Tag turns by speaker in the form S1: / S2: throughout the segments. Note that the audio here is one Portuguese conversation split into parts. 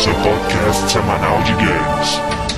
S1: seu podcast semanal de games.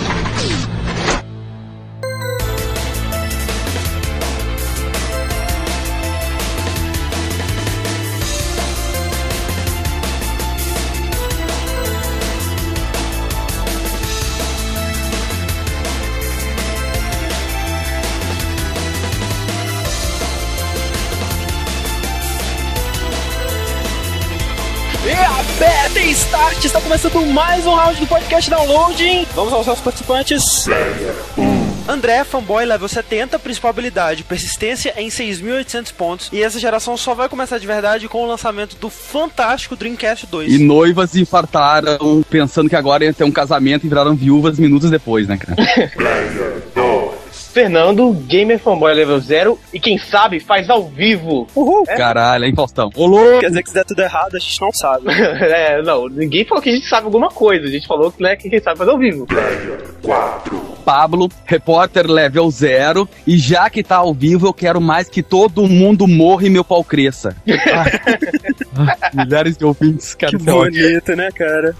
S2: Está começando mais um round do podcast Downloading. Vamos aos nossos participantes. André, fanboy level 70, principal habilidade, persistência em 6.800 pontos. E essa geração só vai começar de verdade com o lançamento do fantástico Dreamcast 2.
S3: E noivas infartaram pensando que agora ia ter um casamento e viraram viúvas minutos depois, né, cara?
S4: Fernando, gamer fanboy level 0 e quem sabe faz ao vivo.
S3: Uhul! Caralho, hein, Faustão? Olô!
S2: Quer dizer que se der tudo errado, a gente não sabe.
S4: é, não, ninguém falou que a gente sabe alguma coisa, a gente falou que, né, que quem sabe faz ao vivo.
S3: Pablo, repórter level 0, e já que tá ao vivo, eu quero mais que todo mundo morra e meu pau cresça. Ai, milhares de ouvintes, cara.
S2: Que
S3: é
S2: bonito, né, cara?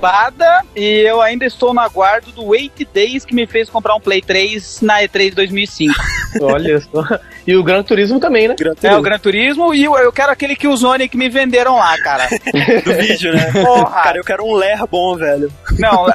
S5: Pada e eu ainda estou no aguardo do 8 Days que me fez comprar um Play 3 na E3 2005.
S4: Olha só. E o Gran Turismo também, né?
S5: é o Gran Turismo e eu, eu quero aquele que os Sony que me venderam lá, cara.
S2: Do vídeo, né?
S5: Porra.
S2: Cara, eu quero um Ler bom, velho.
S5: Não,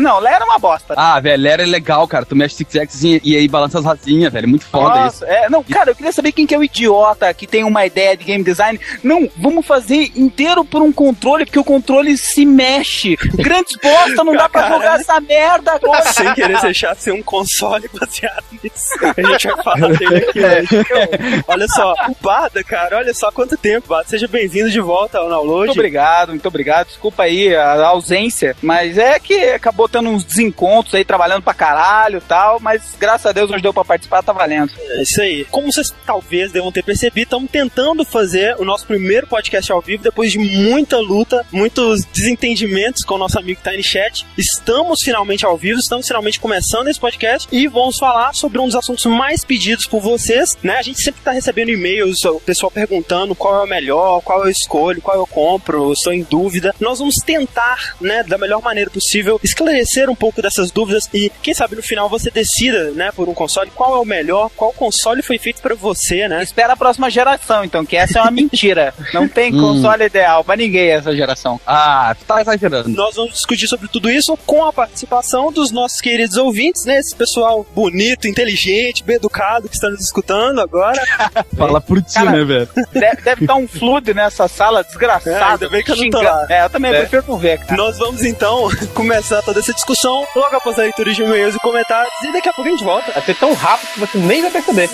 S5: não, lá era uma bosta.
S3: Ah, velho, era legal, cara. Tu mexe Six e, e aí balança as rasinhas, velho. Muito foda isso.
S5: Nossa, é, não, cara, eu queria saber quem que é o idiota que tem uma ideia de game design. Não, vamos fazer inteiro por um controle, porque o controle se mexe. Grandes bosta, não dá pra jogar essa merda agora.
S2: Sem querer deixar de ser um console baseado nisso. A gente vai falar dele aqui hoje. Olha só, Bada, cara, olha só quanto tempo, Bada. Seja bem-vindo de volta ao download.
S5: Muito obrigado, muito obrigado. Desculpa aí a ausência, mas é que acabou tendo uns desencontros aí, trabalhando pra caralho e tal, mas graças a Deus hoje deu pra participar, tá valendo.
S2: É isso aí. Como vocês talvez devam ter percebido, estamos tentando fazer o nosso primeiro podcast ao vivo depois de muita luta, muitos desentendimentos com o nosso amigo Tiny Chat. Estamos finalmente ao vivo, estamos finalmente começando esse podcast e vamos falar sobre um dos assuntos mais pedidos por vocês, né? A gente sempre está recebendo e-mails, o pessoal perguntando qual é o melhor, qual eu escolho, qual eu compro, estou em dúvida. Nós vamos tentar, né, da melhor maneira possível, esclarecer um pouco dessas dúvidas e quem sabe no final você decida, né, por um console, qual é o melhor, qual console foi feito para você, né?
S5: Espera a próxima geração, então, que essa é uma mentira. Não tem
S3: Hum.
S5: console ideal pra ninguém essa geração.
S3: Ah, tu tá exagerando.
S2: Nós vamos discutir sobre tudo isso com a participação dos nossos queridos ouvintes, né? Esse pessoal bonito, inteligente, bem educado que está nos escutando agora.
S3: Fala por ti,
S5: Cara,
S3: né, velho?
S5: Deve, deve estar um flood nessa sala
S2: É,
S5: desgraçado.
S2: ainda bem que eu não tô lá.
S5: É, eu também
S2: É.
S5: prefiro não ver, cara.
S2: Nós vamos então começar toda essa discussão logo após a leitura de e-mails e comentários e daqui a pouco a gente volta.
S4: Vai ser tão rápido que você nem vai perceber.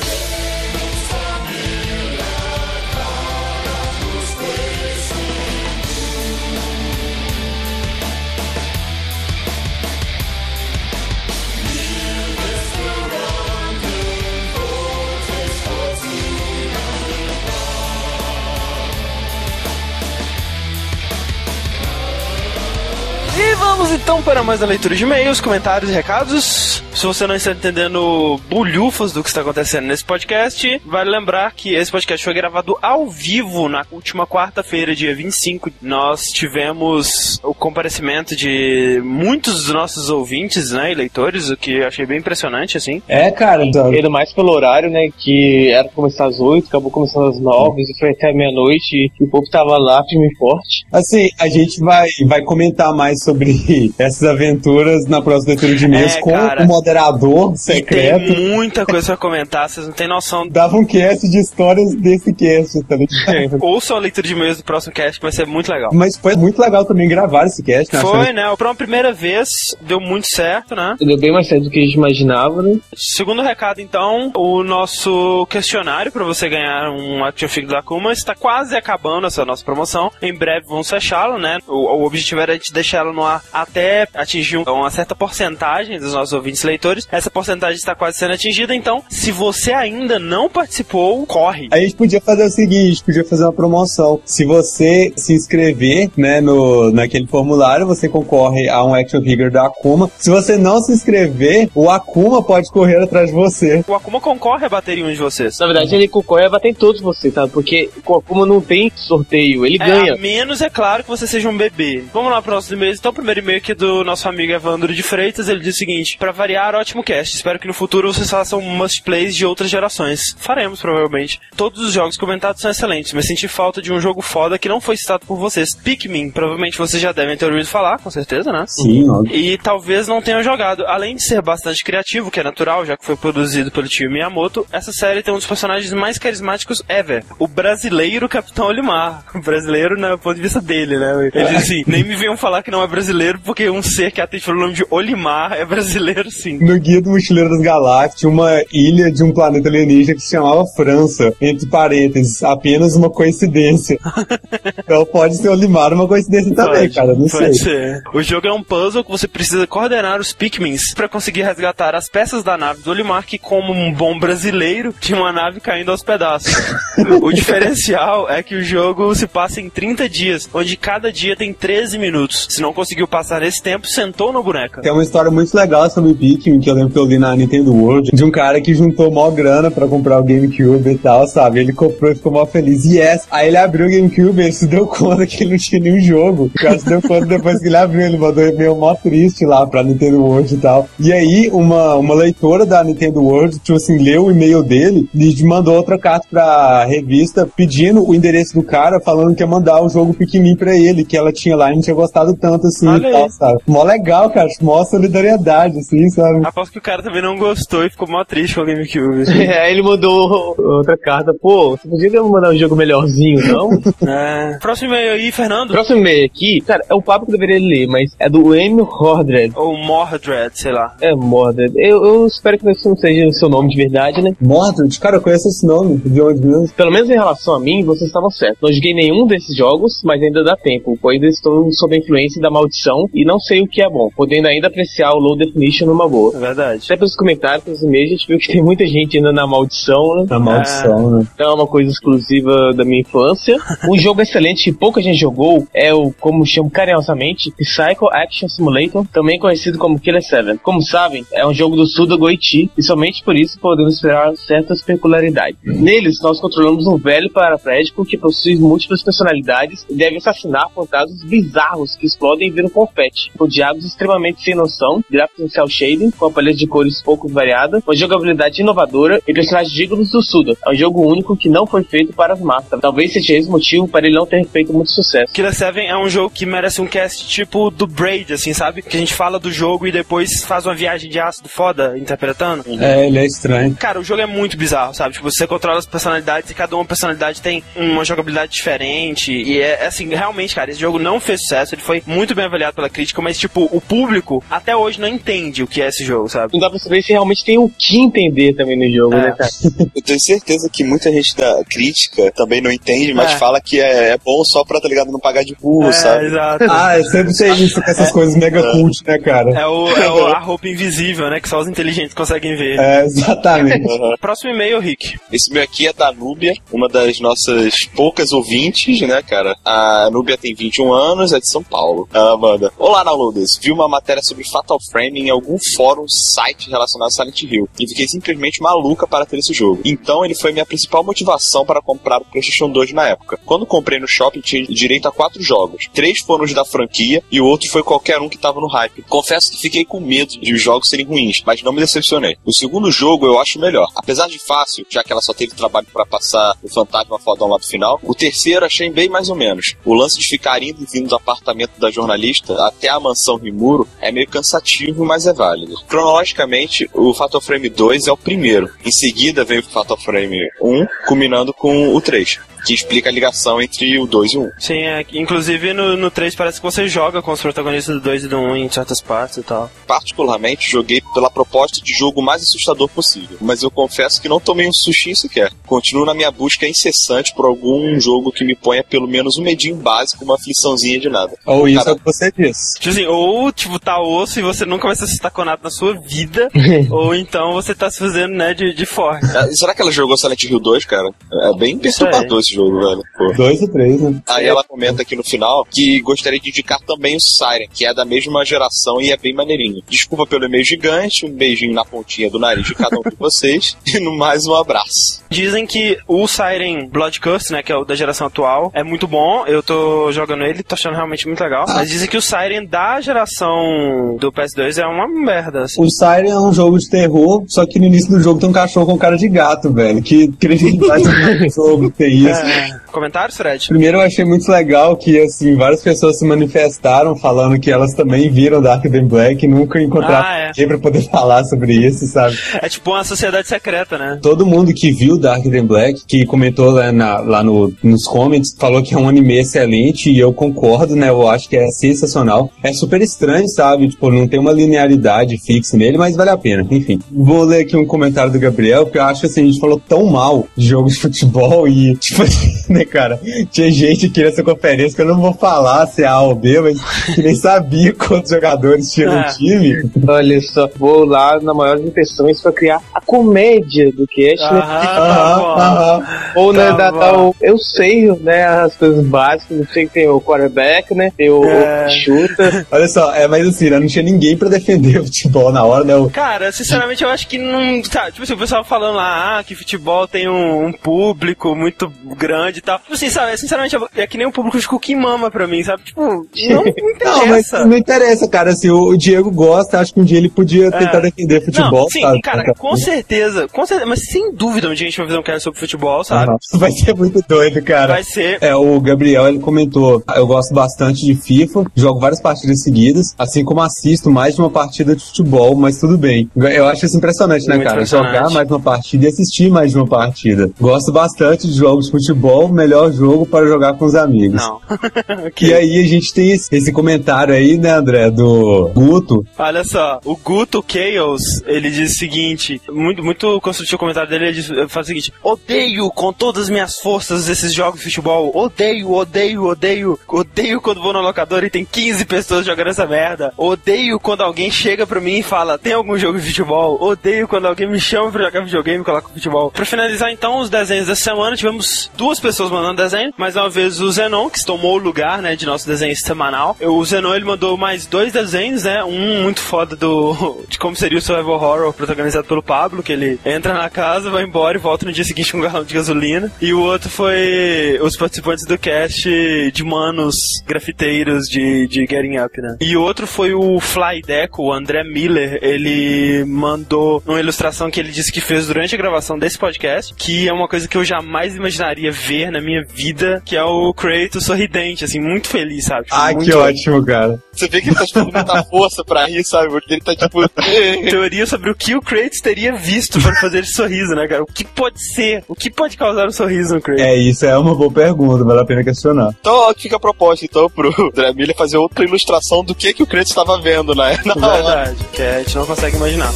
S2: Vamos então para mais a leitura de e-mails, comentários e recados. Se você não está entendendo bulhufas do que está acontecendo nesse podcast, vale lembrar que esse podcast foi gravado ao vivo na última quarta-feira, dia 25. Nós tivemos o comparecimento de muitos dos nossos ouvintes né, e leitores, o que eu achei bem impressionante, assim.
S6: É, cara, então,
S4: Ainda mais pelo horário, né? Que era pra começar às 8, acabou começando às 9, e foi até meia-noite e o povo tava lá firme e forte.
S6: assim, a gente vai, vai comentar mais sobre essas aventuras na próxima leitura de e-mails
S2: É,
S6: com
S2: cara.
S6: o moderador secreto.
S2: tem muita coisa pra comentar, vocês não têm noção.
S6: Dava um cast de histórias desse cast, tá ligado?
S2: Ouçam a leitura de e-mails do próximo cast, que vai ser muito legal.
S6: Mas foi muito legal também gravar esse cast, né?
S2: Foi, né? Pra uma primeira vez, deu muito certo, né?
S4: Deu bem mais certo do que a gente imaginava, né?
S2: Segundo recado, então, o nosso questionário para você ganhar um Action Figure da Akuma está quase acabando essa nossa promoção. Em breve vamos fechá-lo, né? O, o objetivo era a gente deixá-lo no ar até atingir uma certa porcentagem dos nossos ouvintes leitores leitores, essa porcentagem está quase sendo atingida. Então, se você ainda não participou, corre.
S6: A gente podia fazer o seguinte, a gente podia fazer uma promoção. Se você se inscrever, né, no, naquele formulário, você concorre a um action figure da Akuma. Se você não se inscrever, o Akuma pode correr atrás de você.
S2: O Akuma concorre a bater em um de vocês.
S4: Na verdade, ele concorre a bater em todos vocês, tá? Porque o Akuma não tem sorteio, ele
S2: É,
S4: ganha.
S2: a menos, é claro, que você seja um bebê. Vamos lá para e-mails. Então, o primeiro e-mail aqui do nosso amigo Evandro de Freitas, ele diz o seguinte: Pra variar, ótimo cast. Espero que no futuro vocês façam must plays de outras gerações. Faremos, provavelmente. Todos os jogos comentados são excelentes, mas senti falta de um jogo foda que não foi citado por vocês. Pikmin, provavelmente vocês já devem ter ouvido falar, com certeza, né?
S6: Sim, óbvio.
S2: E talvez não tenham jogado. Além de ser bastante criativo, que é natural, já que foi produzido pelo tio Miyamoto, essa série tem um dos personagens mais carismáticos ever. O brasileiro Capitão Olimar. O brasileiro, né, do ponto de vista dele, né? Ele diz assim, nem me venham falar que não é brasileiro, porque um ser que atende pelo nome de Olimar é brasileiro sim.
S6: No Guia do Mochileiro das Galáxias, uma ilha de um planeta alienígena que se chamava França, entre parênteses, apenas uma coincidência. então pode ser o Limar uma coincidência também,
S2: Pode,
S6: cara, não sei.
S2: pode ser. O jogo é um puzzle que você precisa coordenar os Pikmins pra conseguir resgatar as peças da nave do Olimar, que, como um bom brasileiro, tinha uma nave caindo aos pedaços. o diferencial é que o jogo se passa em 30 dias, onde cada dia tem 13 minutos. Se não conseguiu passar esse tempo, sentou na boneca.
S6: Tem uma história muito legal sobre o Que eu lembro que eu li na Nintendo World, de um cara que juntou mó grana pra comprar o GameCube e tal, sabe? Ele comprou e ficou mó feliz. Yes! Aí ele abriu o GameCube e ele se deu conta que ele não tinha nenhum jogo. O cara se deu conta depois que ele abriu, ele mandou um e-mail mó triste lá pra Nintendo World e tal. E aí, uma, uma leitora da Nintendo World, tipo assim, leu o e-mail dele e mandou outra carta pra revista pedindo o endereço do cara, falando que ia mandar o jogo Pikmin pra ele, que ela tinha lá e não tinha gostado tanto assim
S2: Olha
S6: e tal,
S2: aí.
S6: sabe? Mó legal, cara. Mó solidariedade, assim, sabe?
S2: Aposto que o cara também não gostou e ficou mó triste com o GameCube.
S4: Aí ele mandou outra carta, pô, você podia mandar um jogo melhorzinho, não?
S2: É. Próximo e-mail aí, Fernando.
S4: Próximo e-mail aqui, cara, é o papo que eu deveria ler, mas é do Emil Hordred.
S2: Ou Mordred, sei lá.
S4: É Mordred. Eu, eu espero que isso não seja o seu nome de verdade, né?
S6: Mordred, cara, eu conheço esse nome, de onde mesmo?
S4: Pelo menos em relação a mim, vocês estavam certos. Não joguei nenhum desses jogos, mas ainda dá tempo, pois estou sob a influência da maldição e não sei o que é bom, podendo ainda apreciar o low definition numa boa.
S2: É verdade.
S4: Até pelos comentários, pelos e-mails, a gente viu que tem muita gente ainda na maldição, né?
S6: A maldição, né?
S4: Então é uma coisa exclusiva da minha infância. Um jogo excelente que pouca gente jogou é o, como chamo carinhosamente, Psycho Action Simulator, também conhecido como Killer 7. Como sabem, é um jogo do Suda Goichi e somente por isso podemos esperar certas peculiaridades. Neles, nós controlamos um velho paraplégico que possui múltiplas personalidades e deve assassinar fantasmas bizarros que explodem e viram confete, com diabos extremamente sem noção, gráficos em cel shading, com a paleta de cores pouco variada, uma jogabilidade inovadora e personagens dignos do Suda. É um jogo único que não foi feito para as massas. Talvez seja esse motivo para ele não ter feito muito sucesso.
S2: Killer 7 é um jogo que merece um cast tipo do Braid, assim, sabe? Que a gente fala do jogo e depois faz uma viagem de ácido foda interpretando.
S6: É, ele é estranho.
S2: Cara, o jogo é muito bizarro, sabe? Tipo, você controla as personalidades e cada uma personalidade tem uma jogabilidade diferente. E é é assim, realmente, cara, esse jogo não fez sucesso, ele foi muito bem avaliado pela crítica, mas, tipo, o público até hoje não entende o que é esse jogo, sabe?
S4: Não dá pra saber se realmente tem o que entender também no jogo,
S2: É.
S4: né, cara?
S7: Eu tenho certeza que muita gente da crítica também não entende, mas
S2: É.
S7: fala que é, é bom só pra, tá ligado, não pagar de burro,
S2: é,
S7: sabe?
S2: exato.
S6: Ah, eu sempre sei isso com essas coisas mega cult, né, cara?
S2: É, o, é o- a roupa invisível, né? Que só os inteligentes conseguem ver.
S6: É, exatamente.
S7: Uhum.
S2: Próximo e-mail, Rick.
S7: Esse meu aqui é da Núbia, uma das nossas poucas ouvintes, né, cara? A Núbia tem 21 anos, é de São Paulo. Ela manda: Olá, downloaders. Vi uma matéria sobre Fatal Frame em algum fórum, site relacionado a Silent Hill e fiquei simplesmente maluca para ter esse jogo. Então ele foi minha principal motivação para comprar o PlayStation 2 na época. Quando comprei no shopping, tinha direito a quatro jogos. Três foram os da franquia e o outro foi qualquer um que tava no hype. Confesso que fiquei com medo de os jogos serem ruins, mas não me decepcionei. O segundo jogo eu acho melhor. Apesar de fácil, já que ela só teve trabalho para passar o fantasma fodão lá do final, o terceiro achei bem mais ou menos. O lance de ficar indo e vindo do apartamento da jornalista até a mansão Rimuro é meio cansativo, mas é válido. Cronologicamente, o Fatal Frame 2 é o primeiro. Em seguida vem o Fatal Frame 1, culminando com o 3. Que explica a ligação entre o 2 e o 1.
S2: Sim, é, que, inclusive no, no 3 parece que você joga com os protagonistas do 2 e do 1 em certas partes e tal.
S7: Particularmente, joguei pela proposta de jogo mais assustador possível, mas eu confesso que não tomei um sustinho sequer. Continuo na minha busca incessante por algum jogo que me ponha pelo menos um medinho básico, uma afliçãozinha de nada.
S6: Ou isso é o que você disse.
S2: Tipo assim, ou tipo, tá osso e você nunca vai ser estaconado na sua vida, ou então você tá se fazendo, né, de, de forte.
S7: ah, será que ela jogou Silent Hill 2, cara? É bem perturbador esse jogo, velho. Pô.
S6: Dois ou três, né?
S7: Aí ela comenta aqui no final que gostaria de indicar também o Siren, que é da mesma geração e é bem maneirinho. Desculpa pelo e-mail gigante, um beijinho na pontinha do nariz de cada um de vocês e no mais um abraço.
S2: Dizem que o Siren Blood Curse, né, que é o da geração atual, é muito bom. Eu tô jogando ele, tô achando realmente muito legal. Mas dizem que o Siren da geração do PS2 é uma merda, assim.
S6: O Siren é um jogo de terror, só que no início do jogo tem um cachorro com cara de gato, velho. Que credibilidade no jogo tem isso.
S2: É, comentários, Fred?
S6: Primeiro eu achei muito legal que, assim, várias pessoas se manifestaram falando que elas também viram Dark Than Black e nunca encontraram
S2: Ah, é.
S6: ninguém pra poder falar sobre isso, sabe?
S2: É tipo uma sociedade secreta, né?
S6: Todo mundo que viu Dark Than Black, que comentou lá, na- lá no, nos comments, falou que é um anime excelente e eu concordo, né? Eu acho que é sensacional. É super estranho, sabe? Tipo, não tem uma linearidade fixa nele, mas vale a pena. Enfim, vou ler aqui um comentário do Gabriel, porque eu acho que assim, a gente falou tão mal de jogo de futebol e, tipo assim, né, cara? Tinha gente aqui nessa conferência que eu não vou falar se é A ou B, mas que nem sabia quantos jogadores tinha no time.
S4: Olha só, vou lá na maior das intenções pra criar a comédia do cast, né?
S2: Tá
S6: Aham,
S2: bom.
S6: aham.
S4: Ou, né,
S2: Tá
S4: da. Eu sei, né, as coisas básicas. Eu sei que tem o quarterback, né? Tem o,
S2: É.
S4: o chuta.
S6: Olha só, é, mas assim, né, não tinha ninguém pra defender o futebol na hora, né? O-
S2: Cara, sinceramente eu acho que não. Tá, tipo assim, o pessoal falando lá ah, que futebol tem um, um público muito grande e tal. Tipo assim, sabe? Sinceramente, é que nem o público de Cookie Mama pra mim, sabe? Tipo, não, não
S6: Não, mas
S2: interessa.
S6: não interessa, cara. Assim, o Diego gosta, acho que um dia ele podia tentar defender futebol,
S2: É. Não, sim,
S6: sabe?
S2: cara, com certeza, com certeza, mas sem dúvida, onde a gente vai fazer um cast sobre futebol, sabe?
S6: Aham. Vai ser muito doido, cara.
S2: Vai ser.
S6: É, o Gabriel, ele comentou, eu gosto bastante de FIFA, jogo várias partidas seguidas, assim como assisto mais de uma partida de futebol, mas tudo bem. Eu acho isso impressionante, né,
S2: Muito
S6: cara?
S2: impressionante.
S6: Jogar mais uma partida e assistir mais de uma partida. Gosto bastante de jogos de futebol, melhor jogo para jogar com os amigos.
S2: Não.
S6: E aí a gente tem esse, esse comentário aí, né, André, do Guto,
S2: Olha só, o Guto Chaos, ele diz o seguinte, muito, muito construtivo o comentário dele, ele diz, faz o seguinte, odeio com todas as minhas forças esses jogos de futebol, odeio, odeio, odeio, odeio quando vou na locadora e tem 15 pessoas jogando essa merda, odeio quando alguém chega pra mim e fala, tem algum jogo de futebol, odeio quando alguém me chama pra jogar videogame e coloca futebol. Pra finalizar então os desenhos dessa semana, tivemos duas pessoas mandando desenho, mais uma vez o Zenon, que tomou o lugar, né, de nosso desenho semanal. O Zenon, ele mandou mais dois desenhos, né, um muito foda do de como seria o Survival Horror protagonizado pelo Pablo, que ele entra na casa, vai embora e volta no dia seguinte com um galão de gasolina. E o outro foi os participantes do cast de manos grafiteiros de, de Getting Up, né. E o outro foi o Fly Deco, o André Miller, ele mandou uma ilustração que ele disse que fez durante a gravação desse podcast, que é uma coisa que eu jamais imaginaria ver na minha vida, que é o Kratos sorridente, assim, muito feliz, sabe? Tipo,
S6: Ah,
S2: muito
S6: que ótimo, cara.
S7: Você vê que ele tá tipo, muita força pra rir, sabe? Porque ele tá tipo.
S2: teoria sobre o que o Kratos teria visto para fazer esse sorriso, né, cara? O que pode ser? O que pode causar um sorriso no Kratos?
S6: É, isso é uma boa pergunta, vale a pena questionar.
S7: Então, ó, fica a proposta, então, pro Miller fazer outra ilustração do que, que o Kratos estava vendo na, na hora.
S2: Verdade, que a gente não consegue imaginar.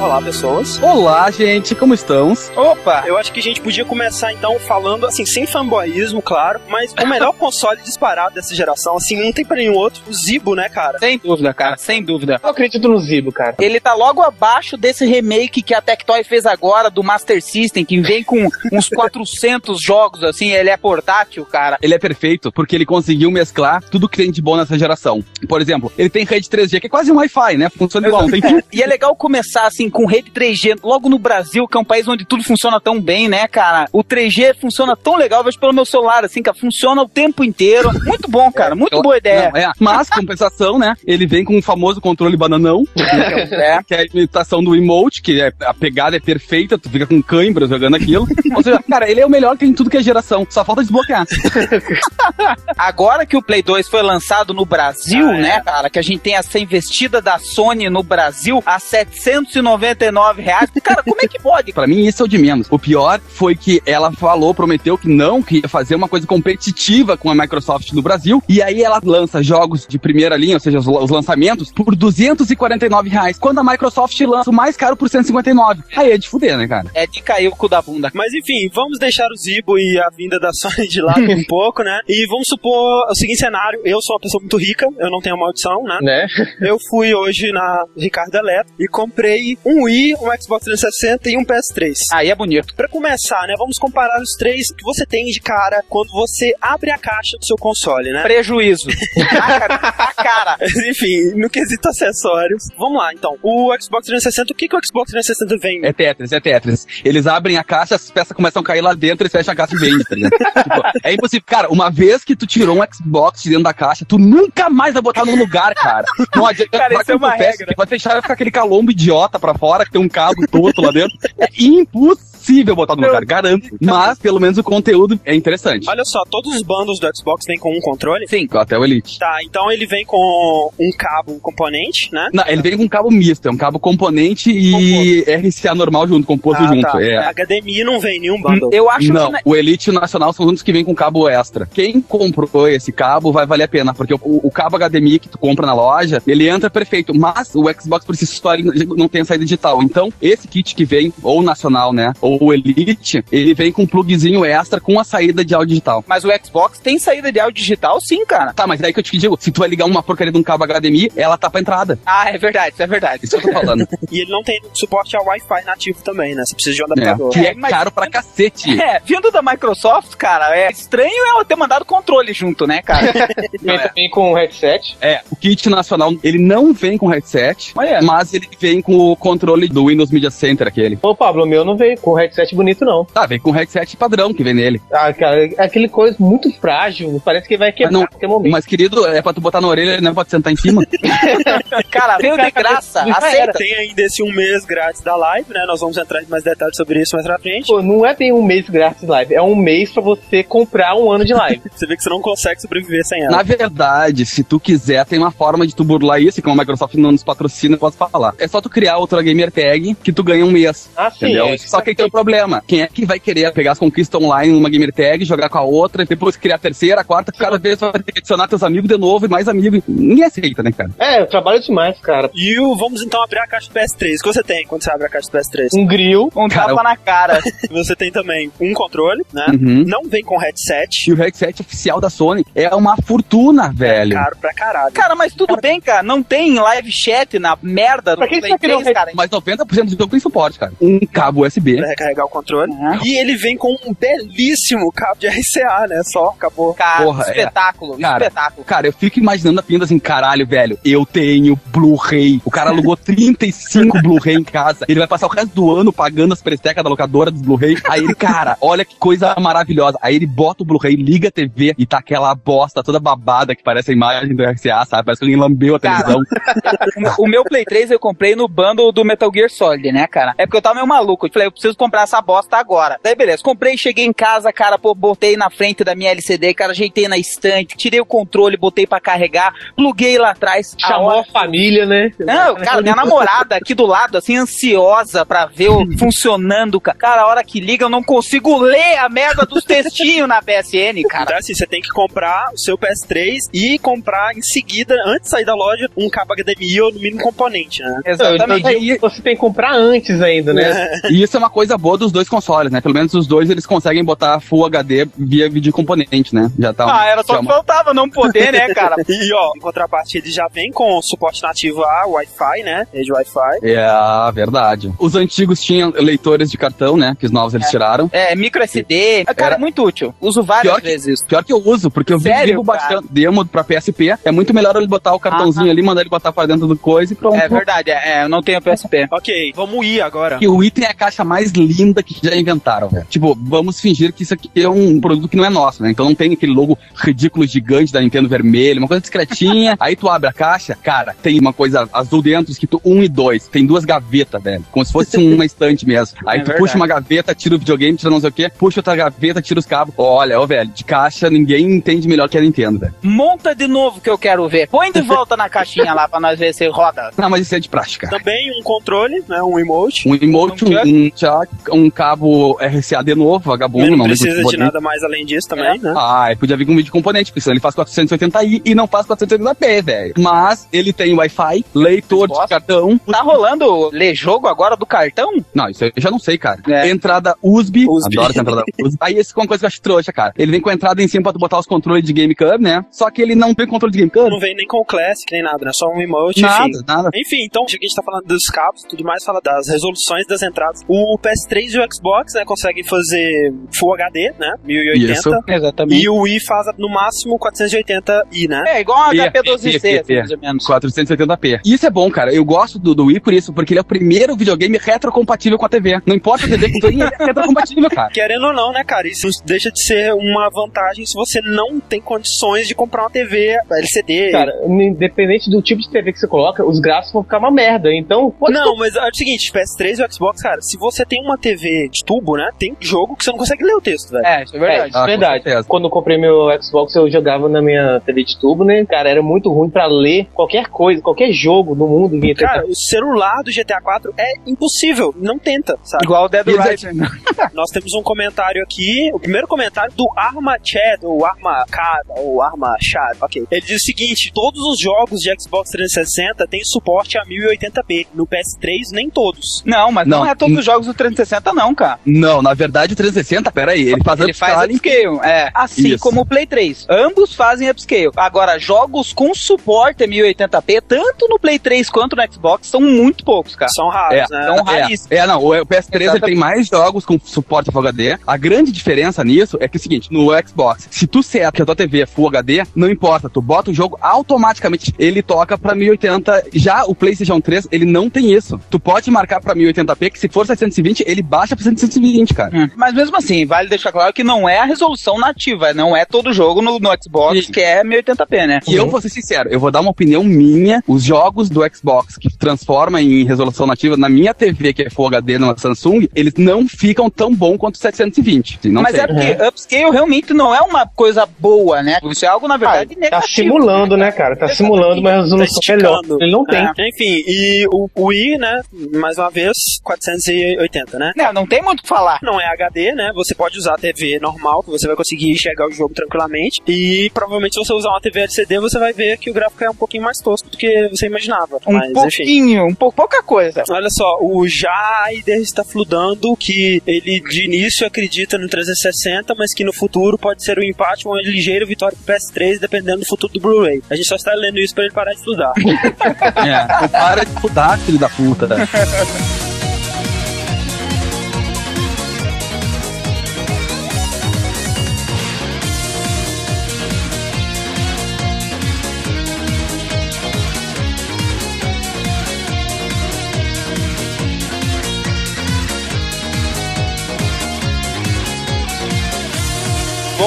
S2: Olá, pessoas.
S3: Olá, gente, como estamos?
S2: Opa! Eu acho que a gente podia começar então falando, assim, sem fanboyismo, claro, mas o melhor console disparado dessa geração, assim, não tem pra nenhum outro, o Zibo, né, cara?
S5: Sem dúvida, cara, sem dúvida.
S4: Eu acredito no Zibo, cara.
S5: Ele tá logo abaixo desse remake que a Tectoy fez agora do Master System, que vem com uns 400 jogos, assim, ele é portátil, cara.
S3: Ele é perfeito porque ele conseguiu mesclar tudo que tem de bom nessa geração. Por exemplo, ele tem rede 3G, que é quase um Wi-Fi, né? Funciona igual, tem fio.
S5: E é legal começar assim com rede 3G logo no Brasil, que é um país onde tudo funciona tão bem, né, cara? O 3G funciona tão legal, vejo pelo meu celular, assim, que funciona o tempo inteiro. Muito bom, cara, muito boa ideia.
S3: Não, é. Mas, compensação, né? Ele vem com o famoso controle bananão,
S5: É.
S3: que é a imitação do emote, que é, a pegada é perfeita, tu fica com cãibra jogando aquilo. Ou seja, cara, ele é o melhor que tem em tudo que é geração. Só falta desbloquear.
S5: Agora que o Play 2 foi lançado no Brasil,
S2: Ah, é.
S5: né, cara, que a gente tem essa investida da Sony no Brasil a 799 reais. Cara, como é que pode?
S3: Pra mim, isso é o de menos. O pior foi que ela falou, prometeu que não, que ia fazer uma coisa competitiva com a Microsoft no Brasil. E aí ela lança jogos de primeira linha, ou seja, os, os lançamentos, por 249 reais. Quando a Microsoft lança o mais caro por 159. Aí é de fuder, né, cara?
S5: É de cair o cu da bunda.
S2: Mas enfim, vamos deixar o Zibo e a vinda da Sony de lado um pouco, né? E vamos supor o seguinte cenário: eu sou uma pessoa muito rica, eu não tenho maldição, né?
S4: Né?
S2: Eu fui hoje na Ricardo Eletro e comprei um Wii, um Xbox 360 e um PS3.
S5: Aí é bonito.
S2: Pra começar, né, vamos comparar os três que você tem de cara quando você abre a caixa do seu console, né?
S5: Prejuízo. a cara. A cara.
S2: Enfim, no quesito acessórios. Vamos lá, então. O Xbox 360, o que, que o Xbox 360 vem?
S3: É Tetris, é Tetris. Eles abrem a caixa, as peças começam a cair lá dentro, eles fecham a caixa e vendem, tá ligado? Tipo, é impossível. Cara, uma vez que tu tirou um Xbox de dentro da caixa, tu nunca mais vai botar no lugar, cara. Não adianta.
S5: Cara,
S3: vai
S5: isso é uma regra.
S3: Vai fechar, vai ficar aquele calombo idiota pra fora, que tem um cabo todo lá dentro. É impossível botar no lugar, garanto. Mas, pelo menos, o conteúdo é interessante.
S2: Olha só, todos os bundles do Xbox vêm com um controle.
S5: Sim.
S3: Até o Elite.
S2: Tá, então ele vem com um cabo, um componente, né?
S3: Não, ele vem com um cabo misto, é um cabo componente e RCA normal junto, composto
S2: Ah,
S3: junto.
S2: tá.
S3: É.
S2: HDMI não vem nenhum bundle.
S5: Eu acho
S3: Não,
S5: que. na-
S3: o Elite e o Nacional são os únicos que vêm com cabo extra. Quem comprou esse cabo vai valer a pena, porque o, o cabo HDMI que tu compra na loja, ele entra perfeito, mas o Xbox por si só ele não tem a saída digital. Então, esse kit que vem, ou Nacional, né, ou o Elite, ele vem com um plugzinho extra com a saída de áudio digital.
S5: Mas o Xbox tem saída de áudio digital, sim, cara.
S3: Tá, mas daí que eu te digo, se tu vai ligar uma porcaria de um cabo HDMI, ela tá pra entrada.
S5: Ah, é verdade, isso é verdade.
S3: Isso que eu tô falando.
S2: E ele não tem suporte ao Wi-Fi nativo também, né? Você precisa de um
S3: É,
S2: adaptador.
S3: que é
S5: mas-
S3: caro pra cacete.
S5: É, vindo da Microsoft, cara, é estranho ela ter mandado controle junto, né, cara?
S4: Vem também com o headset.
S3: É, o kit nacional, ele não vem com headset,
S5: Mas é.
S3: mas ele vem com o controle do Windows Media Center, aquele.
S4: Ô, Pablo, o meu não veio com headset bonito, não.
S3: Tá, vem com headset padrão que vem nele.
S4: Ah, cara, é aquele coisa muito frágil. Parece que vai quebrar
S3: Mas não-
S4: a qualquer momento.
S3: Mas, querido, é pra tu botar na orelha, não é pra tu sentar em cima.
S5: cara, veio de graça, aceita.
S2: Tem ainda esse um mês grátis da live, né? Nós vamos entrar em mais detalhes sobre isso mais pra frente.
S4: Pô, não é bem um mês grátis de live, é um mês pra você comprar um ano de live.
S2: Você vê que você não consegue sobreviver sem ela.
S3: na verdade, se tu quiser, tem uma forma de tu burlar isso, que a Microsoft não nos patrocina, eu posso falar. É só tu criar outra gamer tag que tu ganha um mês.
S4: Ah, sim.
S3: Entendeu?
S4: é.
S3: Só que aí um problema. Quem é que vai querer pegar as conquistas online numa gamer tag, jogar com a outra, e depois criar a terceira, a quarta, cada vez vai ter que adicionar teus amigos de novo e mais amigos. Ninguém aceita, né, cara?
S4: É, eu trabalho demais, cara.
S2: E o, vamos então abrir a caixa do PS3. O que você tem quando você abre a caixa do PS3?
S4: Um grill.
S5: Um
S3: Cara,
S5: tapa na cara.
S2: Você tem também um controle, né?
S3: Uhum.
S2: Não vem com headset.
S3: E o headset oficial da Sony é uma fortuna, velho.
S2: Caro pra caralho.
S5: Cara, mas tudo bem, cara. Não tem live chat na merda do
S4: Pra que você
S5: Play
S4: vai querer um
S5: 3, cara.
S3: Mas 90% do jogo tem suporte, cara. Um cabo USB.
S2: Pra recarregar o controle.
S5: É.
S2: E ele vem com um belíssimo cabo de RCA, né? Só, acabou.
S5: Cara,
S3: Porra, é.
S5: espetáculo,
S3: Cara,
S5: espetáculo.
S3: Cara, eu fico imaginando a pinta assim, caralho, velho, eu tenho Blu-ray. O cara alugou 35 Blu-ray em casa. Ele vai passar o resto do ano pagando as prestecas da locadora dos Blu-ray. Aí ele, cara, olha que coisa maravilhosa. Aí ele bota o Blu-ray, liga a TV e tá aquela bosta toda babada que parece a imagem do RCA, sabe? Parece que alguém lambeu a
S5: Cara,
S3: televisão.
S5: O meu Play 3 eu comprei no bundle do Metal Gear Solid, né, cara? É porque eu tava meio maluco. Eu falei, eu preciso comprar essa bosta agora. Daí, beleza. Comprei, cheguei em casa, cara, pô, botei na frente da minha LCD, cara, ajeitei na estante, tirei o controle, botei pra carregar, pluguei lá atrás. A
S4: Chamou
S5: hora-
S4: a família, né?
S5: Não, cara, minha namorada aqui do lado, assim, ansiosa pra ver o funcionando, cara. Cara, a hora que liga, eu não consigo ler a merda dos textinhos na PSN, cara.
S2: Então, assim, você tem que comprar o seu PS3 e comprar em seguida, antes de sair da loja, um cabo HDMI ou no mínimo componente, né?
S4: Então,
S5: Exatamente.
S4: que você tem que comprar antes ainda, né?
S3: E isso é uma coisa boa dos dois consoles, né? Pelo menos os dois eles conseguem botar Full HD via vídeo componente, né? Já tá.
S5: Ah, era só que
S3: uma-
S5: faltava não poder, né, cara?
S2: E ó, em contrapartida, ele já vem com suporte nativo a Wi-Fi, né? Rede Wi-Fi.
S3: É a verdade. Os antigos tinham leitores de cartão, né? Que os novos eles tiraram.
S5: É, micro SD. Cara,
S3: Era-
S5: é muito útil. Uso várias
S3: Pior que-
S5: vezes isso.
S3: Pior que eu uso, porque eu
S5: Sério,
S3: vivo baixando demo pra PSP. É muito melhor ele botar o cartãozinho ali, mandar ele botar pra dentro do coisa e pronto.
S5: É verdade, é, é, eu não tenho PSP.
S2: Ok, vamos ir agora.
S3: E o item é a caixa mais linda que já inventaram, velho. Tipo, vamos fingir que isso aqui é um produto que não é nosso, né? Então não tem aquele logo ridículo gigante da Nintendo vermelho, uma coisa discretinha. Aí tu abre a caixa, cara, tem uma coisa azul dentro, escrito 1 e 2. Tem duas gavetas, velho. Como se fosse uma estante mesmo. Aí
S5: É
S3: tu
S5: verdade.
S3: puxa uma gaveta, tira o videogame, tira não sei o quê, puxa outra gaveta, tira os cabos. Olha, ó, velho, de caixa ninguém entende melhor que a Nintendo, velho.
S5: Monta de novo que eu quero ver. Põe de volta na caixinha lá pra nós ver se roda.
S3: Não, mas isso é de prática.
S2: Também um controle, né? Um emote.
S3: Um emote,
S5: Um
S3: um, um jack, um cabo RCA de novo, vagabundo.
S2: Ele não precisa de nada mais além disso também, né?
S3: Ah, ele podia vir com vídeo componente, porque senão ele faz 480i e não faz 480p, velho. Mas ele tem Wi-Fi, leitor de cartão.
S5: Tá rolando ler jogo agora do cartão?
S3: Não, isso eu já não sei, cara.
S5: É.
S3: Entrada USB.
S2: USB.
S3: Adoro essa entrada USB. Aí esse é uma coisa que eu acho trouxa, cara. Ele vem com a entrada em cima pra tu botar os controles de GameCube, né? Só que ele não tem controle de GameCube.
S2: Não vem nem com o Classic, nem nada, né? Só um emote,
S3: Nada,
S2: enfim.
S3: nada.
S2: Enfim, então, já que a gente tá falando dos cabos e tudo mais, fala das resoluções das entradas. O PS3 e o Xbox, né, conseguem fazer Full HD, né? 1080.
S3: Isso.
S5: Exatamente.
S2: E o Wii faz no máximo 480i, né?
S5: É, igual a
S3: E-
S5: HP12C,
S3: e-
S5: assim,
S3: e-
S5: mais ou menos.
S3: 480p. E isso é bom, cara. Eu gosto do, do Wii por isso, porque ele é o primeiro videogame retrocompatível com a TV. Não importa a TV tem, ele é retrocompatível, cara.
S2: Querendo ou não, né, cara? Isso deixa de ser uma vantagem se você não tem condições de comprar uma TV LCD.
S4: Cara, independente do tipo de TV que você coloca, os gráficos vão ficar uma merda. Então, pode
S2: Não, mas é o seguinte, PS3 e o Xbox, cara, se você tem uma TV de tubo, né, tem jogo que você não consegue ler o texto, velho.
S5: É, isso é verdade.
S4: É, isso
S3: Ah,
S4: é verdade. Quando eu comprei meu Xbox, eu jogava na minha TV de tubo, né? Cara, era muito ruim pra ler qualquer coisa, qualquer jogo no mundo. Vinha
S2: Cara, o celular do GTA 4 é impossível, não tenta, sabe?
S5: Igual o Dead Rising.
S2: Nós temos um comentário aqui, o primeiro comentário do Arma Chad, ou Arma Cad, ou Arma Chad, ok. Ele diz o seguinte, todos os jogos de Xbox 360 têm suporte a 1080p, no PS3 nem todos.
S5: Não, mas não,
S3: Não.
S5: é todos os jogos do 360 não, cara.
S3: Não, na verdade o 360, peraí, ele faz
S5: Ele faz
S3: upscaling.
S5: upscale, é. Assim
S3: Isso.
S5: como o Play 3. Ambos fazem upscale. Agora, jogos com suporte a 1080p, tanto no Play 3 quanto no Xbox, são muito poucos, cara.
S2: São raros,
S3: É,
S2: né?
S5: são raríssimos.
S3: É, é, não, o PS3 ele
S5: Exatamente.
S3: tem mais jogos com suporte Full HD. A grande diferença nisso é que é o seguinte, no Xbox, se tu seta que a tua TV é Full HD, não importa, tu bota o jogo, automaticamente ele toca pra 1080. Já o PlayStation 3, ele não tem isso. Tu pode marcar pra 1080p, que se for 720, ele baixa pra 720, cara.
S5: Hum. Mas mesmo assim, vale deixar claro que não é a resolução nativa, não é todo jogo no, no Xbox
S3: Sim.
S5: que é 1080p, né?
S3: E eu vou ser sincero, eu vou dar uma opinião minha. Os jogos do Xbox que transforma em resolução nativa na minha TV, que é Full HD na Samsung, eles não ficam tão bom quanto o 720. Não
S5: Mas
S3: sei.
S5: é porque upscale realmente não é uma coisa boa, né? Isso é algo, na verdade,
S4: Tá
S5: negativo.
S4: simulando, né, cara? Tá simulando uma
S2: Tá
S4: resolução melhor.
S2: esticando.
S4: Ele não tem.
S2: É, Enfim, e o, o Wii, né, mais uma vez, 480, né?
S5: Não, não tem muito o que falar.
S2: Não é HD, né? Você pode usar a TV normal, que você vai conseguir enxergar o jogo tranquilamente. E provavelmente se você usar uma TV LCD, você vai ver que o gráfico é um pouquinho mais tosco do que você imaginava.
S5: Um
S2: Mas enfim.
S5: pouquinho, um pou, pouca coisa.
S2: Olha só, o Jaider está fludando que ele de início acredita no 360, mas que no futuro pode ser um empate ou uma ligeira vitória pro PS3, dependendo do futuro do Blu-ray. A gente só está lendo isso para ele parar de fludar.
S3: É, para de fudar, filho da puta.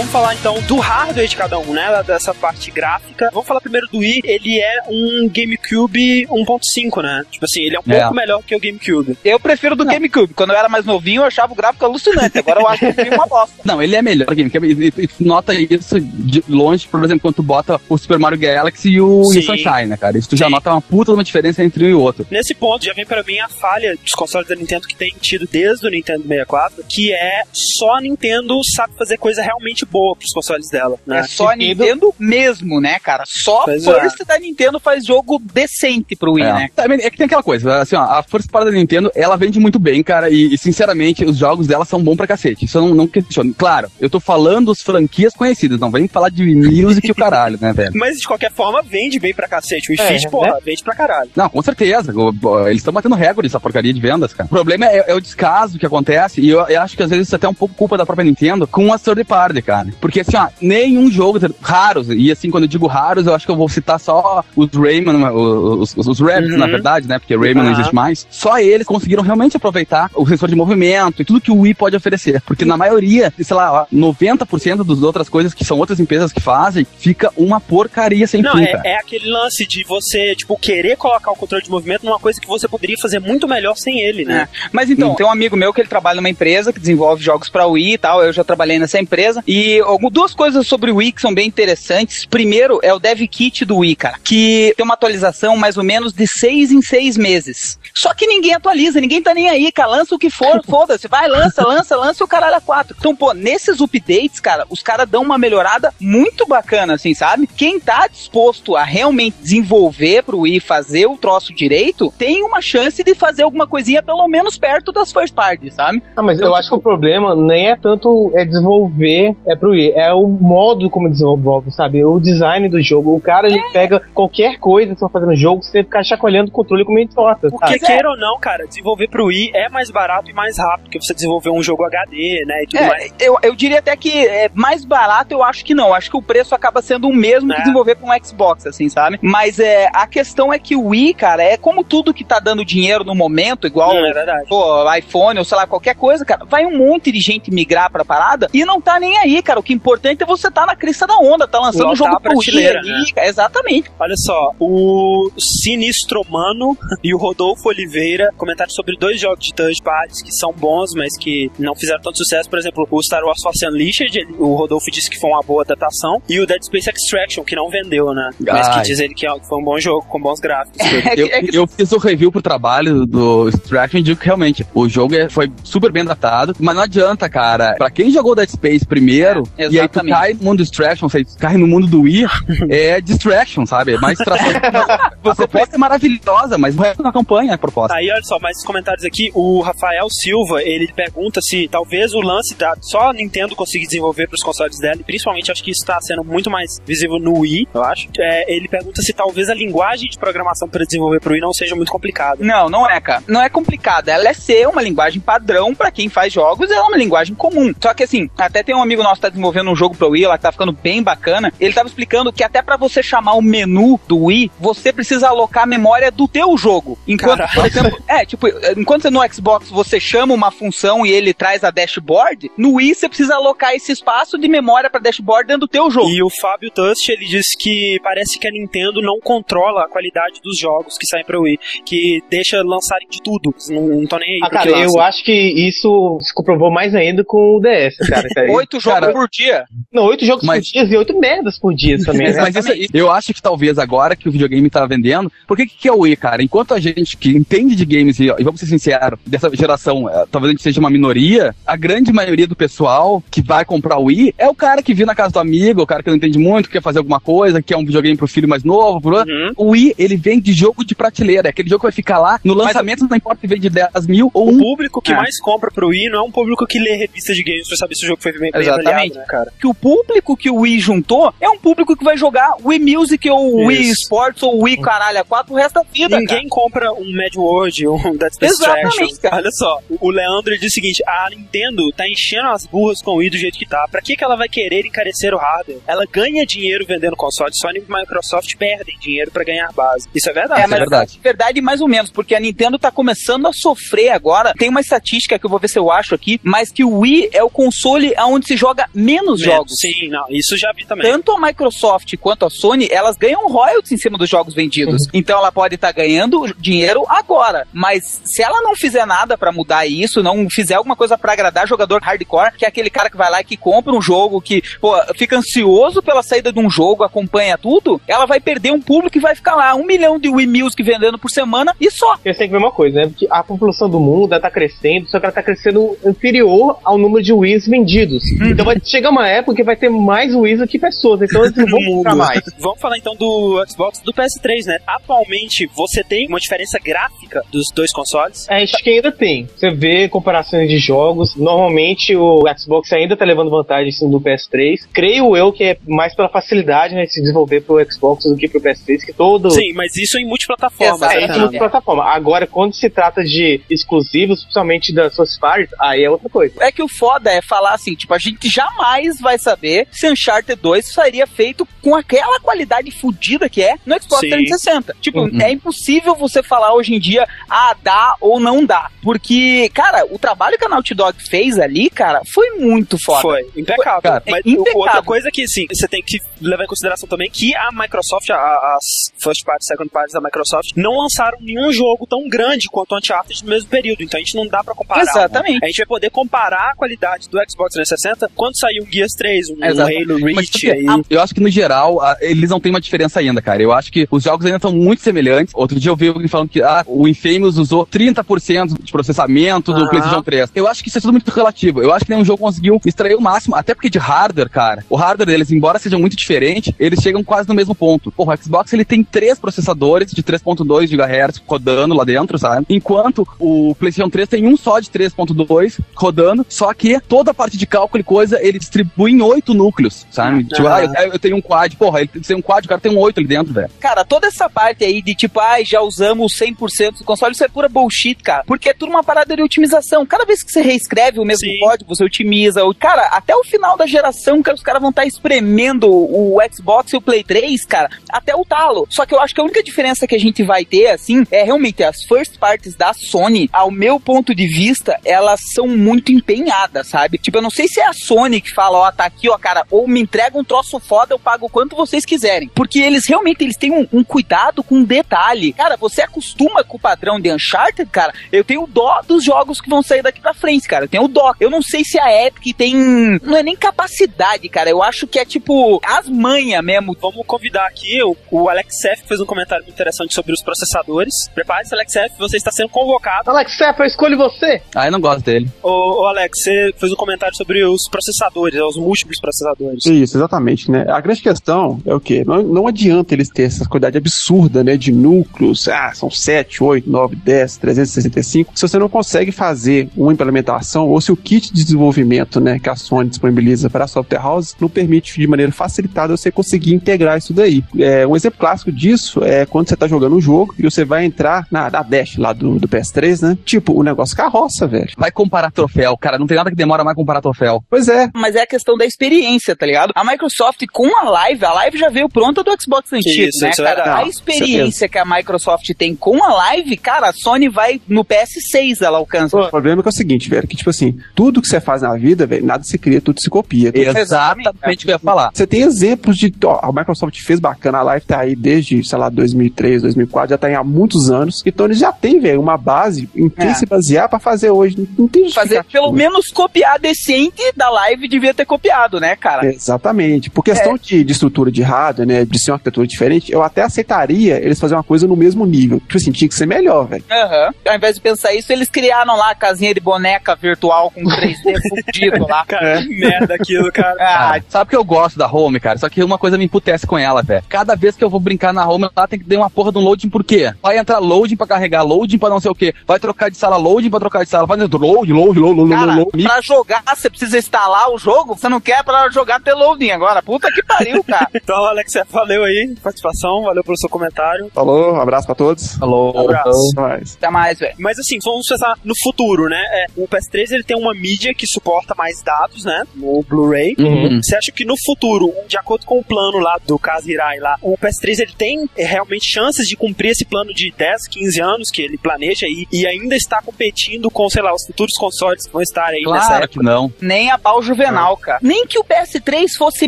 S2: Vamos falar então do hardware de cada um, né? Dessa parte gráfica. Vamos falar primeiro do Wii. Ele é um GameCube 1.5, né? Tipo assim, ele é um
S3: É.
S2: pouco melhor que o GameCube.
S5: Eu prefiro do GameCube. Quando eu era mais novinho, eu achava o gráfico alucinante. Agora eu acho que é uma bosta.
S3: Não, ele é melhor GameCube. E, e, e nota isso de longe, por exemplo, quando tu bota o Super Mario Galaxy e o, e o
S2: Sim.
S3: Sunshine, né, cara? Isso tu já
S2: Sim.
S3: nota uma puta uma diferença entre um e o outro.
S2: Nesse ponto, já vem para mim a falha dos consoles da Nintendo que tem tido desde o Nintendo 64, que é só a Nintendo sabe fazer coisa realmente boa pros consoles dela, né?
S5: É só a Nintendo mesmo, né, cara? Só
S2: Pois
S5: a
S2: é.
S5: First da Nintendo faz jogo decente pro Wii,
S3: É.
S5: né?
S3: Também É que tem aquela coisa, assim, ó, a Força Parada da Nintendo, ela vende muito bem, cara, e, e, sinceramente, os jogos dela são bons pra cacete. Isso eu não, não questiono. Claro, eu tô falando as franquias conhecidas, não vem falar de music e o caralho, né, velho?
S2: Mas de qualquer forma, vende bem pra cacete. O Wii
S4: É,
S2: Fit, porra, vende pra caralho.
S3: Não, com certeza. o- o- Eles estão batendo recorde essa porcaria de vendas, cara. O problema é, é o descaso que acontece, e eu, eu acho que às vezes isso é até um pouco culpa da própria Nintendo com a third party, cara. Porque assim, ó, nenhum jogo raros, e assim, quando eu digo raros, eu acho que eu vou citar só os Rayman, os, os, os Rabbits,
S2: Uhum.
S3: na verdade, né? Porque Rayman não
S2: Aham.
S3: existe mais. Só eles conseguiram realmente aproveitar o sensor de movimento e tudo que o Wii pode oferecer. Porque na maioria, sei lá, ó, 90% das outras coisas que são outras empresas que fazem, fica uma porcaria sem
S2: Não,
S3: fim,
S2: é,
S3: cara.
S2: é aquele lance de você, tipo, querer colocar o controle de movimento numa coisa que você poderia fazer muito melhor sem ele, né?
S5: Mas então, tem um amigo meu que ele trabalha numa empresa que desenvolve jogos pra Wii e tal. Eu já trabalhei nessa empresa. E duas coisas sobre o Wii que são bem interessantes. Primeiro é o Dev Kit do Wii, cara. Que tem uma atualização mais ou menos de seis em seis meses. Só que ninguém atualiza, ninguém tá nem aí, cara. Lança o que for, foda-se. Vai, lança, lança, lança e o caralho a quatro. Então, pô, nesses updates, cara, os caras dão uma melhorada muito bacana, assim, sabe? Quem tá disposto a realmente desenvolver pro Wii, fazer o troço direito, tem uma chance de fazer alguma coisinha pelo menos perto das first parties, sabe?
S4: Ah, mas eu acho que o problema nem é tanto é desenvolver é pro Wii, é o modo como desenvolve, sabe? O design do jogo. O cara ele pega qualquer coisa que você vai fazer no jogo, você ficar chacoalhando o controle como idiota.
S2: Porque,
S4: sabe?
S2: queira ou não, cara, desenvolver pro Wii é mais barato e mais rápido que você desenvolver um jogo HD, né? E tudo mais.
S5: É, eu, eu diria até que é mais barato, eu acho que não. Acho que o preço acaba sendo o mesmo
S2: É.
S5: que desenvolver com o Xbox, assim, sabe? Mas é, a questão é que o Wii, cara, é como tudo que tá dando dinheiro no momento, igual
S2: Não, é verdade.
S5: pô, iPhone ou sei lá, qualquer coisa, cara, vai um monte de gente migrar pra parada e não tá nem aí, cara. O que é importante é você tá na crista da onda, tá lançando um
S2: Lotar
S5: jogo
S2: a
S5: pro Wii
S2: né?
S5: cara. Exatamente.
S2: Olha só, o Sinistromano e o Rodolfo Oliveira comentaram sobre dois jogos de third parties que são bons, mas que não fizeram tanto sucesso. Por exemplo, o Star Wars Force Unleashed, ele- o Rodolfo disse que foi uma boa adaptação, e o Dead Space Extraction, que não vendeu, né? Mas que
S3: Ai.
S2: diz ele que é- foi um bom jogo, com bons gráficos.
S5: É
S3: Eu,
S5: é que-
S3: eu fiz o review pro trabalho do Extraction e digo que realmente o jogo foi super bem adaptado, mas não adianta, cara. Pra quem jogou Dead Space primeiro,
S5: É,
S3: e aí tu cai no mundo do Extraction, você cai no mundo do Wii, é Distraction, sabe? É mais distração. Você pode ser maravilhosa, mas o resto não acompanha a proposta.
S2: Aí, olha só, mais comentários aqui. O Rafael Silva, ele pergunta se talvez o lance da só a Nintendo conseguir desenvolver para os consoles dela, e principalmente acho que isso está sendo muito mais visível no Wii, eu acho. É, ele pergunta se talvez a linguagem de programação para desenvolver para o Wii não seja muito complicada.
S5: Não, não é, cara. Não é complicada. Ela é ser uma linguagem padrão pra quem faz jogos, ela é uma linguagem comum. Só que assim, até tem um amigo nosso tá desenvolvendo um jogo pro Wii, lá que tá ficando bem bacana. Ele tava explicando que até pra você chamar o menu do Wii, você precisa alocar a memória do teu jogo. Enquanto,
S2: Caraca.
S5: por exemplo, é, tipo, enquanto no Xbox você chama uma função e ele traz a dashboard, no Wii você precisa alocar esse espaço de memória pra dashboard dentro do teu jogo.
S2: E o Fábio Dust, ele disse que parece que a Nintendo não controla a qualidade dos jogos que saem para o Wii, que deixa lançarem de tudo. Não, não tô nem aí.
S4: Ah, cara, eu acho que isso se comprovou mais ainda com o DS, cara.
S5: Oito jogos
S3: Cara,
S5: por dia.
S4: Não, oito jogos
S3: Mas-
S4: por dia e oito merdas por dia também, né?
S3: Mas isso, eu acho que talvez agora que o videogame tá vendendo, por que que é o Wii, cara? Enquanto a gente que entende de games, e, e vamos ser sinceros, dessa geração, eh, talvez a gente seja uma minoria, a grande maioria do pessoal que vai comprar o Wii é o cara que viu na casa do amigo, o cara que não entende muito, quer fazer alguma coisa, quer um videogame pro filho mais novo, pro...
S2: Uhum.
S3: O Wii, ele vem de jogo de prateleira, é aquele jogo que vai ficar lá no lançamento, não importa se vem de 10 mil ou
S2: O
S3: um.
S2: público que
S5: É.
S2: mais compra pro Wii não é um público que lê revista de games pra saber se o jogo foi bem, bem
S5: Exatamente.
S2: né, cara?
S5: que o público que o Wii juntou é um público que vai jogar Wii Music ou Wii
S2: Isso.
S5: Sports ou Wii caralho a quatro o resto da vida.
S2: Ninguém compra um Mad World, um Dead Space
S5: Exatamente, cara.
S2: Olha só, o Leandro diz o seguinte: a Nintendo tá enchendo as burras com o Wii do jeito que tá. Pra que, que ela vai querer encarecer o hardware? Ela ganha dinheiro vendendo console, Sony e Microsoft perdem dinheiro pra ganhar base. Isso é verdade.
S5: É,
S3: é
S5: mas
S3: verdade.
S5: verdade mais ou menos, porque a Nintendo tá começando a sofrer agora. Tem uma estatística que eu vou ver se eu acho aqui, mas que o Wii é o console onde se joga menos
S2: Menos.
S5: jogos.
S2: Sim, não, isso já vi também.
S5: Tanto a Microsoft quanto a Sony, elas ganham royalties em cima dos jogos vendidos. Então ela pode estar ganhando dinheiro agora. Mas se ela não fizer nada pra mudar isso, não fizer alguma coisa pra agradar jogador hardcore, que é aquele cara que vai lá e que compra um jogo, que pô, fica ansioso pela saída de um jogo, acompanha tudo, ela vai perder um público e vai ficar lá um milhão de Wii Music vendendo por semana e só.
S4: Eu sei que é a mesma coisa, né? Porque a população do mundo ela tá crescendo, só que ela tá crescendo inferior ao número de Wii's vendidos. Então vai Chega uma época que vai ter mais Wii que pessoas, então eles não vão comprar mais.
S2: Vamos falar então do Xbox e do PS3, né? Atualmente, você tem uma diferença gráfica dos dois consoles?
S4: É, acho que ainda tem. Você vê comparações de jogos. Normalmente o Xbox ainda tá levando vantagem em cima do PS3. Creio eu que é mais pela facilidade né, de se desenvolver pro Xbox do que pro PS3, que todo.
S2: Sim, mas isso em multiplataforma.
S4: É,
S2: né?
S4: isso é multiplataforma. Agora, quando se trata de exclusivos, principalmente das suas partes, aí é outra coisa.
S5: É que o foda é falar assim, tipo, a gente jamais vai saber se Uncharted 2 seria feito com aquela qualidade fodida que é no Xbox
S2: Sim.
S5: 360. Tipo, é impossível você falar hoje em dia, ah, dá ou não dá. Porque, cara, o trabalho que a Naughty Dog fez ali, cara, foi muito foda.
S2: Foi, impecável.
S3: Cara,
S2: Mas
S5: é impecável.
S2: outra coisa que, sim, você tem que levar em consideração também que a Microsoft, a- as first parties, second parties da Microsoft, não lançaram nenhum jogo tão grande quanto o Uncharted no mesmo período. Então a gente não dá pra comparar.
S5: Exatamente.
S2: A gente vai poder comparar a qualidade do Xbox 360 quando sair um Gears 3, um,
S5: Exato.
S2: Halo Reach
S3: porque,
S2: aí.
S3: ah, eu acho que no geral, ah, eles não têm uma diferença ainda, cara. Eu acho que os jogos ainda estão muito semelhantes. Outro dia eu vi alguém falando que ah, o Infamous usou 30% de processamento do
S2: Aham.
S3: PlayStation 3. Eu acho que isso é tudo muito relativo. Eu acho que nenhum jogo conseguiu extrair o máximo, até porque de hardware, cara. O hardware deles, embora seja muito diferente, eles chegam quase no mesmo ponto. Porra, o Xbox ele tem três processadores de 3.2 GHz rodando lá dentro, sabe? Enquanto o PlayStation 3 tem um só de 3.2 rodando, só que toda a parte de cálculo e coisa ele distribui em oito núcleos, sabe? Tipo, ah, eu, eu tenho um quad, porra, ele tem um quad, o cara tem um 8 ali dentro, velho.
S5: Cara, toda essa parte aí de tipo, ai, já usamos 100% do console, isso é pura bullshit, cara. Porque é tudo uma parada de otimização. Cada vez que você reescreve o mesmo
S2: Sim.
S5: código, você otimiza. O- Cara, até o final da geração, cara, os caras vão estar espremendo o Xbox e o Play 3, cara, até o talo. Só que eu acho que a única diferença que a gente vai ter, assim, é realmente as first parties da Sony, ao meu ponto de vista, elas são muito empenhadas, sabe? Tipo, eu não sei se é a Sony que fala, ó, tá aqui, ó, cara, ou me entrega um troço foda, eu pago o quanto vocês quiserem. Porque eles realmente, eles têm um, um cuidado com detalhe. Cara, você acostuma com o padrão de Uncharted, cara, eu tenho dó dos jogos que vão sair daqui pra frente, cara. Eu tenho dó. Eu não sei se a Epic tem. Não é nem capacidade, cara. Eu acho que é tipo as manhas mesmo.
S2: Vamos convidar aqui o, o Alex F, que fez um comentário muito interessante sobre os processadores. Prepare-se, Alex F, você está sendo convocado.
S4: Alex Sepp, eu escolho você.
S3: Ah, eu não gosto dele.
S2: Ô, ô, Alex, você fez um comentário sobre os processadores, os múltiplos processadores.
S8: Isso, exatamente, né? A grande questão é o quê? Não, não adianta eles terem essa quantidade absurda, né, de núcleos, ah, são 7, 8, 9, 10, 365, se você não consegue fazer uma implementação, ou se o kit de desenvolvimento, né, que a Sony disponibiliza para a software house, não permite de maneira facilitada você conseguir integrar isso daí. É, um exemplo clássico disso é quando você está jogando um jogo e você vai entrar na, na Dash lá do, do PS3, né? Tipo, o negócio carroça, velho.
S3: Vai comparar troféu, cara. Não tem nada que demora mais comparar troféu.
S8: Pois é,
S5: Mas é a questão da experiência, tá ligado? A Microsoft com a live, a live já veio pronta do Xbox antigo,
S2: Isso,
S5: né,
S2: isso é
S5: cara? a experiência que a Microsoft tem com a live, cara, a Sony vai no PS6, ela alcança.
S8: O problema é que é o seguinte, velho, que tipo assim, tudo que você faz na vida, velho, nada se cria, tudo se copia.
S3: Exatamente o que eu ia falar.
S8: Você tem exemplos de. Ó, a Microsoft fez bacana, a Live tá aí desde, sei lá, 2003, 2004, já tá aí há muitos anos. Então eles já têm, velho, uma base em quem
S5: É.
S8: se basear pra fazer hoje. Não, não tem
S5: Fazer pelo menos copiar decente da live devia ter copiado, né, cara?
S8: Exatamente. Por questão de, de estrutura de hardware, né, de ser uma arquitetura diferente, eu até aceitaria eles fazerem uma coisa no mesmo nível. Tipo assim, tinha que ser melhor, velho.
S5: Aham. Ao invés de pensar isso, eles criaram lá a casinha de boneca virtual com 3D fudido lá.
S2: Cara, que merda aquilo, cara.
S5: Ah,
S3: Ah, sabe que eu gosto da home, cara? Só que uma coisa me emputece com ela, velho. Cada vez que eu vou brincar na home, ela tem que dar uma porra de um loading, por quê? Vai entrar loading pra carregar, loading pra não sei o quê. Vai trocar de sala, loading pra trocar de sala. Vai dentro, load, load, load, load,
S5: Cara,
S3: load. Me-
S5: pra jogar, você precisa instalar o jogo? Você não quer pra jogar ter loading agora? Puta que pariu, cara.
S2: Então, Alex F, valeu aí, participação, valeu pelo seu comentário.
S8: Falou, um abraço pra todos.
S3: Falou.
S2: Abraço.
S8: Até mais.
S5: Até mais, velho.
S2: Mas assim, vamos pensar no futuro, né? É, o PS3 ele tem uma mídia que suporta mais dados, né? No Blu-ray.
S3: Uhum.
S2: Você acha que no futuro, de acordo com o plano lá do caso Hirai lá, o PS3 ele tem é, realmente chances de cumprir esse plano de 10, 15 anos que ele planeja e, e ainda está competindo com, sei lá, os futuros consoles que vão estar aí nessa
S3: Claro
S2: época?
S3: que não.
S5: Nem a pau juvenal, cara. Nem que o PS3 fosse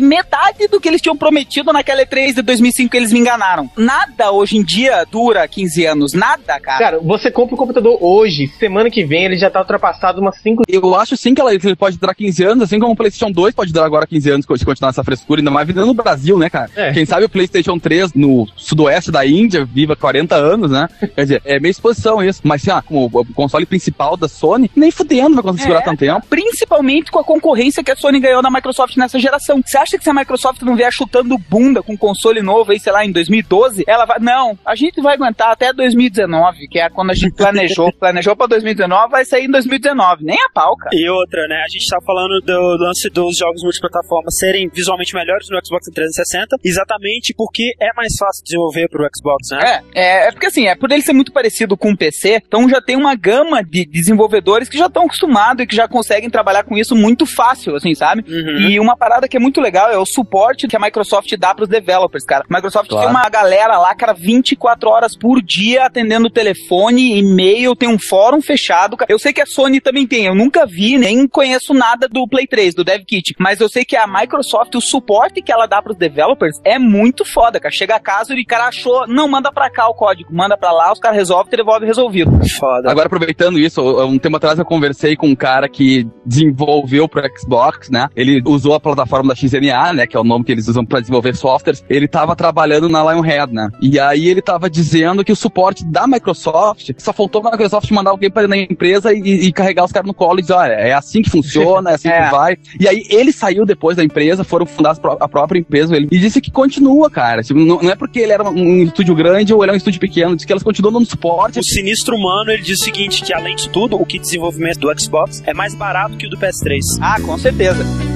S5: metade do que eles tinham prometido naquela E3 de 2005 que eles me enganaram. Nada hoje em dia dura 15 anos. Nada, cara.
S4: Cara, você compra o computador hoje, semana que vem ele já tá ultrapassado umas 5
S3: Eu acho sim que ela, ele pode durar 15 anos, assim como o PlayStation 2 pode durar agora 15 anos se continuar essa frescura, ainda mais vendendo no Brasil, né, cara?
S4: É.
S3: Quem sabe o PlayStation 3 no sudoeste da Índia viva 40 anos, né? Quer dizer, é meio exposição isso. Mas, assim, ah, como o console principal da Sony, nem fudendo vai conseguir segurar
S5: É,
S3: tanto tempo.
S5: Principalmente com a concorrência que a Sony ganhou da Microsoft nessa geração. Você acha que se a Microsoft não vier chutando bunda com console novo aí, sei lá, em 2012, ela vai. Não, a gente vai aguentar até 2019, que é quando a gente planejou. planejou pra 2019, vai sair em 2019. Nem a pau, cara.
S2: E outra, né? A gente tá falando do lance dos jogos multiplataforma serem visualmente melhores no Xbox 360, exatamente porque é mais fácil desenvolver pro Xbox, né?
S5: É, é, é porque assim, é por ele ser muito parecido com o PC, então já tem uma gama de desenvolvedores que já estão acostumados e que já conseguem trabalhar com isso muito fácil, assim, sabe?
S2: Uhum.
S5: E uma parada que é muito legal é o suporte que a Microsoft dá pros developers, cara. A Microsoft
S3: Claro.
S5: tem uma galera lá, cara, 24 horas por dia atendendo telefone, e-mail, tem um fórum fechado. cara. Eu sei que a Sony também tem, eu nunca vi, nem conheço nada do Play 3, do DevKit, mas eu sei que a Microsoft, o suporte que ela dá pros developers é muito foda, cara. Chega a casa e o cara achou, não, manda pra cá o código, manda pra lá, os caras resolvem, te devolve resolvido.
S2: Foda.
S3: Agora, aproveitando isso, um tempo atrás eu conversei com um cara que desenvolveu pro Xbox, né? Ele usou a plataforma da XNA, né? Que é o nome que eles usam pra desenvolver softwares. Ele tava trabalhando na Lionhead, né? E aí ele tava dizendo que o suporte da Microsoft só faltou a Microsoft mandar alguém para na empresa e, e carregar os caras no colo e dizer, olha, é assim que funciona, é assim
S5: É.
S3: que vai. E aí ele saiu depois da empresa, foram fundar a própria empresa, ele, e disse que continua, cara. Tipo, não, não é porque ele era um, um estúdio grande ou ele é um estúdio pequeno, diz que elas continuam dando suporte.
S2: O sinistro humano, ele diz o seguinte, que além de tudo, o kit de desenvolvimento do Xbox é mais barato que o do PS3.
S5: Ah, com certeza.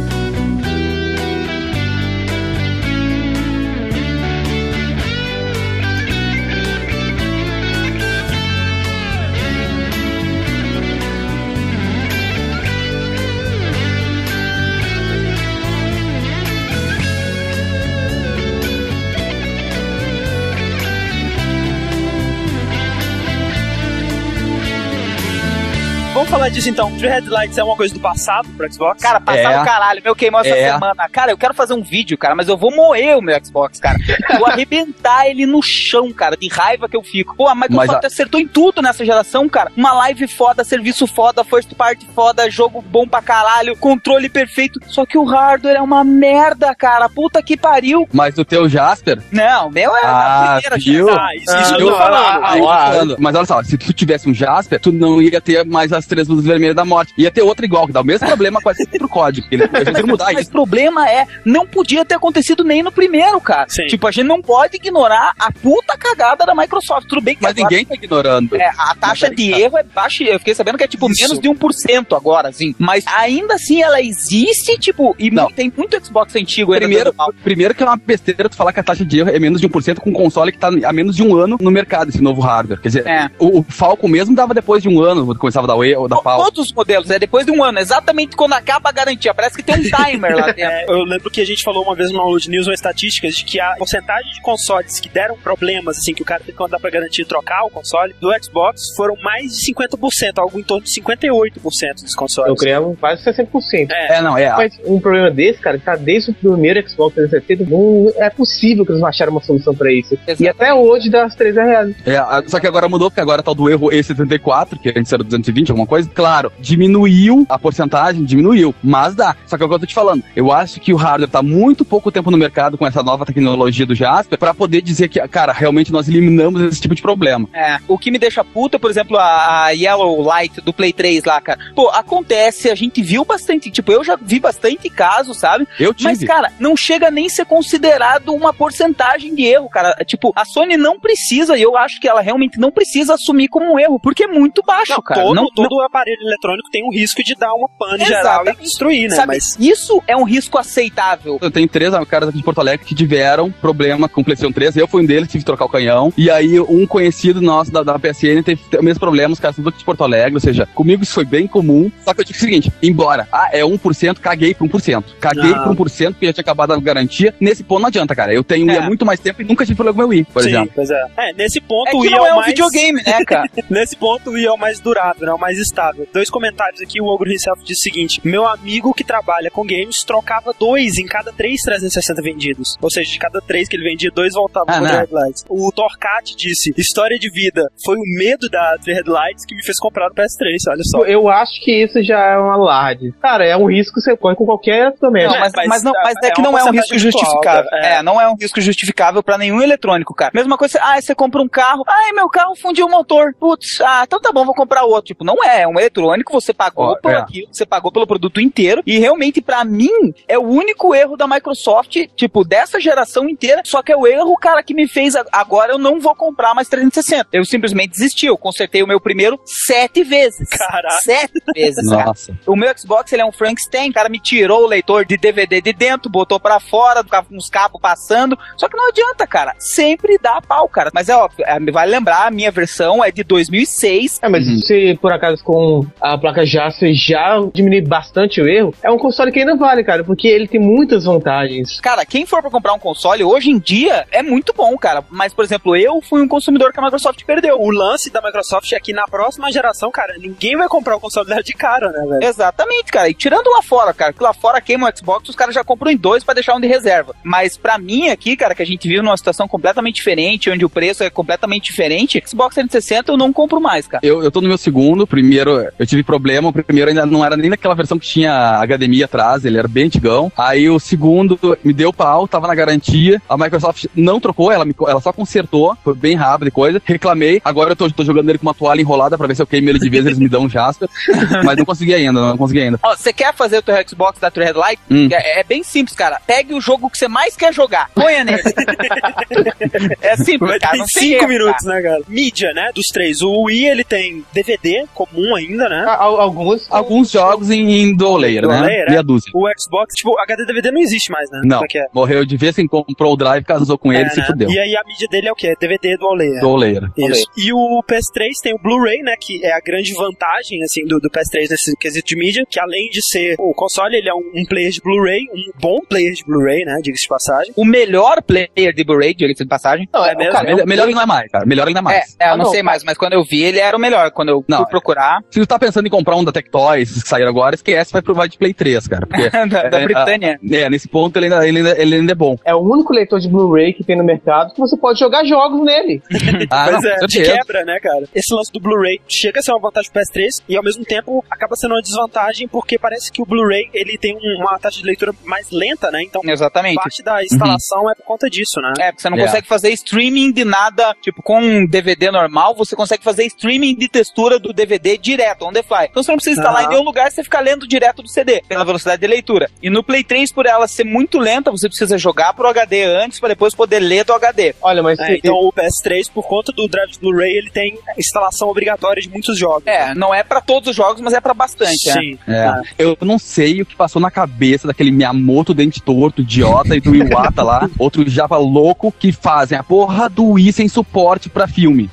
S2: Falar disso então. Three Headlights é uma coisa do passado pro Xbox?
S5: Cara, passar
S3: É.
S5: o caralho, meu queimou essa
S3: É.
S5: semana. Cara, eu quero fazer um vídeo, cara, mas eu vou moer o meu Xbox, cara. Vou arrebentar ele no chão, cara, de raiva que eu fico. Pô, a Microsoft
S3: Mas a-
S5: acertou em tudo nessa geração, cara. Uma live foda, serviço foda, first party foda, jogo bom pra caralho, controle perfeito. Só que o hardware é uma merda, cara. Puta que pariu.
S3: Mas o teu Jasper,
S5: Não, o meu é
S3: Ah,
S5: a primeira
S3: viu?
S5: geração.
S2: Ah, isso, isso
S4: Ah,
S2: eu tô falando.
S4: ah, ah,
S3: falando. Mas olha só, se tu tivesse um Jasper, tu não ia ter mais as três luzes vermelhas da morte. Ia ter outra igual, que dá o mesmo problema quase pro código. Ele, a gente tem que mudar
S5: Mas
S3: isso.
S5: o problema é, não podia ter acontecido nem no primeiro, cara.
S2: Sim.
S5: Tipo, a gente não pode ignorar a puta cagada da Microsoft. Tudo bem que
S3: Mas
S5: agora-
S3: ninguém tá ignorando.
S5: É, a taxa de erro é baixa. Eu fiquei sabendo que é tipo
S2: Isso.
S5: menos de 1% agora, assim. Mas ainda assim ela existe, tipo, e
S3: Não.
S5: tem muito Xbox antigo ainda
S3: Primeiro, primeiro que é uma besteira tu falar que a taxa de erro é menos de 1% com um console que tá há menos de um ano no mercado, esse novo hardware. Quer dizer,
S5: É.
S3: o, o Falcon mesmo dava depois de um ano, quando começava a dar o erro, da pau.
S5: Todos os modelos, é depois de um ano, exatamente quando acaba a garantia. Parece que tem um timer lá dentro.
S2: É, eu lembro que a gente falou uma vez no Download News uma estatística de que a porcentagem de consoles que deram problemas, assim, que o cara teve que mandar pra garantir trocar o console, do Xbox foram mais de 50%, algo em torno de 58% dos consoles.
S4: Eu criava quase 60%.
S3: É, não, é.
S4: Mas um problema desse, cara, que tá desde o primeiro Xbox 360, não é possível que eles não acharam uma solução pra isso. E até hoje dá as 300 reais.
S3: É, só que agora mudou, porque agora tá o do erro E74, que antes era 220, alguma coisa. Claro, diminuiu a porcentagem, diminuiu, mas dá. Só que é o que eu tô te falando, eu acho que o hardware tá muito pouco tempo no mercado com essa nova tecnologia do Jasper pra poder dizer que, cara, realmente nós eliminamos esse tipo de problema.
S5: É, o que me deixa puta, por exemplo, a, a Yellow Light do Play 3 lá, cara. Pô, acontece, a gente viu bastante, tipo, eu já vi bastante casos, sabe?
S3: Eu tive.
S5: Mas, cara, não chega nem a ser considerado uma porcentagem de erro, cara. Tipo, a Sony não precisa, e eu acho que ela realmente não precisa assumir como um erro, porque é muito baixo,
S2: Não,
S5: cara.
S2: todo,
S5: não,
S2: todo aparelho eletrônico tem um risco de dar uma pane geral e destruir, né?
S5: sabe,
S2: Mas
S5: isso é um risco aceitável.
S3: Eu tenho três caras aqui de Porto Alegre que tiveram problema com o PlayStation 3. Eu fui um deles, tive que trocar o canhão. E aí, um conhecido nosso da, da PSN teve o mesmo problema, os caras são de Porto Alegre. Ou seja, comigo isso foi bem comum. Só que eu digo o seguinte: embora, ah, é 1%, caguei por 1%. Caguei
S2: Ah.
S3: por 1%, porque já tinha acabado a garantia. Nesse ponto não adianta, cara. Eu tenho
S5: É.
S3: Wii há muito mais tempo e nunca tive problema com o meu Wii, por
S2: sim,
S3: exemplo.
S2: pois é. É, nesse ponto
S5: É
S2: o Wii
S5: não
S2: é
S5: é
S2: o
S5: um
S2: mais...
S5: videogame, né, cara?
S2: Nesse ponto, o Wii é o mais durável, né? O mais estável. Dois comentários aqui, o Ogro himself diz o seguinte: Meu amigo que trabalha com games trocava dois em cada três 360 vendidos. Ou seja, de cada três que ele vendia, dois voltavam
S3: Ah,
S2: pro
S3: não.
S2: Red Lights. O Torcat disse: História de vida. Foi o medo da Red Lights que me fez comprar o PS3, olha só.
S4: Eu acho que isso já é um alarde. Cara, é um risco que você corre com qualquer.
S5: Não, mas,
S2: mas
S5: mas não, mas é,
S2: é
S5: que
S2: uma
S5: não é um risco justificável.
S2: alta,
S5: é.
S2: é.
S5: não é um risco justificável pra nenhum eletrônico, cara. Mesma coisa, ah, você compra um carro, ai, meu carro fundiu o motor. Putz, ah, então tá bom, vou comprar outro. Tipo, não é, um eletrônico, você pagou
S3: Ó,
S5: por
S3: é.
S5: aquilo, você pagou pelo produto inteiro, e realmente, pra mim, é o único erro da Microsoft, tipo, dessa geração inteira, só que é o erro, cara, que me fez, agora eu não vou comprar mais 360. Eu simplesmente desisti, eu consertei o meu primeiro sete vezes.
S2: Caraca.
S5: Sete vezes, cara.
S3: Nossa.
S5: O meu Xbox, ele é um Frankenstein, o cara me tirou o leitor de DVD de dentro, botou pra fora, ficava com uns cabos passando. Só que não adianta, cara. Sempre dá pau, cara. Mas é óbvio, é, vale lembrar, a minha versão é de 2006.
S4: É, mas se por acaso com a placa Jasper já diminuir bastante o erro, é um console que ainda vale, cara, porque ele tem muitas vantagens.
S5: Cara, quem for pra comprar um console, hoje em dia, é muito bom, cara. Mas, por exemplo, eu fui um consumidor que a Microsoft perdeu.
S2: O lance da Microsoft é que na próxima geração, cara, ninguém vai comprar o console dela de cara, né, velho?
S5: Exatamente, cara. E tirando lá fora, cara, que lá fora queima o Xbox, os caras já compram em dois pra deixar um de reserva. Mas pra mim aqui, cara, que a gente vive numa situação completamente diferente, onde o preço é completamente diferente, Xbox 360 eu não compro mais, cara.
S3: Eu, eu tô no meu segundo, primeiro eu tive problema, o primeiro ainda não era nem naquela versão que tinha HDMI atrás, ele era bem antigão. Aí o segundo me deu pau, tava na garantia, a Microsoft não trocou, ela, me, ela só consertou, foi bem rápido e coisa. Reclamei, agora eu tô, tô jogando ele com uma toalha enrolada pra ver se eu queimo ele de vez, eles me dão um jasper. Mas não consegui ainda, não consegui ainda.
S5: Ó, você quer fazer o teu Xbox da True Headlight?
S3: Hum.
S5: É, é bem simples, cara. Pegue o jogo que você mais quer jogar, ponha nele. é simples, cara. Não tem
S2: cinco
S5: erro,
S2: minutos, né, cara? Mídia, né? Dos três. O Wii, ele tem DVD comum ainda, né?
S4: A- al- Alguns.
S3: Alguns jogos em, em dual layer,
S2: Dual
S3: né?
S2: layer, é?
S3: Meia dúzia.
S2: O Xbox, tipo, HD DVD não existe mais, né?
S3: Não,
S2: é que é?
S3: morreu de vez em quando comprou o drive, casou com ele
S2: É,
S3: e se
S2: né?
S3: fudeu.
S2: E aí a mídia dele é o quê? DVD dual layer.
S3: Dual layer.
S2: Isso. E o PS3 tem o Blu-ray, né? Que é a grande vantagem, assim, do, do PS3 nesse quesito de mídia. Que além de ser o console, ele é um, um player de Blu-ray, um bom player de Blu-ray, né? Diga-se de passagem.
S5: O melhor player de Blu-ray, diga-se de passagem.
S4: Não,
S2: É
S4: é,
S2: mesmo?
S4: cara, é um-
S3: Melhor, melhor é mais, cara. Melhor é mais.
S5: É, é, eu
S4: Ah,
S5: não,
S4: não,
S5: sei mais, mas quando eu vi, ele era o melhor. Quando eu
S3: Não,
S5: fui
S3: é.
S5: procurar,
S3: Se tu tá pensando em comprar um da Tectoys que saíram agora, esquece, vai pro vai de Play 3, cara. Porque,
S5: da, da
S3: é,
S5: Britânia.
S3: é, nesse ponto ele ainda, ele, ainda, ele ainda é bom.
S4: é o único leitor de Blu-ray que tem no mercado que você pode jogar jogos nele.
S3: Ah,
S2: Pois
S3: não,
S2: é, de quebra, né, cara? Esse lance do Blu-ray chega a ser uma vantagem pro PS3 e ao mesmo tempo acaba sendo uma desvantagem porque parece que o Blu-ray ele tem um- uma taxa de leitura mais lenta, né? Então
S5: Exatamente.
S2: parte da instalação é por conta disso, né?
S5: É, porque você não
S3: É.
S5: consegue fazer streaming de nada, tipo, com um DVD normal, você consegue fazer streaming de textura do DVD direto, on the fly. Então você não precisa instalar
S2: Ah.
S5: em nenhum lugar, você fica lendo direto do CD, pela velocidade de leitura. E no Play 3, por ela ser muito lenta, você precisa jogar pro HD antes, pra depois poder ler do HD.
S4: Olha, mas
S2: É, então o PS3, por conta do drive Blu-ray, ele tem instalação obrigatória de muitos jogos.
S5: É, não é pra todos os jogos, mas é pra bastante, né?
S2: Sim.
S3: É. Eu não sei o que passou na cabeça daquele Miyamoto dente torto, idiota, e do Iwata lá, outro Java louco, que fazem a porra do Wii sem suporte pra filme.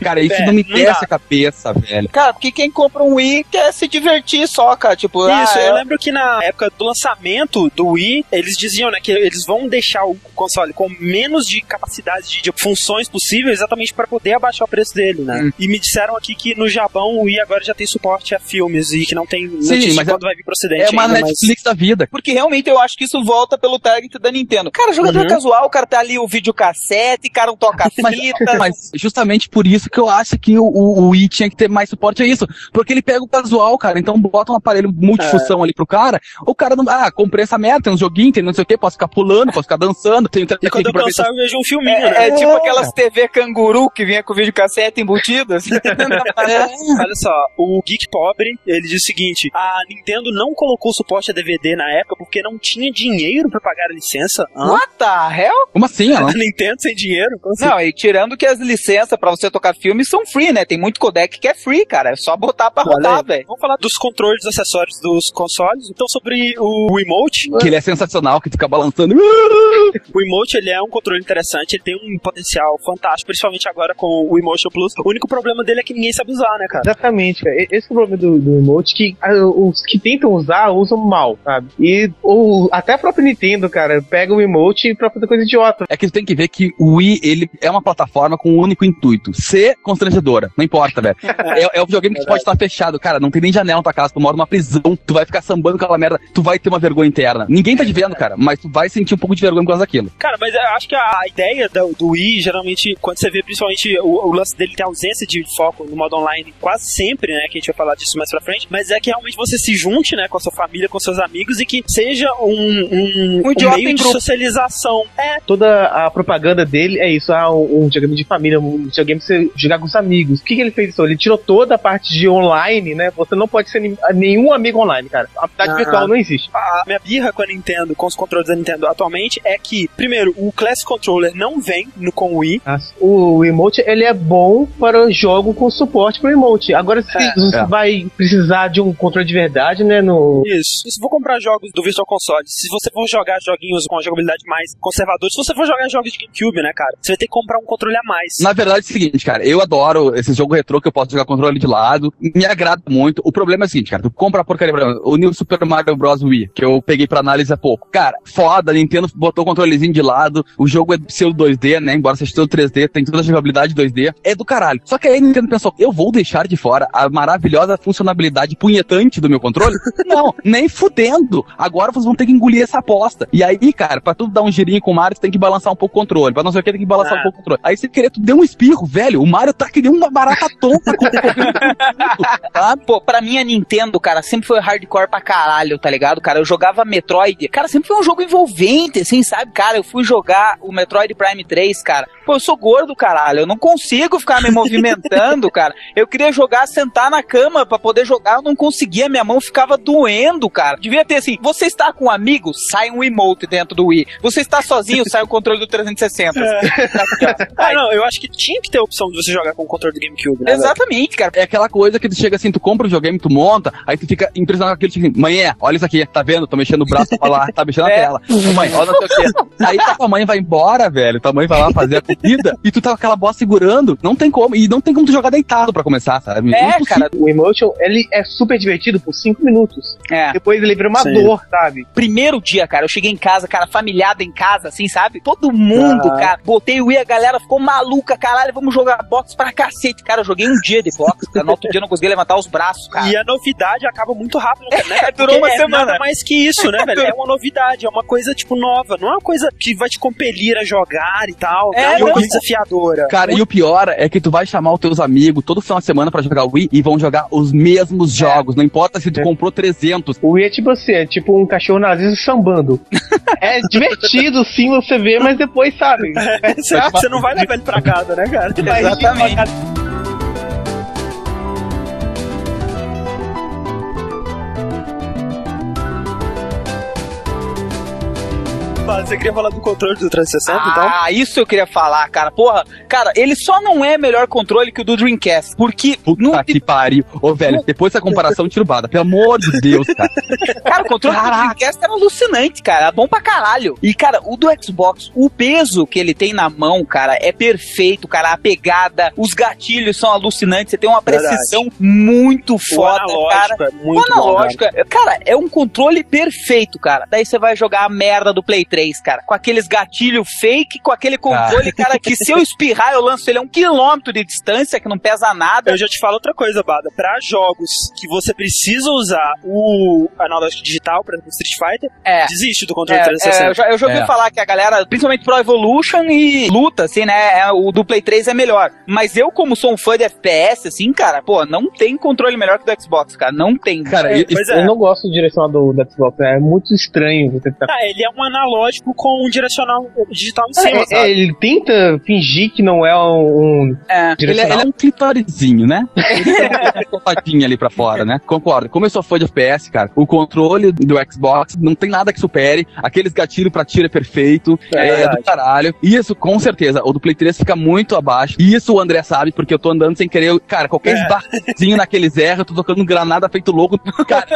S3: Cara, isso
S2: É,
S3: não me desce a cabeça, velho.
S5: Cara, porque quem compra um Wii quer se divertir só, cara. Tipo,
S2: Isso,
S5: ah,
S2: eu lembro que na época do lançamento do Wii, eles diziam, né, que eles vão deixar o console com menos de capacidade de, de funções possíveis exatamente para poder abaixar o preço dele, né?
S3: Hum.
S2: E me disseram aqui que no Japão o Wii agora já tem suporte a filmes e que não tem
S3: Sim,
S2: notícia
S3: mas
S2: de
S3: é-
S2: quando vai vir pro ocidente
S3: É uma
S2: ainda, mas-
S3: Netflix da vida.
S5: Porque realmente eu acho que isso volta pelo target da Nintendo. Cara, jogador
S2: Uhum.
S5: casual, o cara tá ali o videocassete, cara não toca
S3: Mas,
S5: fita.
S3: mas justamente por isso que eu acho que o, o, o Wii tinha que ter mais suporte a isso. Porque ele pega o casual, cara. Então bota um aparelho multifunção ali pro cara. O cara não. Ah, comprei essa merda, tem uns joguinhos, tem não sei o que, posso ficar pulando, posso ficar dançando, tem
S2: E quando eu cansar, eu vejo um filminho,
S5: É,
S2: né?
S5: é tipo aquelas TV canguru que vinha com videocassete embutido. Assim.
S2: Olha só, o Geek Pobre, ele diz o seguinte: a Nintendo não colocou suporte a DVD na época porque não tinha dinheiro pra pagar a licença. Hã?
S5: What the hell?
S3: Como assim,
S2: A
S3: ela?
S2: Nintendo sem dinheiro? Como assim?
S5: Não, e tirando que as licenças pra você tocar filme são free, né? Tem muito codec que é free, cara. É só botar pra rodar, velho.
S2: Vamos falar dos controles, dos acessórios dos consoles. Então, sobre o emote,
S3: Que ele é sensacional, que fica balançando.
S2: o emote ele é um controle interessante, ele tem um potencial fantástico, principalmente agora com o Emotion Plus. O único problema dele é que ninguém sabe usar, né, cara?
S4: Exatamente, cara. Esse é o problema do, do emote que ah, os que tentam usar, usam mal, sabe? E ou, até a própria Nintendo, cara, pega o emote pra fazer coisa idiota.
S3: É que tem que ver que o Wii, ele é uma plataforma com um único intuito. Ser constrangedora. Não importa, velho. É, é o videogame que pode estar fechado. Cara, não tem nem janela na tua casa. Tu mora numa prisão. Tu vai ficar sambando com aquela merda. Tu vai ter uma vergonha interna. Ninguém tá te vendo, cara. Mas tu vai sentir um pouco de vergonha por causa daquilo.
S2: Cara, mas eu acho que a ideia do, do Wii, geralmente, quando você vê principalmente o, o lance dele ter ausência de foco no modo online, quase sempre, né, que a gente vai falar disso mais pra frente, mas é que realmente você se junte, né, com a sua família, com seus amigos e que seja um, um,
S5: Um idiota
S2: meio
S5: em
S2: de socialização. É,
S4: Toda a propaganda dele é isso, ah, um, um videogame de família, um videogame pra você jogar com os amigos. O que, que ele fez? Então, ele tirou toda a parte de online, né? Você não pode ser nenhum amigo online, cara. A amizade
S2: Ah.
S4: virtual não existe.
S2: A minha birra com a Nintendo, com os controles da Nintendo atualmente, é que, primeiro, o Classic Controller não vem no com o Wii.
S4: O emote ele é bom para o jogo com suporte para emote. Agora, se
S2: É,
S4: você
S3: é.
S4: vai precisar de um controle de verdade, né? No...
S2: Isso. E se for comprar jogos do Virtual Console, se você for jogar joguinhos com a jogabilidade mais conservadora, se você for jogar jogos de GameCube, né, cara, você vai ter que comprar um controle a mais.
S3: Na verdade é o seguinte, cara, eu adoro esse jogo retrô que eu posso jogar controle de lado, me agrada muito. O problema é o seguinte, cara, tu compra a porcaria, o New Super Mario Bros. Wii, que eu peguei pra análise há pouco. Cara, foda, a Nintendo botou o controlezinho de lado, o jogo é pseudo 2D, né, embora seja todo 3D, tem toda a jogabilidade 2D, é do caralho. Só que aí a Nintendo pensou, eu vou deixar de fora a maravilhosa funcionalidade punhetante do meu controle? Não, nem fudendo. Agora vocês vão ter que engolir essa aposta. E aí, cara, pra tu dar um girinho com o Mario, tu tem que balançar um pouco o controle. Pra não sei o que, tem que balançar
S2: Ah.
S3: um pouco o controle. Aí você querer, tu deu um espirro, velho. O Mario tá que nem uma barata tonta com sabe?
S5: Pô, pra mim a Nintendo, cara, sempre foi hardcore pra caralho, tá ligado, cara? Eu jogava Metroid, cara, sempre foi um jogo envolvente, assim, sabe? Cara, eu fui jogar o Metroid Prime 3, cara. Pô, eu sou gordo, caralho, eu não consigo ficar me movimentando, cara. Eu queria jogar, sentar na cama pra poder jogar, eu não conseguia, minha mão ficava doendo, cara. Devia ter assim, você está com um amigo, sai um emote dentro do Wii. Você está sozinho, sai o controle do 360.
S2: Ah, não, eu acho que tinha que ter a opção de você jogar com o controle do GameCube, né?
S5: Exatamente, cara.
S3: É aquela coisa que tu chega assim, tu compra o videogame, tu monta, aí tu fica impressionado com aquele tipo assim, mãe, é, olha isso aqui, tá vendo? Tô mexendo o braço pra lá, tá mexendo a
S5: É.
S3: tela. Mãe, olha não sei o quê. Aí tua mãe vai embora, velho, tua mãe vai lá fazer a comida, e tu tá com aquela bosta segurando, não tem como, e não tem como tu jogar deitado pra começar, sabe?
S5: É,
S3: Impossível.
S5: cara.
S4: O emotion, ele é super divertido por 5 minutos.
S5: É.
S4: Depois ele vira uma
S2: Sim.
S4: dor, sabe?
S5: primeiro dia, cara, eu cheguei em casa, cara, familiada em casa, assim, sabe? Todo mundo,
S2: Ah.
S5: cara. Botei o Wii, a galera ficou maluca, caralho, vamos jogar boxe pra cacete. Cara, eu joguei um dia de boxe, cara. No outro dia eu não conseguia levantar os braços, cara.
S2: E a novidade acaba muito rápido, né? cara?
S5: durou uma
S2: é
S5: semana.
S2: nada mais que isso, né, velho? É uma novidade, é uma coisa, tipo, nova. Não é uma coisa que vai te compelir a jogar e tal.
S5: É,
S2: não é uma coisa desafiadora.
S3: Cara, e o pior é que tu vai chamar os teus amigos todo final de semana pra jogar Wii e vão jogar os mesmos jogos. Não importa se tu
S4: É.
S3: comprou 300.
S4: O Wii é tipo assim, é tipo um cachorro nazista sambando. é divertido sim você ver, mas depois, sabe?
S2: Você, você não vai levar ele pra casa, né, cara?
S5: Exatamente.
S2: Você queria falar do controle do 360, então?
S5: Ah, isso eu queria falar, cara. Porra, cara, ele só não é melhor controle que o do Dreamcast. Porque
S3: Puta
S5: não,
S3: que pariu. Ô, velho, depois dessa comparação, tiro bada. Pelo amor de Deus, cara.
S5: Cara, o controle do
S3: Caraca.
S5: Dreamcast era alucinante, cara. Era bom pra caralho. E, cara, o do Xbox, o peso que ele tem na mão, cara, é perfeito, cara. A pegada, os gatilhos são alucinantes. Você tem uma
S2: Verdade.
S5: precisão muito
S2: O
S5: foda, cara.
S2: é
S5: O
S2: muito bom,
S5: analógico, é- cara, é um controle perfeito, cara. Daí você vai jogar a merda do Play 3, cara. Com aqueles gatilhos fake, com aquele controle, cara, que se eu espirrar, eu lanço ele a um quilômetro de distância, que não pesa nada.
S2: Eu já te falo outra coisa, Bada. Pra jogos que você precisa usar o analógico digital, por exemplo, Street Fighter,
S5: É.
S2: desiste do controle
S5: É,
S2: 360.
S5: é, eu já, eu já ouvi
S3: É.
S5: falar que a galera, principalmente Pro Evolution e luta, assim, né? é, o do Play 3 é melhor. Mas eu, como sou um fã de FPS, assim, cara, pô, não tem controle melhor que o do Xbox, cara. Não tem.
S3: Cara,
S2: É,
S3: e-
S2: pois
S4: Eu
S2: é.
S4: não gosto do direcional do, do Xbox, é muito estranho você tá
S2: Ah, ele é um analógico com um direcional digital em cima,
S4: É, é, ele tenta fingir que não é um,
S5: É.
S3: Ele, é- ele é um clitorizinho, né? Ele tem uma patinha ali pra fora, né? Concordo. Como eu sou fã de FPS, cara, o controle do Xbox não tem nada que supere. Aqueles gatilhos pra tiro é perfeito.
S2: É
S3: É,
S2: verdade.
S3: do caralho. Isso, com certeza. O do Play 3 fica muito abaixo. E isso o André sabe, porque eu tô andando sem querer. eu- Cara, qualquer
S2: É.
S3: esbarzinho naqueles erros, eu tô tocando granada feito louco. Cara,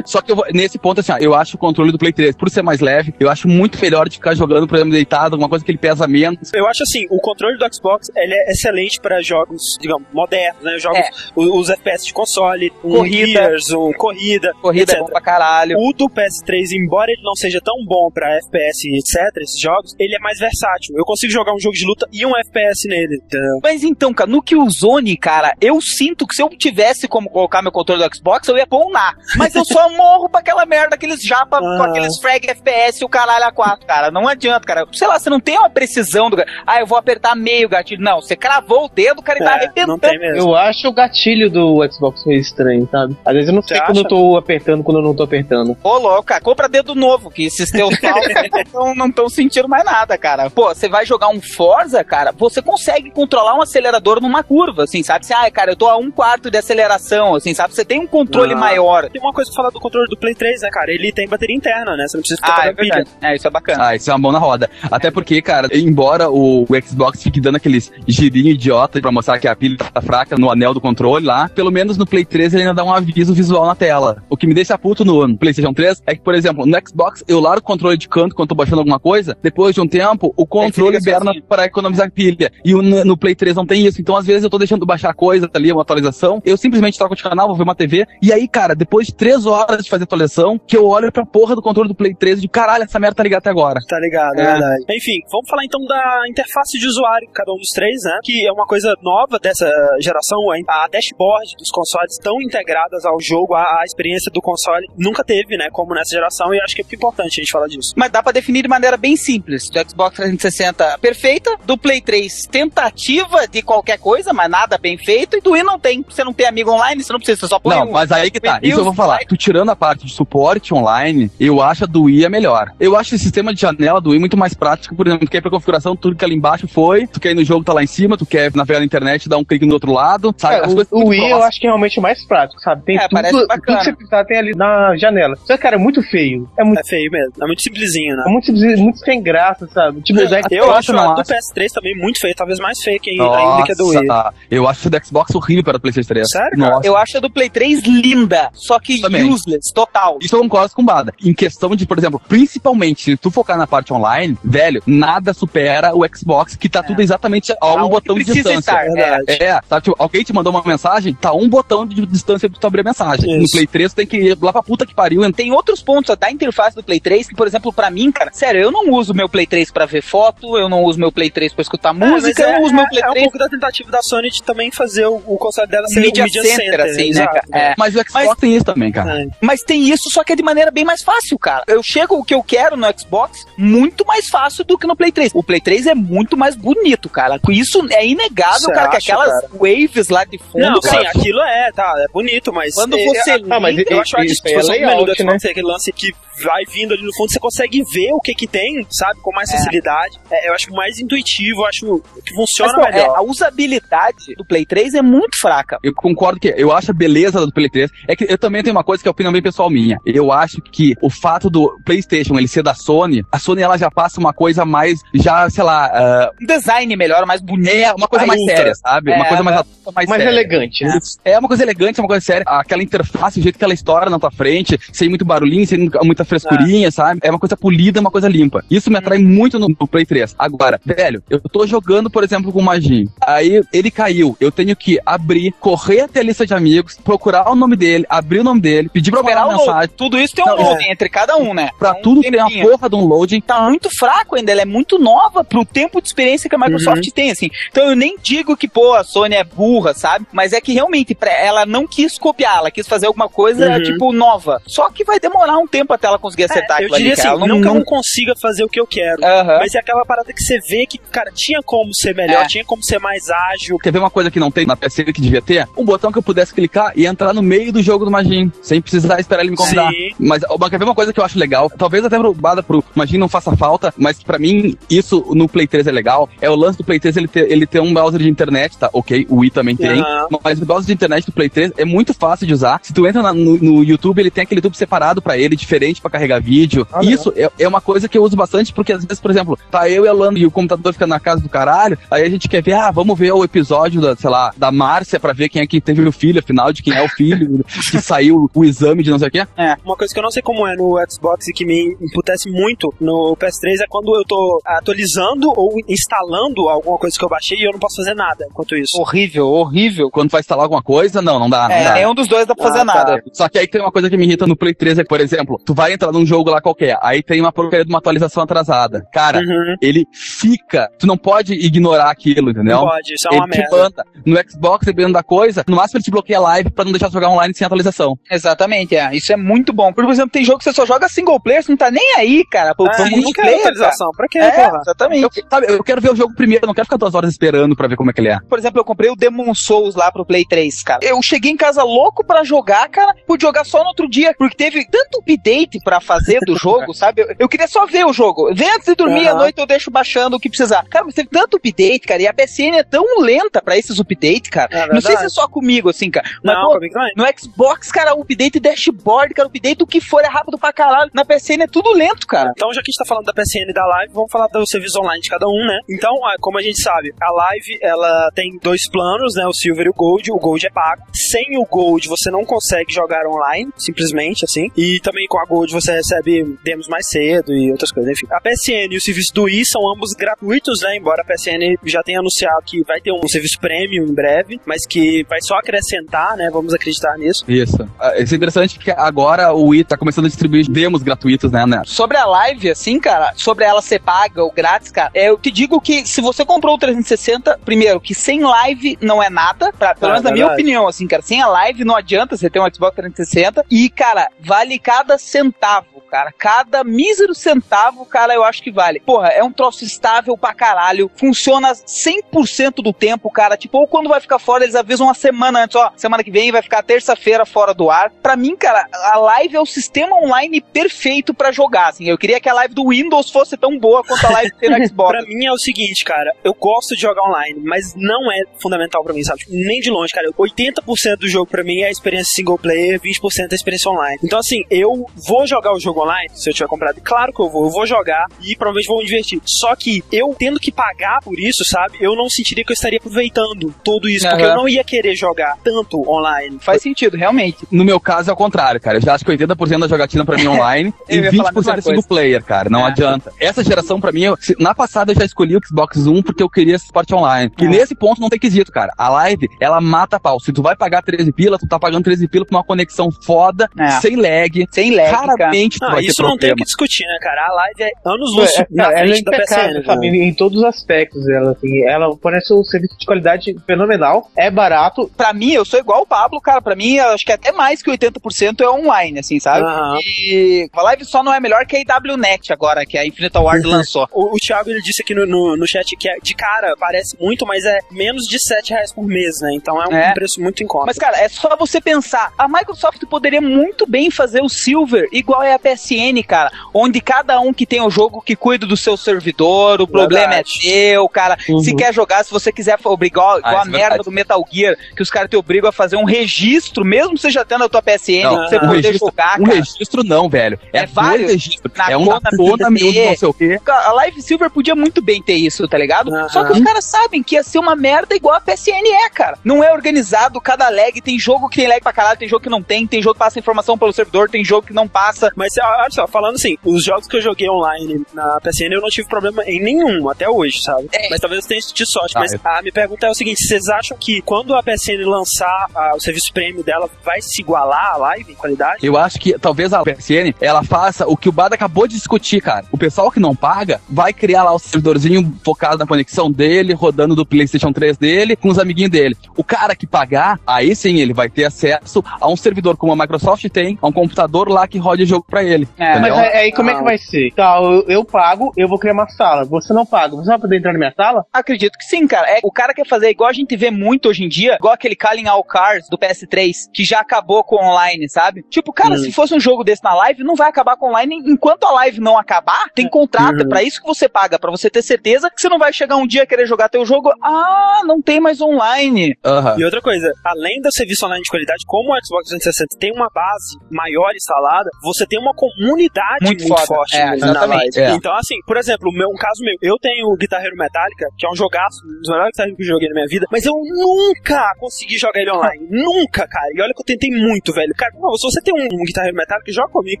S3: só que eu vou, nesse ponto, assim, ó, eu acho o controle do Play 3, por ser mais leve, eu acho muito melhor de ficar jogando, por exemplo, deitado, alguma coisa que ele pesa menos.
S2: Eu acho assim, o controle do Xbox ele é excelente para jogos, digamos, modernos, né? Jogos,
S5: É.
S2: o- os FPS de console, um
S5: Corrida.
S2: Gears, um corrida,
S5: Corrida é
S2: etc.
S5: bom pra caralho.
S2: O do PS3, embora ele não seja tão bom pra FPS e etc, esses jogos, ele é mais versátil. Eu consigo jogar um jogo de luta e um FPS nele, entendeu?
S5: Mas então, cara, no Killzone, cara, eu sinto que se eu tivesse como colocar meu controle do Xbox, eu ia pôr um na. Mas eu só morro pra aquela merda, aqueles japa com
S2: Ah.
S5: aqueles frag FPS e o caralho a 4. Cara. Não adianta, cara. Sei lá, você não tem uma precisão do. Ah, eu vou apertar meio gatilho. Não, você cravou o dedo, cara, e tá
S2: É,
S5: arrebentando.
S4: Eu acho o gatilho do Xbox meio estranho, sabe? Às vezes eu não sei
S2: Você
S4: quando
S2: acha?
S4: eu tô apertando, quando eu não tô apertando.
S5: Ô, louco, cara, compra dedo novo, que esses teus paus não estão sentindo mais nada, cara. Pô, você vai jogar um Forza, cara, você consegue controlar um acelerador numa curva, assim, sabe? Você, ah, cara, eu tô a um quarto de aceleração, assim, sabe? Você tem um controle
S2: Ah.
S5: maior.
S2: Tem uma coisa pra falar do controle do Play 3, né, cara? Ele tem bateria interna, né? Você não precisa ficar
S5: Ah, é
S2: pilha.
S5: É, isso é bacana.
S3: Ah, isso é uma mão na roda. Até porque, cara, embora o, o Xbox fique dando aqueles girinhos idiota pra mostrar que a pilha tá fraca no anel do controle lá, pelo menos no Play 3 ele ainda dá um aviso visual na tela. O que me deixa puto no PlayStation 3 é que, por exemplo, no Xbox eu largo o controle de canto quando tô baixando alguma coisa, depois de um tempo o controle
S5: liga
S3: liberna
S5: sozinho.
S3: para economizar pilha. E no, no Play 3 não tem isso. Então, às vezes, eu tô deixando baixar coisa ali, uma atualização, eu simplesmente troco de canal, vou ver uma TV, e aí, cara, depois de três horas de fazer atualização, que eu olho pra porra do controle do Play 3 e digo, caralho, essa merda tá ligada até agora.
S2: Tá ligado, é.
S5: É.
S2: verdade. Enfim, vamos falar então da interface de usuário, cada um dos três, né? Que é uma coisa nova dessa geração. A a dashboard dos consoles estão integradas ao jogo, a, a experiência do console nunca teve, né? Como nessa geração, e eu acho que é importante a gente falar disso.
S5: Mas dá pra definir de maneira bem simples. Do Xbox 360 perfeita, do Play 3 tentativa de qualquer coisa, mas nada bem feito, e do Wii não tem. Você não tem amigo online, você não precisa, você só põe
S3: Não,
S5: um.
S3: mas aí que tá. Isso eu vou falar. Tu tirando a parte de suporte online, eu acho a do Wii a melhor. Eu acho o sistema de janela do Wii muito mais prático, por exemplo, tu quer ir pra configuração, tudo que ali embaixo foi, tu quer ir no jogo, tá lá em cima, tu quer navegar na internet, dar um clique no outro lado, sabe?
S4: É,
S3: As
S4: o,
S3: coisas
S4: o Wii eu acho que é realmente o mais prático, sabe? Tem
S5: É, parece
S4: tudo,
S5: bacana.
S4: tudo que você precisar tem ali na janela. Só que, cara, é muito feio. É muito,
S2: É feio mesmo, é muito simplesinho, né?
S4: é muito, simples- muito sem graça, sabe? Tipo, Xbox-
S2: Eu acho a do
S3: acho.
S2: PS3 também muito feia, talvez mais feia que ainda que a do Wii.
S3: Nossa, eu acho o do Xbox horrível para o PlayStation 3.
S2: Sério?
S3: Nossa.
S5: Eu acho a do Play 3 linda, só que
S3: Também.
S5: useless, total.
S3: Isso eu concordo com o Bada. Em questão de, por exemplo, principalmente se tu focar na parte online, velho, nada supera o Xbox, que tá tudo exatamente a um
S5: Aonde
S3: botão de distância.
S5: estar, é.
S2: Verdade.
S3: É, sabe, tipo, alguém te mandou uma mensagem, tá um botão de distância pra tu abrir a mensagem. No
S2: Isso.
S3: Play 3 tu tem que ir lá pra puta que pariu.
S5: Tem outros pontos da interface do Play 3 que, por exemplo, pra mim, cara, sério, eu não uso meu Play 3 pra ver foto, eu não uso meu Play 3 pra escutar música,
S2: É, mas
S5: eu uso meu Play
S2: é um
S5: 3
S2: pouco da tentativa da Sony de também fazer o, o console dela ser
S5: Media
S2: o Media
S5: Center,
S2: Center,
S5: assim, né, cara? É.
S3: Mas o Xbox
S5: Mas-
S3: tem isso também, cara.
S2: É.
S5: Mas tem isso, só que é de maneira bem mais fácil, cara. Eu chego o que eu quero no Xbox muito mais fácil do que no Play 3. O Play 3 é muito mais bonito, cara. Com Isso é inegável, cara, que
S2: acha,
S5: aquelas
S2: cara?
S5: waves lá de fundo,
S2: Não,
S5: cara.
S2: sim, aquilo é, tá, é bonito, mas...
S5: Quando
S2: é,
S5: você
S2: é,
S4: Ah, mas
S2: Eu acho a disposição
S4: é
S2: do menu do
S4: layout,
S2: Xbox é aquele lance que vai vindo ali no fundo, você consegue ver o que que tem, sabe, com mais
S5: É.
S2: facilidade. É, eu acho mais intuitivo, eu acho que
S5: Mas,
S2: funciona
S5: é,
S2: melhor.
S5: a usabilidade do Play 3 é muito fraca.
S3: Eu concordo que eu acho a beleza do Play 3. É que eu também tenho uma coisa que é opinião bem pessoal minha. Eu acho que o fato do PlayStation ele ser da Sony, a Sony ela já passa uma coisa mais, já, sei lá, ah,
S5: Um design melhor, mais bonito.
S3: é uma coisa mais séria, sabe?
S5: É,
S3: uma coisa mais adulta, mais,
S4: mais
S3: séria.
S4: elegante, né?
S3: É uma coisa elegante, é uma coisa séria. Aquela interface, o jeito que ela estoura na tua frente, sem muito barulhinho, sem muita frescurinha, sabe? É uma coisa polida, uma coisa limpa. Isso me atrai muito no, no Play 3. Agora, velho, eu tô jogando, por exemplo, com o Magin. Aí ele caiu. Eu tenho que abrir, correr até a lista de amigos, procurar o nome dele, abrir o nome dele, pedir pra mandar mensagem.
S5: Tudo isso tem um
S3: Não,
S5: loading entre cada um, né?
S3: Pra
S5: Então,
S3: tudo
S5: um
S3: ter uma porra de um loading.
S5: tá muito fraco ainda, ela é muito nova pro tempo de experiência que a Microsoft tem, assim. Então eu nem digo que, pô, a Sony é burra, sabe? Mas é que realmente, pra- ela não quis copiar, ela quis fazer alguma coisa,
S2: Uhum.
S5: tipo, nova. Só que vai demorar um tempo até ela conseguir acertar
S2: É, eu
S5: aquilo ali,
S2: diria assim,
S5: cara. Ela
S2: não, que eu não consiga fazer o que eu quero.
S5: Aham.
S2: Mas é aquela parada que você vê que, cara, tinha como ser melhor,
S5: É.
S2: tinha como ser mais ágil.
S3: Quer ver uma coisa que não tem na PC que devia ter? Um botão que eu pudesse clicar e entrar no meio do jogo do Magin, sem precisar esperar ele me convidar.
S2: Sim.
S3: Mas quer ver uma coisa que eu acho legal? Talvez até pro Bada pro Magin não faça falta, mas pra mim isso no Play 3 é legal. É o lance do Play 3 ele ter, ele ter um browser de internet, tá? Ok, o Wii também tem.
S2: Aham.
S3: Mas o browser de internet do Play 3 é muito fácil de usar. Se tu entra na- no, no YouTube, ele tem aquele YouTube separado pra ele, diferente pra carregar vídeo.
S4: Ah,
S3: isso é, é uma coisa que eu uso bastante, porque às vezes, por exemplo, tá eu e a Lando e o computador fica na casa do caralho, aí a gente quer ver, ah, vamos ver o episódio da, sei lá, da Márcia pra ver quem é que teve o filho, afinal, de quem é o filho, que saiu o exame de não sei o quê.
S2: Uma coisa que eu não sei como é no Xbox e que me emputece muito no PS3 é quando eu tô atualizando ou instalando alguma coisa que eu baixei e eu não posso fazer nada enquanto isso.
S5: Horrível, horrível.
S3: Quando vai instalar alguma coisa, não, não dá, não dá.
S5: É, é um dos dois dá pra fazer
S2: Ah, tá.
S5: nada.
S3: Só que aí tem uma coisa que me irrita no Play 3, é por exemplo, tu vai entrar num jogo lá qualquer, aí tem uma porcaria de uma atualização atrasada. Cara,
S2: Uhum.
S3: ele fica, tu não pode ignorar aquilo, entendeu?
S2: Não pode, isso é uma
S3: ele te
S2: merda.
S3: manda. No Xbox, dependendo da coisa, no máximo ele te bloqueia a live pra não deixar jogar online sem atualização.
S5: Exatamente, é. Isso é muito bom. Porque, por exemplo, tem jogo que você só joga single player, você não tá nem aí, cara. Pro, pro
S2: É, não quero
S5: multiplayer,
S2: atualização. Pra quê,
S5: cara. É,
S2: porra?
S5: exatamente.
S3: Eu, sabe, eu quero ver o jogo primeiro, eu não quero ficar duas horas esperando pra ver como é que ele é.
S5: Por exemplo, eu comprei o Demon Souls lá pro Play 3, cara. Eu cheguei em casa louco pra jogar, cara. Pude jogar só no outro dia, porque teve tanto update pra fazer do jogo, sabe? Eu, eu queria só ver o jogo. Vem antes de dormir, à noite eu deixo baixando o que precisar. Cara, mas teve tanto update, cara, e a PSN é tão lenta pra esses updates, cara.
S2: É
S5: não sei se é só comigo, assim, cara. Mas,
S2: Não,
S5: pô,
S2: comigo também.
S5: no Xbox, cara, update dashboard, cara, update o que for é rápido pra caralho. Na PSN é tudo lento, cara.
S2: Então, já que a gente tá falando da PSN e da Live, vamos falar do serviço online de cada um, né? Então, ah, como a gente sabe, a Live, ela tem dois planos, né? O Silver e o Gold. O Gold é pago. Sem o Gold, você não consegue jogar online, simplesmente, assim. E também com a Gold você recebe demos mais cedo e outras coisas, enfim. A PSN e o serviço do Wii são ambos gratuitos, né? Embora a PSN já tenha anunciado que vai ter um serviço premium em breve, mas que vai só acrescentar, né? Vamos acreditar nisso.
S3: Isso. Ah, Isso é interessante porque agora o Wii tá começando a distribuir demos gratuitos, né, né?
S5: Sobre a live, assim, cara, sobre ela ser paga ou grátis, cara, é, eu te digo que se você comprou o 360, primeiro, que sem live não é nada, pra, pelo
S2: É,
S5: menos na minha opinião, assim, cara, sem a live não adianta você ter um Xbox 360. E, cara, vale cada centavo, cara. Cada mísero centavo, cara, eu acho que vale. Porra, é um troço estável pra caralho, funciona 100% do tempo, cara. Tipo, ou quando vai ficar fora, eles avisam uma semana antes, ó, semana que vem vai ficar terça-feira fora do ar. Pra mim, cara, a live é o sistema online perfeito pra jogar, assim. Eu queria que a live do Windows fosse tão boa quanto a live do Xbox.
S2: Pra mim é o seguinte, cara, eu gosto de jogar online, mas não é fundamental pra mim, sabe? Tipo, Nem de longe, cara. 80% do jogo pra mim é a experiência single player, 20% é a experiência online. Então, assim, eu vou jogar o jogo online, se eu tiver comprado. Claro que eu vou, eu vou jogar e provavelmente vou me divertir. Só que eu tendo que pagar por isso, sabe? Eu não sentiria que eu estaria aproveitando tudo isso, porque
S5: Aham.
S2: eu não ia querer jogar tanto online.
S5: Faz sentido, realmente.
S3: No meu caso é o contrário, cara. Eu já acho que 80% da jogatina pra mim é online e
S5: Eu ia falar a
S3: 20%
S5: mesma
S3: é single player, cara. Não
S5: É.
S3: adianta. Essa geração pra mim, eu- na passada eu já escolhi o Xbox One porque eu queria suporte online. Que
S5: É.
S3: nesse ponto não tem quesito, cara. A live, ela mata a pau. Se tu vai pagar 13 pila, tu tá pagando 13 pila pra uma conexão foda,
S5: É.
S3: sem lag.
S5: Sem lag.
S3: Raramente
S2: Não,
S3: vai ter
S2: isso não tem o que discutir, né, cara? A live é anos luz
S4: É,
S2: na
S4: ela é
S2: frente da PSN.
S4: sabe?
S2: né?
S4: Em, em todos os aspectos. Ela, assim, ela fornece um serviço de qualidade fenomenal, é barato.
S5: Pra mim, eu sou igual o Pablo, cara. Pra mim, eu acho que até mais que 80% é online, assim, sabe?
S2: Aham.
S5: E a live só não é melhor que a IWNet agora, que a Infinite Ward lançou.
S2: O, o Thiago ele disse aqui no, no, no chat que é, de cara parece muito, mas é menos de 7 reais por mês, né? Então é um
S5: É.
S2: preço muito em conta.
S5: Mas, cara, é só você pensar. A Microsoft poderia muito bem fazer o Silver igual é a PSN, cara. Onde cada um que tem o jogo que cuida do seu servidor, o problema
S2: Verdade.
S5: é teu, cara. Se quer jogar, se você quiser obrigar, igual
S3: Ah,
S5: a
S3: é
S5: merda
S3: verdade.
S5: do Metal Gear, que os caras te obrigam a fazer um registro, mesmo você já tendo a tua PSN,
S3: Não,
S5: pra você
S2: um
S5: poder
S3: registro-
S5: jogar,
S3: Um
S5: cara.
S3: registro não, velho. É,
S5: É vários. Na
S3: é um
S5: conta
S3: na conta, meu, não sei o quê.
S5: A Live Silver podia muito bem ter isso, tá ligado?
S2: Aham.
S5: Só que os caras sabem que ia ser uma merda igual a PSN é, cara. Não é organizado, cada lag, tem jogo que tem lag pra caralho, tem jogo que não tem, tem jogo que passa informação pelo servidor, tem jogo que não passa.
S2: Mas ah, olha só, falando assim, os jogos que eu joguei online na PSN eu não tive problema em nenhum até hoje, sabe?
S5: É.
S2: Mas talvez eu tenha de sorte.
S3: Ah,
S2: mas
S3: eu-
S2: a minha pergunta é o seguinte: vocês acham que quando a PSN lançar ah, o serviço prêmio dela, vai se igualar a live em qualidade?
S3: Eu acho que talvez a PSN ela faça o que o Bada acabou de discutir, cara. O pessoal que não paga vai criar lá o servidorzinho focado na conexão dele, rodando do PlayStation 3 dele, com os amiguinhos dele. O cara que pagar, aí sim ele vai ter acesso a um servidor como a Microsoft tem, a um computador lá que rode o jogo pra ele.
S5: É,
S4: Mas
S3: entendeu?
S4: é- aí como é que vai ser? Tá, eu, eu pago, eu vou criar uma sala. Você não paga, você vai poder entrar na minha sala?
S5: Acredito que sim, cara. É, o cara quer fazer igual a gente vê muito hoje em dia, igual aquele Calling All Cars do PS3, que já acabou com o online, sabe? Tipo, cara,
S2: Hum.
S5: se fosse um jogo desse na live, não vai acabar com o online. Enquanto a live não acabar, tem contrato. É
S2: Hum.
S5: pra isso que você paga, pra você ter certeza que você não vai chegar um dia querer jogar teu jogo. Ah, não tem mais online.
S3: Aham.
S2: E outra coisa, além do serviço online de qualidade, como o Xbox 360 tem uma base maior instalada, você tem uma comunidade
S5: Muito
S2: muito, forte
S5: É,
S2: na
S5: exatamente.
S3: É.
S2: Então, assim, por exemplo, meu, um caso meu, eu tenho o Guitar Hero Metallica, que é um jogaço, um dos melhores Guitar Hero que eu joguei na minha vida, mas eu nunca consegui jogar ele online. nunca, cara. E olha que eu tentei muito, velho. Cara, se você tem um, um Guitar Hero Metallica, joga comigo,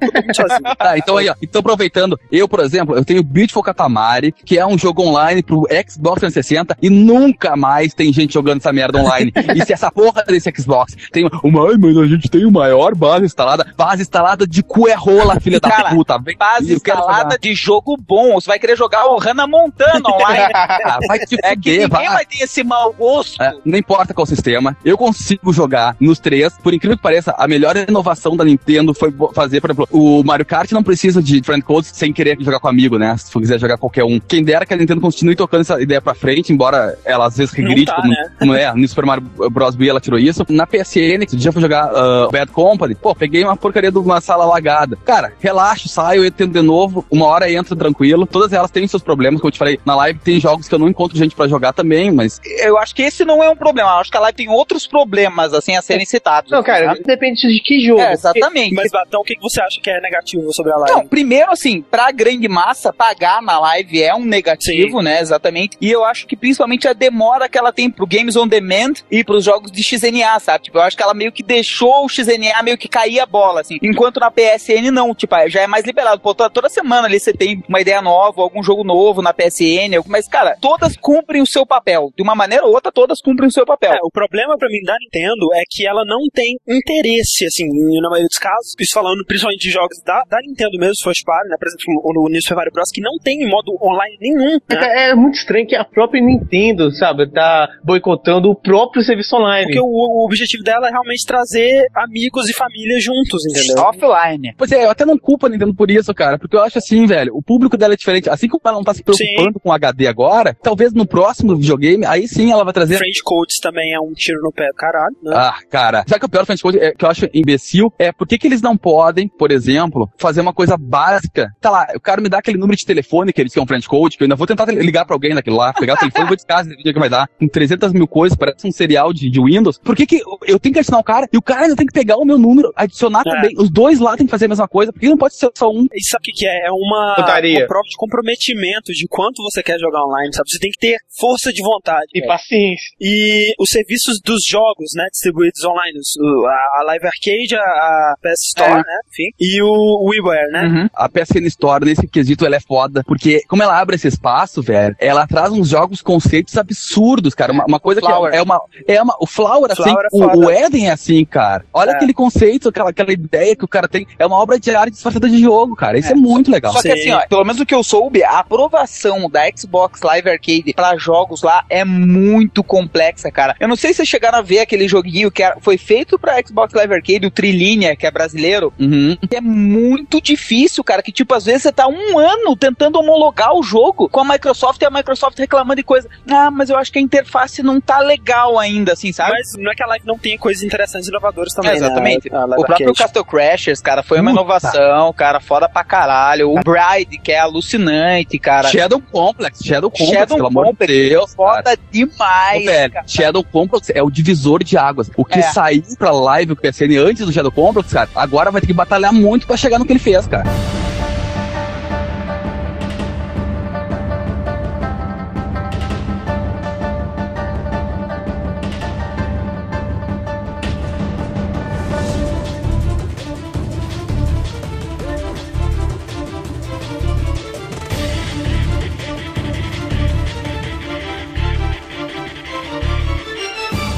S2: que eu tô muito sozinho.
S3: Ah, então aí, ó. Então aproveitando, eu, por exemplo, eu tenho Beautiful Katamari, que é um jogo online pro Xbox 360 e nunca mais tem gente jogando essa merda online. e se essa porra desse Xbox tem uma, ai, mas a gente tem o maior base instalada, base instalada de cu filha da
S5: Cara,
S3: puta, vem
S5: Base instalada
S3: jogar.
S5: de jogo bom. Você vai querer jogar o Hannah Montana online.
S3: Ah, vai te
S5: é que
S3: fuder,
S5: ninguém
S3: vai.
S5: vai ter esse mau gosto.
S3: É, não importa qual sistema, eu consigo jogar nos três. Por incrível que pareça, a melhor inovação da Nintendo foi fazer, por exemplo, o Mario Kart não precisa de friend codes sem querer jogar com amigo, né? Se tu quiser jogar qualquer um. Quem dera que a Nintendo continue tocando essa ideia pra frente, embora ela às vezes regride,
S2: tá,
S3: como,
S2: né?
S3: como é, no Super Mario Bros. Wii ela tirou isso. Na PSN, que dia foi jogar ah, Bad Company, pô, peguei uma porcaria de uma sala alagada. Cara, relaxa, saio, eu tento de novo, uma hora entra tranquilo. Todas elas têm seus problemas, como eu te falei, na live tem jogos que eu não encontro gente pra jogar também, mas
S5: Eu acho que esse não é um problema. Eu acho que a live tem outros problemas, assim, a serem citados.
S4: Não, cara,
S5: sabe?
S4: depende de que jogo.
S5: É, exatamente.
S2: Mas, Batão, o que você acha que é negativo sobre a live?
S5: Não, primeiro, assim, pra grande massa, pagar na live é um negativo, né? Exatamente. E eu acho que principalmente a demora que ela tem pro Games on Demand e pros jogos de XNA, sabe? Tipo, eu acho que ela meio que deixou o XNA meio que cair a bola, assim. Enquanto na PSN não, tipo, já é mais liberado. Pô, toda, toda semana ali você tem uma ideia nova, algum jogo novo na PSN, mas, cara, todas cumprem o seu papel. De uma maneira ou outra, todas cumprem o seu papel.
S2: É, o problema pra mim da Nintendo é que ela não tem interesse, assim, na maioria dos casos, isso falando principalmente de jogos da, da Nintendo mesmo, first party, né, por exemplo, o New Super Mario Bros, que não tem modo online nenhum, né,
S4: É, é muito estranho que a própria Nintendo, sabe, tá boicotando o próprio serviço online.
S2: porque o, o objetivo dela é realmente trazer amigos e família juntos, entendeu?
S5: Offline.
S3: Pois é, eu até não culpo a Nintendo por isso, cara, porque eu acho assim, velho, o público dela é diferente. Assim como ela não tá se preocupando com HD agora, talvez no próximo videogame, aí sim ela vai trazer.
S2: French Codes também é um tiro no pé caralho, né?
S3: Ah, cara, sabe que o pior do French Code é, que eu acho imbecil? É por que, que eles não podem, por exemplo, fazer uma coisa básica? Tá lá, o cara me dá aquele número de telefone que eles que é um French Code, que eu ainda vou tentar ligar pra alguém daquilo lá, pegar o telefone vou descansar esse vídeo que vai dar, com 300 mil coisas, parece um serial de, de Windows. Por que, que eu- eu tenho que adicionar o cara e o cara ainda tem que pegar o meu número, adicionar
S2: É.
S3: também? Os dois lá tem que fazer a mesma coisa, por que não pode ser só um?
S2: E sabe o que, que é? É uma,
S4: Putaria.
S2: uma prova de comprometimento de quanto você quer jogar online, sabe? Você tem que ter força de vontade.
S4: E paciência.
S2: E os serviços dos jogos, né, distribuídos online, a, a Live Arcade, a, a PS Store,
S3: É.
S2: né, enfim, e o WiiWare, né?
S5: Uhum.
S3: A PSN Store, nesse quesito, ela é foda. Porque, como ela abre esse espaço, velho, ela traz uns jogos, conceitos absurdos, cara. Uma, uma coisa
S5: Flower.
S3: que é, é uma. É uma o Flower, assim,
S2: Flower é
S3: o, o Eden é assim, cara. Olha
S2: É.
S3: aquele conceito, aquela, aquela ideia que o cara tem. É uma obra de arte disfarçada de jogo, cara. Isso é, muito legal.
S5: Só que
S2: Sim.
S5: assim, ó, pelo menos o que eu soube, a aprovação da Xbox Live Arcade pra jogos lá é muito complexa, cara. Eu não sei se vocês chegaram a ver aquele joguinho que era- foi feito pra Xbox Live Arcade, o Trilinha, que é brasileiro.
S3: Uhum.
S5: É muito difícil, cara, que tipo, às vezes você tá um ano tentando homologar o jogo com a Microsoft e a Microsoft reclamando de coisa. Ah, mas eu acho que a interface não tá legal ainda, assim, sabe?
S2: Mas não é que a Live não tenha coisas interessantes e inovadoras também,
S5: É,
S2: né?
S5: exatamente.
S2: Live
S5: O próprio. Castle Crashers, cara, foi uma
S3: Puta.
S5: Inovação, cara, foda pra caralho. O Bride, que é alucinante, cara.
S3: Shadow Complex, Shadow Complex,
S5: Shadow
S3: pelo amor
S5: Complex,
S3: de Deus. cara.
S5: Foda demais,
S3: Ô, velho,
S5: cara.
S3: Shadow Complex é o divisor de águas. O que
S5: É.
S3: saiu pra live o PSN antes do Shadow Complex, cara, agora vai ter que batalhar muito pra chegar no que ele fez, cara.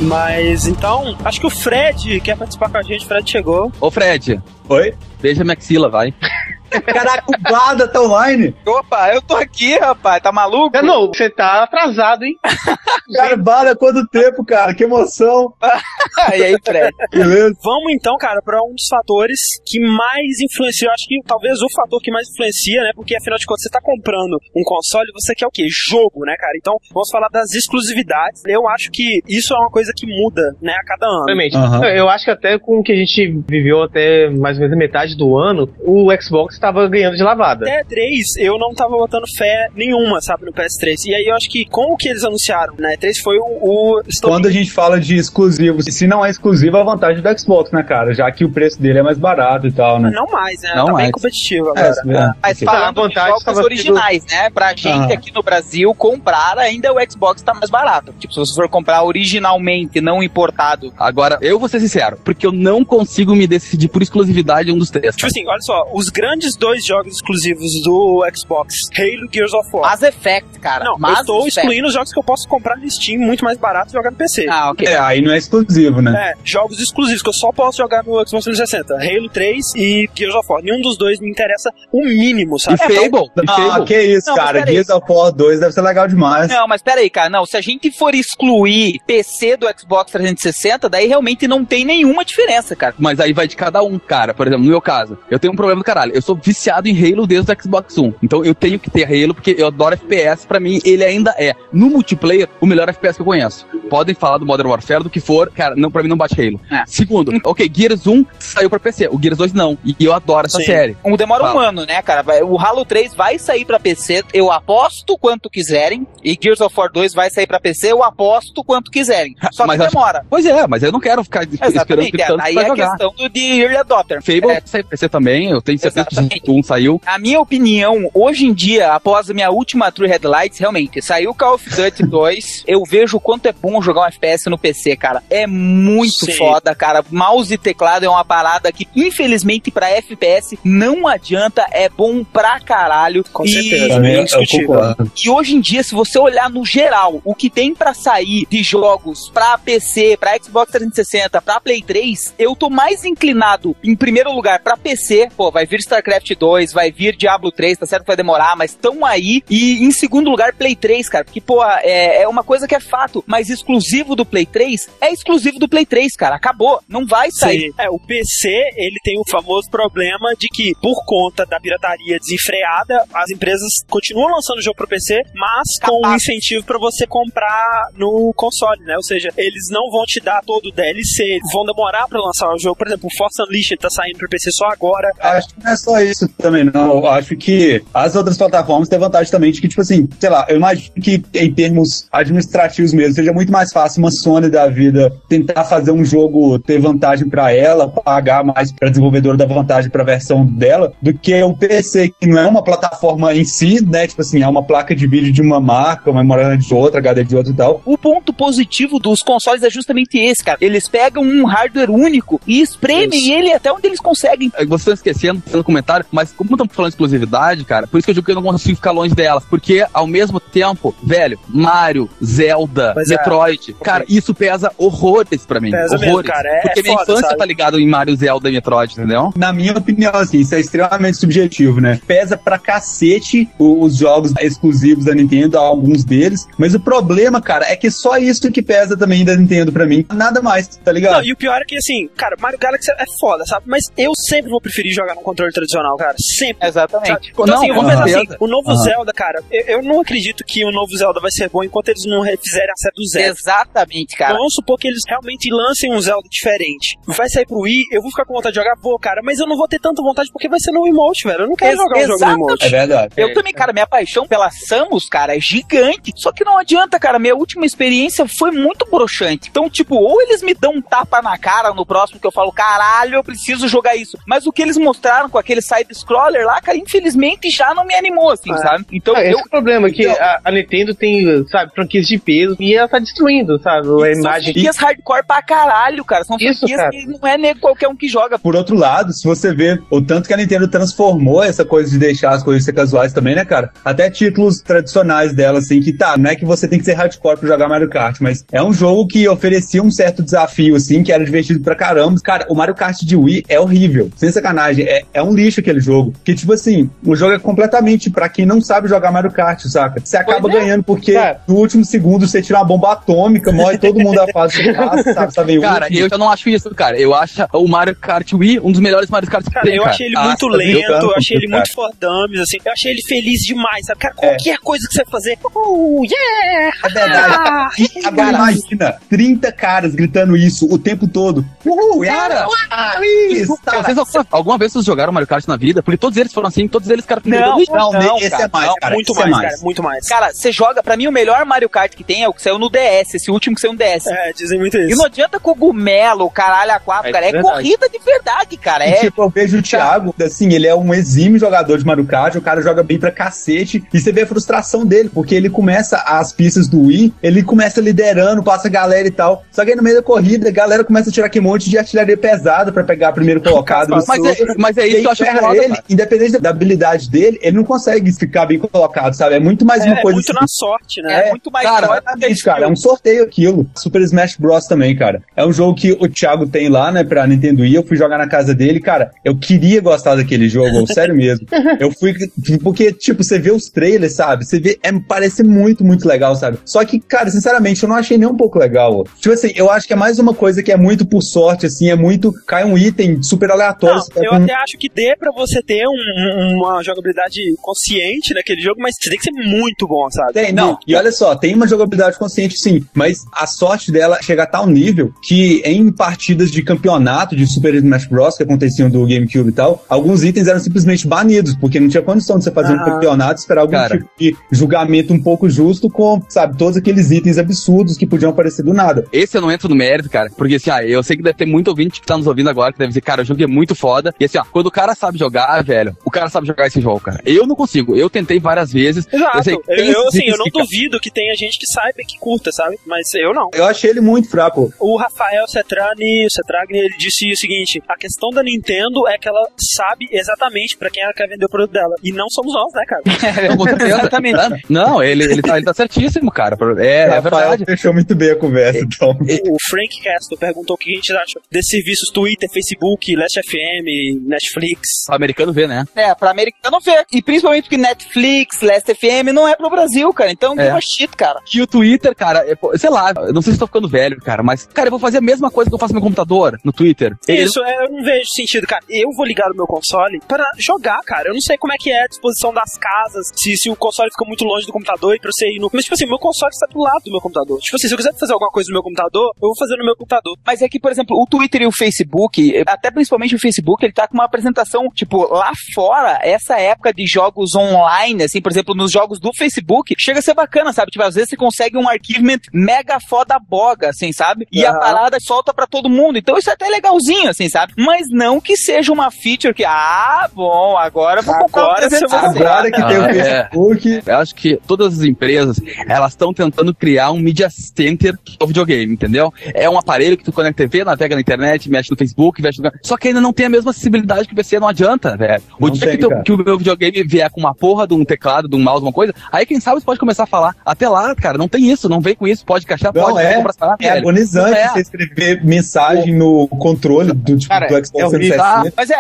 S2: Mas então, acho que o Fred quer participar com a gente. O Fred chegou.
S3: Ô, Fred,
S6: Oi?
S3: beija minha axila, vai.
S6: Caraca, o Bada tá online?
S5: Opa, eu tô aqui, rapaz, tá maluco?
S4: É, não, você tá atrasado, hein?
S6: Cara, Bada, quanto tempo, cara? Que emoção.
S5: e aí, Fred?
S6: Beleza?
S2: Vamos então, cara, para um dos fatores que mais influencia. Eu acho que talvez o fator que mais influencia, né? Porque afinal de contas, você tá comprando um console, você quer o quê? Jogo, né, cara? Então, vamos falar das exclusividades. Eu acho que isso é uma coisa que muda, né, a cada ano.
S4: Obviamente.
S6: Aham.
S4: Eu- Eu acho que até com o que a gente viveu até mais ou menos a metade do ano, o Xbox tava ganhando de lavada.
S2: Até 3, eu não tava botando fé nenhuma, sabe, no PS3. E aí eu acho que com o que eles anunciaram, né, 3 foi o. o.
S6: Quando a gente fala de exclusivos, se não é exclusivo, é a vantagem do Xbox, né, cara? Já que o preço dele é mais barato e tal, né?
S2: Não mais, né?
S3: Não
S2: tá bem
S3: mais.
S2: competitivo
S6: É,
S2: agora.
S6: é,
S5: Mas
S6: ok.
S5: falando
S4: A
S5: de jogos originais, né? Pra gente
S6: Aham.
S5: aqui no Brasil comprar, ainda o Xbox tá mais barato. Tipo, se você for comprar originalmente, não importado.
S3: Agora, eu vou ser sincero, porque eu não consigo me decidir por exclusividade um dos três.
S2: Tipo assim, olha só, os grandes desses dois jogos exclusivos do Xbox, Halo e Gears of War.
S5: Mass Effect, cara.
S2: não,
S5: Mass
S2: eu tô
S5: Effect.
S2: excluindo os jogos que eu posso comprar no Steam muito mais barato e jogar no PC.
S5: Ah, ok.
S6: É, aí não é exclusivo, né?
S2: É, jogos exclusivos que eu só posso jogar no Xbox 360. Halo 3 e Gears of War. Nenhum dos dois me interessa o mínimo,
S3: E
S2: sabe?
S3: Fable. E
S6: Ah,
S3: Fable.
S6: que isso,
S5: Não,
S6: cara.
S5: peraí.
S6: Gears of War 2 deve ser legal demais.
S5: Não, mas pera aí, cara. Não, se a gente for excluir PC do Xbox 360, daí realmente não tem nenhuma diferença, cara.
S3: Mas aí vai de cada um, cara. Por exemplo, no meu caso, eu tenho um problema do caralho. Eu sou viciado em Halo desde o Xbox One. Então eu tenho que ter Halo porque eu adoro FPS. Pra mim, ele ainda é, no multiplayer, o melhor FPS que eu conheço. Podem falar do Modern Warfare, do que for. Cara, não, pra mim não bate Halo.
S5: É.
S3: Segundo, ok, Gears 1 saiu pra PC. O Gears 2 não. E eu adoro essa
S2: Sim.
S3: série.
S5: Um demora um
S3: Fala.
S5: ano, né, cara? O Halo 3 vai sair pra PC, eu aposto quanto quiserem. E Gears of War 2 vai sair pra PC, eu aposto quanto quiserem. Só que
S3: Mas acho-
S5: demora.
S3: Pois é, mas eu não quero ficar esperando
S5: Exatamente.
S3: que
S5: É, aí
S3: pra
S5: é a questão do, de Early Adopter.
S3: Fable
S5: É,
S3: saiu pra PC também. Eu tenho certeza 1 saiu.
S5: A minha opinião, hoje em dia, após a minha última True Headlights, realmente, saiu Call of Duty 2, eu vejo o quanto é bom jogar um FPS no PC, cara. É muito
S2: Sim.
S5: foda, cara. Mouse e teclado é uma parada que, infelizmente, pra FPS não adianta, é bom pra caralho.
S2: Com
S5: E-
S2: certeza.
S6: Também
S2: indiscutível.
S6: concordo.
S5: E hoje em dia, se você olhar no geral, o que tem pra sair de jogos pra PC, pra Xbox 360, pra Play 3, eu tô mais inclinado, em primeiro lugar, pra PC. Pô, vai vir StarCraft 2, vai vir Diablo 3, tá certo que vai demorar, mas tão aí. E em segundo lugar, Play 3, cara. Porque, pô, é, é uma coisa que é fato, mas exclusivo do Play 3 é exclusivo do Play 3, cara. Acabou. Não vai sair.
S2: Sim. É, o PC, ele tem o famoso problema de que, por conta da pirataria desenfreada, as empresas continuam lançando o jogo pro PC, mas com um
S5: Capaz.
S2: incentivo pra você comprar no console, né? Ou seja, eles não vão te dar todo o DLC, vão demorar pra lançar o jogo. Por exemplo, o Force Unleashed tá saindo pro PC só agora.
S6: Acho que não é só isso também, não. Eu acho que as outras plataformas têm vantagem também de que, tipo assim, sei lá, eu imagino que em termos administrativos mesmo, seja muito mais fácil uma Sony da vida tentar fazer um jogo ter vantagem pra ela, pagar mais pra desenvolvedora da vantagem pra versão dela, do que o PC, que não é uma plataforma em si, né? Tipo assim, é uma placa de vídeo de uma marca, uma memória de outra, HD de outra e tal.
S5: O ponto positivo dos consoles é justamente esse, cara. Eles pegam um hardware único e espremem
S2: Isso.
S5: ele até onde eles conseguem.
S3: É, Vocês estão esquecendo, no comentário, mas como estamos falando de exclusividade, cara, por isso que eu digo que eu não consigo ficar longe delas. Porque, ao mesmo tempo, velho, Mario, Zelda,
S2: Pois é.
S3: Metroid, cara, isso pesa horrores pra mim.
S2: Pesa mesmo,
S3: horrores.
S2: cara, é-
S3: porque
S2: é
S3: minha
S2: foda,
S3: infância
S2: sabe?
S3: tá ligada em Mario, Zelda e Metroid, entendeu?
S6: Na minha opinião, assim, isso é extremamente subjetivo, né? Pesa pra cacete os jogos exclusivos da Nintendo, alguns deles. Mas o problema, cara, é que só isso que pesa também da Nintendo pra mim. Nada mais, tá ligado?
S2: Não, e o pior é que, assim, cara, Mario Galaxy é foda, sabe? Mas eu sempre vou preferir jogar num controle tradicional, cara. Sempre.
S5: Exatamente.
S2: Então,
S3: Não,
S2: assim, eu vou
S3: com
S2: pensar assim, o novo
S6: Aham.
S2: Zelda, cara, eu, eu não acredito que o novo Zelda vai ser bom enquanto eles não refizerem a série do Zelda.
S5: Exatamente, cara.
S2: Vamos supor que eles realmente lancem um Zelda diferente. Vai sair pro Wii, eu vou ficar com vontade de jogar, vou, cara, mas eu não vou ter tanta vontade porque vai ser no Emote, velho. Eu não quero
S5: Ex-
S2: jogar um jogo no
S5: exatamente.
S2: Emote.
S6: É verdade.
S5: Eu também, cara, minha paixão pela Samus, cara, é gigante. Só que não adianta, cara. Minha última experiência foi muito broxante. Então, tipo, ou eles me dão um tapa na cara no próximo que eu falo, caralho, eu preciso jogar isso. Mas o que eles mostraram com aquele side-scroller lá, cara, infelizmente já não me animou, assim,
S2: É.
S5: sabe? Então,
S4: Ah, esse
S5: eu.
S4: é o problema, que a, a Nintendo tem, sabe, franquias de peso e ela tá destruindo, sabe, a
S5: São
S4: imagem.
S5: franquias hardcore pra caralho, cara. São
S4: Isso,
S5: franquias
S4: cara.
S5: que não é nego qualquer um que joga.
S6: Por outro lado, se você vê o tanto que a Nintendo transformou essa coisa de deixar as coisas ser casuais também, né, cara? Até títulos tradicionais dela, assim, que tá, não é que você tem que ser hardcore pra jogar Mario Kart, mas é um jogo que oferecia um certo desafio, assim, que era divertido pra caramba. Cara, o Mario Kart de Wii é horrível, sem sacanagem, é, é um lixo aquele jogo. Que, tipo assim, o jogo é completamente pra quem não sabe jogar Mario Kart, saca? Você acaba
S5: Pois é.
S6: ganhando porque
S4: Cara.
S6: no último segundo você tira uma bomba atômica, morre todo mundo da fase que passa, sabe? Tá
S3: Cara,
S6: último.
S3: eu já não acho isso, cara. Eu acho o Mario Kart Wii um dos melhores Mario Kart que
S2: Cara,
S3: tem,
S2: eu
S3: cara.
S2: achei ele
S6: Ah,
S2: muito
S6: tá
S2: lento, eu achei ele
S6: comigo,
S2: muito for dummies, assim. Eu achei ele feliz demais, sabe? Cara, qualquer coisa que você fazer, oh, yeah!
S6: É verdade. E agora imagina, 30 caras gritando isso o tempo todo. Uhul, Yara! Ah, isso, tá.
S3: Vocês alguma, alguma vez vocês jogaram Mario Kart na vida? Porque todos eles foram assim, todos eles, cara,
S5: Não,
S6: Não,
S5: não,
S6: esse
S5: cara,
S6: é mais,
S5: não,
S6: cara.
S2: muito
S6: é
S2: mais, cara, muito mais.
S5: Cara, você joga, pra mim o melhor Mario Kart que tem é o que saiu no DS, esse último que saiu um DS.
S2: É, dizem muito
S5: E
S2: isso.
S5: não adianta cogumelo, caralho, a quatro,
S4: É
S5: cara. É
S4: verdade.
S5: corrida de verdade, cara.
S6: E,
S5: É.
S6: tipo, eu vejo o Thiago, assim, ele é um exímio jogador de Mario Kart, o cara joga bem pra cacete, e você vê a frustração dele, porque ele começa as pistas do Wii, ele começa liderando, passa a galera e tal, só que aí no meio da corrida, a galera começa a tirar aquele monte de artilharia pesada pra pegar primeiro colocado.
S3: Mas é, mas é
S6: E
S3: isso que eu acho foda,
S6: ele,
S3: cara.
S6: independente da habilidade dele, ele não consegue ficar bem colocado, sabe? É muito mais
S2: É,
S6: uma
S2: é
S6: coisa
S2: muito
S6: assim.
S2: na sorte, né?
S5: É, muito mais
S6: Cara, exatamente, cara. É um sorteio aquilo. Super Smash Bros. também, cara. É um jogo que o Thiago tem lá, né, pra Nintendo Wii. Eu fui jogar na casa dele, cara. Eu queria gostar daquele jogo, sério mesmo. Eu fui. Porque, tipo, você vê os trailers, sabe? Você vê. É, parece muito, muito legal, sabe? Só que, cara, sinceramente, eu não achei nem um pouco legal. ó. Tipo assim, eu acho que é mais uma coisa que é muito por sorte, assim. É muito. Cai um item super aleatório.
S2: Não,
S6: pega
S2: eu
S6: um-
S2: até acho que dê pra você ter um- um- uma jogabilidade consciente naquele jogo, mas você tem que ser muito bom, sabe?
S6: Tem, não. E olha só, tem uma jogabilidade consciente sim, mas a sorte dela chega a tal nível que em partidas de campeonato de Super Smash Bros. que aconteciam do GameCube e tal, alguns itens eram simplesmente banidos, porque não tinha condição de você fazer um
S2: Ah.
S6: campeonato e esperar algum
S3: Cara.
S6: tipo de julgamento um pouco justo com, sabe, todos aqueles itens absurdos que podiam aparecer do nada.
S3: Esse eu não entro no mérito, cara. Porque assim, ah, eu sei que deve ter muito ouvinte que tá nos ouvindo agora, que deve dizer, cara, o jogo é muito foda. E assim, ó, quando o cara sabe jogar, velho, o cara sabe jogar esse jogo, cara. Eu não consigo. Eu tentei várias vezes.
S2: Exato.
S3: sei
S2: Eu,
S3: que tem
S2: eu, assim, eu não duvido que tenha gente que saiba e que curta, sabe? Mas eu não.
S6: Eu achei ele muito fraco.
S2: O Rafael Cetrani, o Cetragni, ele disse o seguinte: a questão da Nintendo é que ela sabe exatamente pra quem ela quer vender o produto dela. E não somos nós, né, cara?
S3: Com certeza.
S5: Exatamente.
S3: Não, ele, ele, tá, ele tá certíssimo, cara. É, é
S6: Rafael
S3: verdade.
S6: fechou muito bem a conversa, então.
S2: O Frank Castle perguntou o que a gente acha desses serviços Twitter, Facebook, Last FM, Netflix.
S3: O americano vê, né?
S5: É, pra americano ver. E principalmente porque Netflix, Last FM não é pro Brasil, cara. Então,
S3: É.
S5: give a shit, cara.
S3: E o Twitter, cara, é, pô, sei lá, eu não sei se tô ficando velho, cara, mas, cara, eu vou fazer a mesma coisa que eu faço no meu computador, no Twitter.
S2: Isso, é, eu não vejo sentido, cara. Eu vou ligar o meu console para jogar, cara. Eu não sei como é que é a disposição das casas, se, se o console fica muito longe do computador e pra você ir no. Mas, tipo assim, meu console está do lado do meu computador. Tipo assim, se eu quiser fazer alguma coisa no meu computador, eu vou fazer no meu computador.
S5: Mas é que, por exemplo, o Twitter e o Facebook, até principalmente o Facebook, ele tá com uma apresentação, tipo, lá fora, essa época de jogos online, assim, por exemplo, nos jogos do Facebook, chega a ser bacana, sabe? Tipo, às vezes você consegue um achievement mega foda boga, assim, sabe? E a
S6: Aham.
S5: parada solta pra todo mundo. Então isso é até legalzinho, assim, sabe? Mas não que seja uma feature que, ah, bom, agora eu vou comprar
S2: Agora
S5: um 360.
S6: Agora que tem o
S3: Ah, é.
S6: Facebook,
S3: Eu acho que todas as empresas, elas estão tentando criar um media center do videogame, entendeu? É um aparelho que tu conecta a TV, navega na internet, mexe no Facebook, mexe no... Só que ainda não tem a mesma acessibilidade que o PC, não adianta, velho. O
S6: Não
S3: dia
S6: tem,
S3: que, teu- que o meu videogame vier com uma porra de um teclado, de um mouse, uma coisa, aí quem sabe você pode começar a falar. Até lá, cara, não tem isso, não vem com isso, pode encaixar,
S6: Não,
S3: pode
S6: é.
S3: parada,
S6: é
S3: velho.
S6: agonizante
S3: É.
S6: você escrever mensagem no controle do, tipo,
S5: Cara,
S6: do Xbox
S5: é.
S6: 360.
S5: Mas é,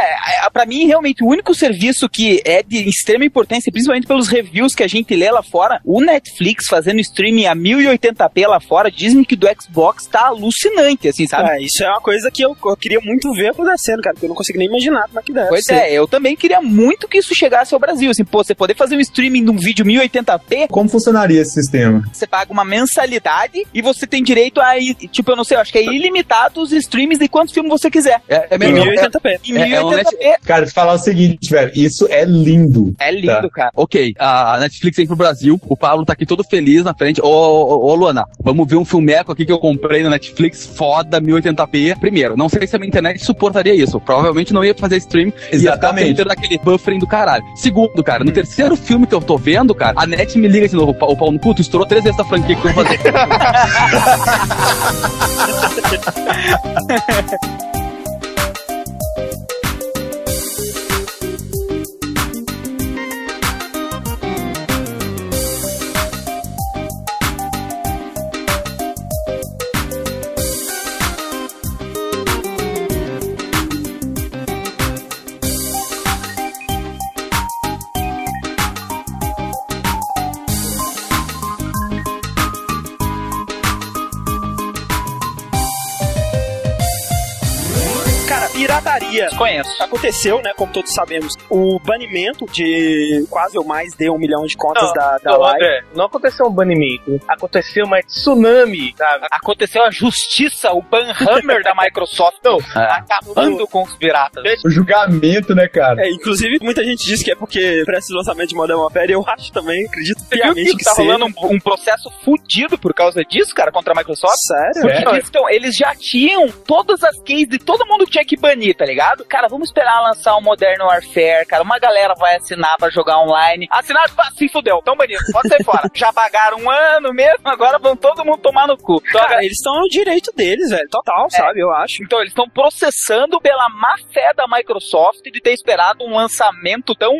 S5: é, pra mim, realmente, o único serviço que é de extrema importância, principalmente pelos reviews que a gente lê lá fora, o Netflix fazendo streaming a 1080p lá fora, dizem que do Xbox tá alucinante, assim, sabe?
S2: É, isso é uma coisa que eu, eu queria muito ver acontecendo, cara, porque eu não consigo nem imaginar como é que deve
S5: Pois
S2: ser.
S5: é, eu também queria muito que isso chegasse ao Brasil, assim, pô, você poder fazer um streaming de um vídeo 1080p,
S6: Como funcionaria esse sistema?
S5: você paga uma mensalidade e você tem direito a, tipo, eu não sei, eu acho que é ilimitado os streams de quantos filmes você quiser.
S3: É, é
S2: Em
S3: melhor.
S2: 1080p.
S5: Em
S3: É, é um
S5: 1080p.
S6: Cara, te falar o seguinte, velho, isso é lindo.
S5: É lindo, cara.
S3: Ok, a Netflix vem pro Brasil, o Pablo tá aqui todo feliz na frente. Ô, ô, ô, Luana, vamos ver um filmeco aqui que eu comprei na Netflix, foda, 1080p. Primeiro, não sei se a minha internet suportaria isso. Provavelmente não ia fazer stream.
S6: Exatamente.
S3: Ia ficar daquele buffering do caralho. Segundo, cara, no terceiro filme que eu tô vendo, cara, a net me liga de novo, o pau no cu, tu estourou três vezes a franquia que eu vou fazer.
S2: pirataria.
S5: Conheço.
S2: Aconteceu, né, como todos sabemos, o banimento de quase ou mais de um milhão de contas
S4: Não,
S2: da, da
S4: Não,
S2: Live.
S4: André, não aconteceu um banimento. Aconteceu uma tsunami, sabe?
S5: Aconteceu a justiça, o banhammer da Microsoft
S4: Não,
S5: acabando com os piratas.
S6: O julgamento, né, cara?
S2: É, inclusive, muita gente diz que é porque parece o lançamento de Modern Warfare, eu acho também, acredito
S5: Você viu
S2: piamente
S5: que
S2: que
S5: tá rolando um, um processo fudido por causa disso, cara, contra a Microsoft?
S2: Sério?
S5: Porque eles, tão- eles já tinham todas as keys de todo mundo que tinha que banir, tá ligado? Cara, vamos esperar lançar o Modern Warfare, cara. Uma galera vai assinar pra jogar online. Pá, se fudeu, tão banido, pode sair fora. Já pagaram um ano mesmo, agora vão todo mundo tomar no cu. Então,
S2: Cara, eles estão no direito deles, velho. Total, sabe? Eu acho.
S5: Então, eles estão processando pela má fé da Microsoft de ter esperado um lançamento tão.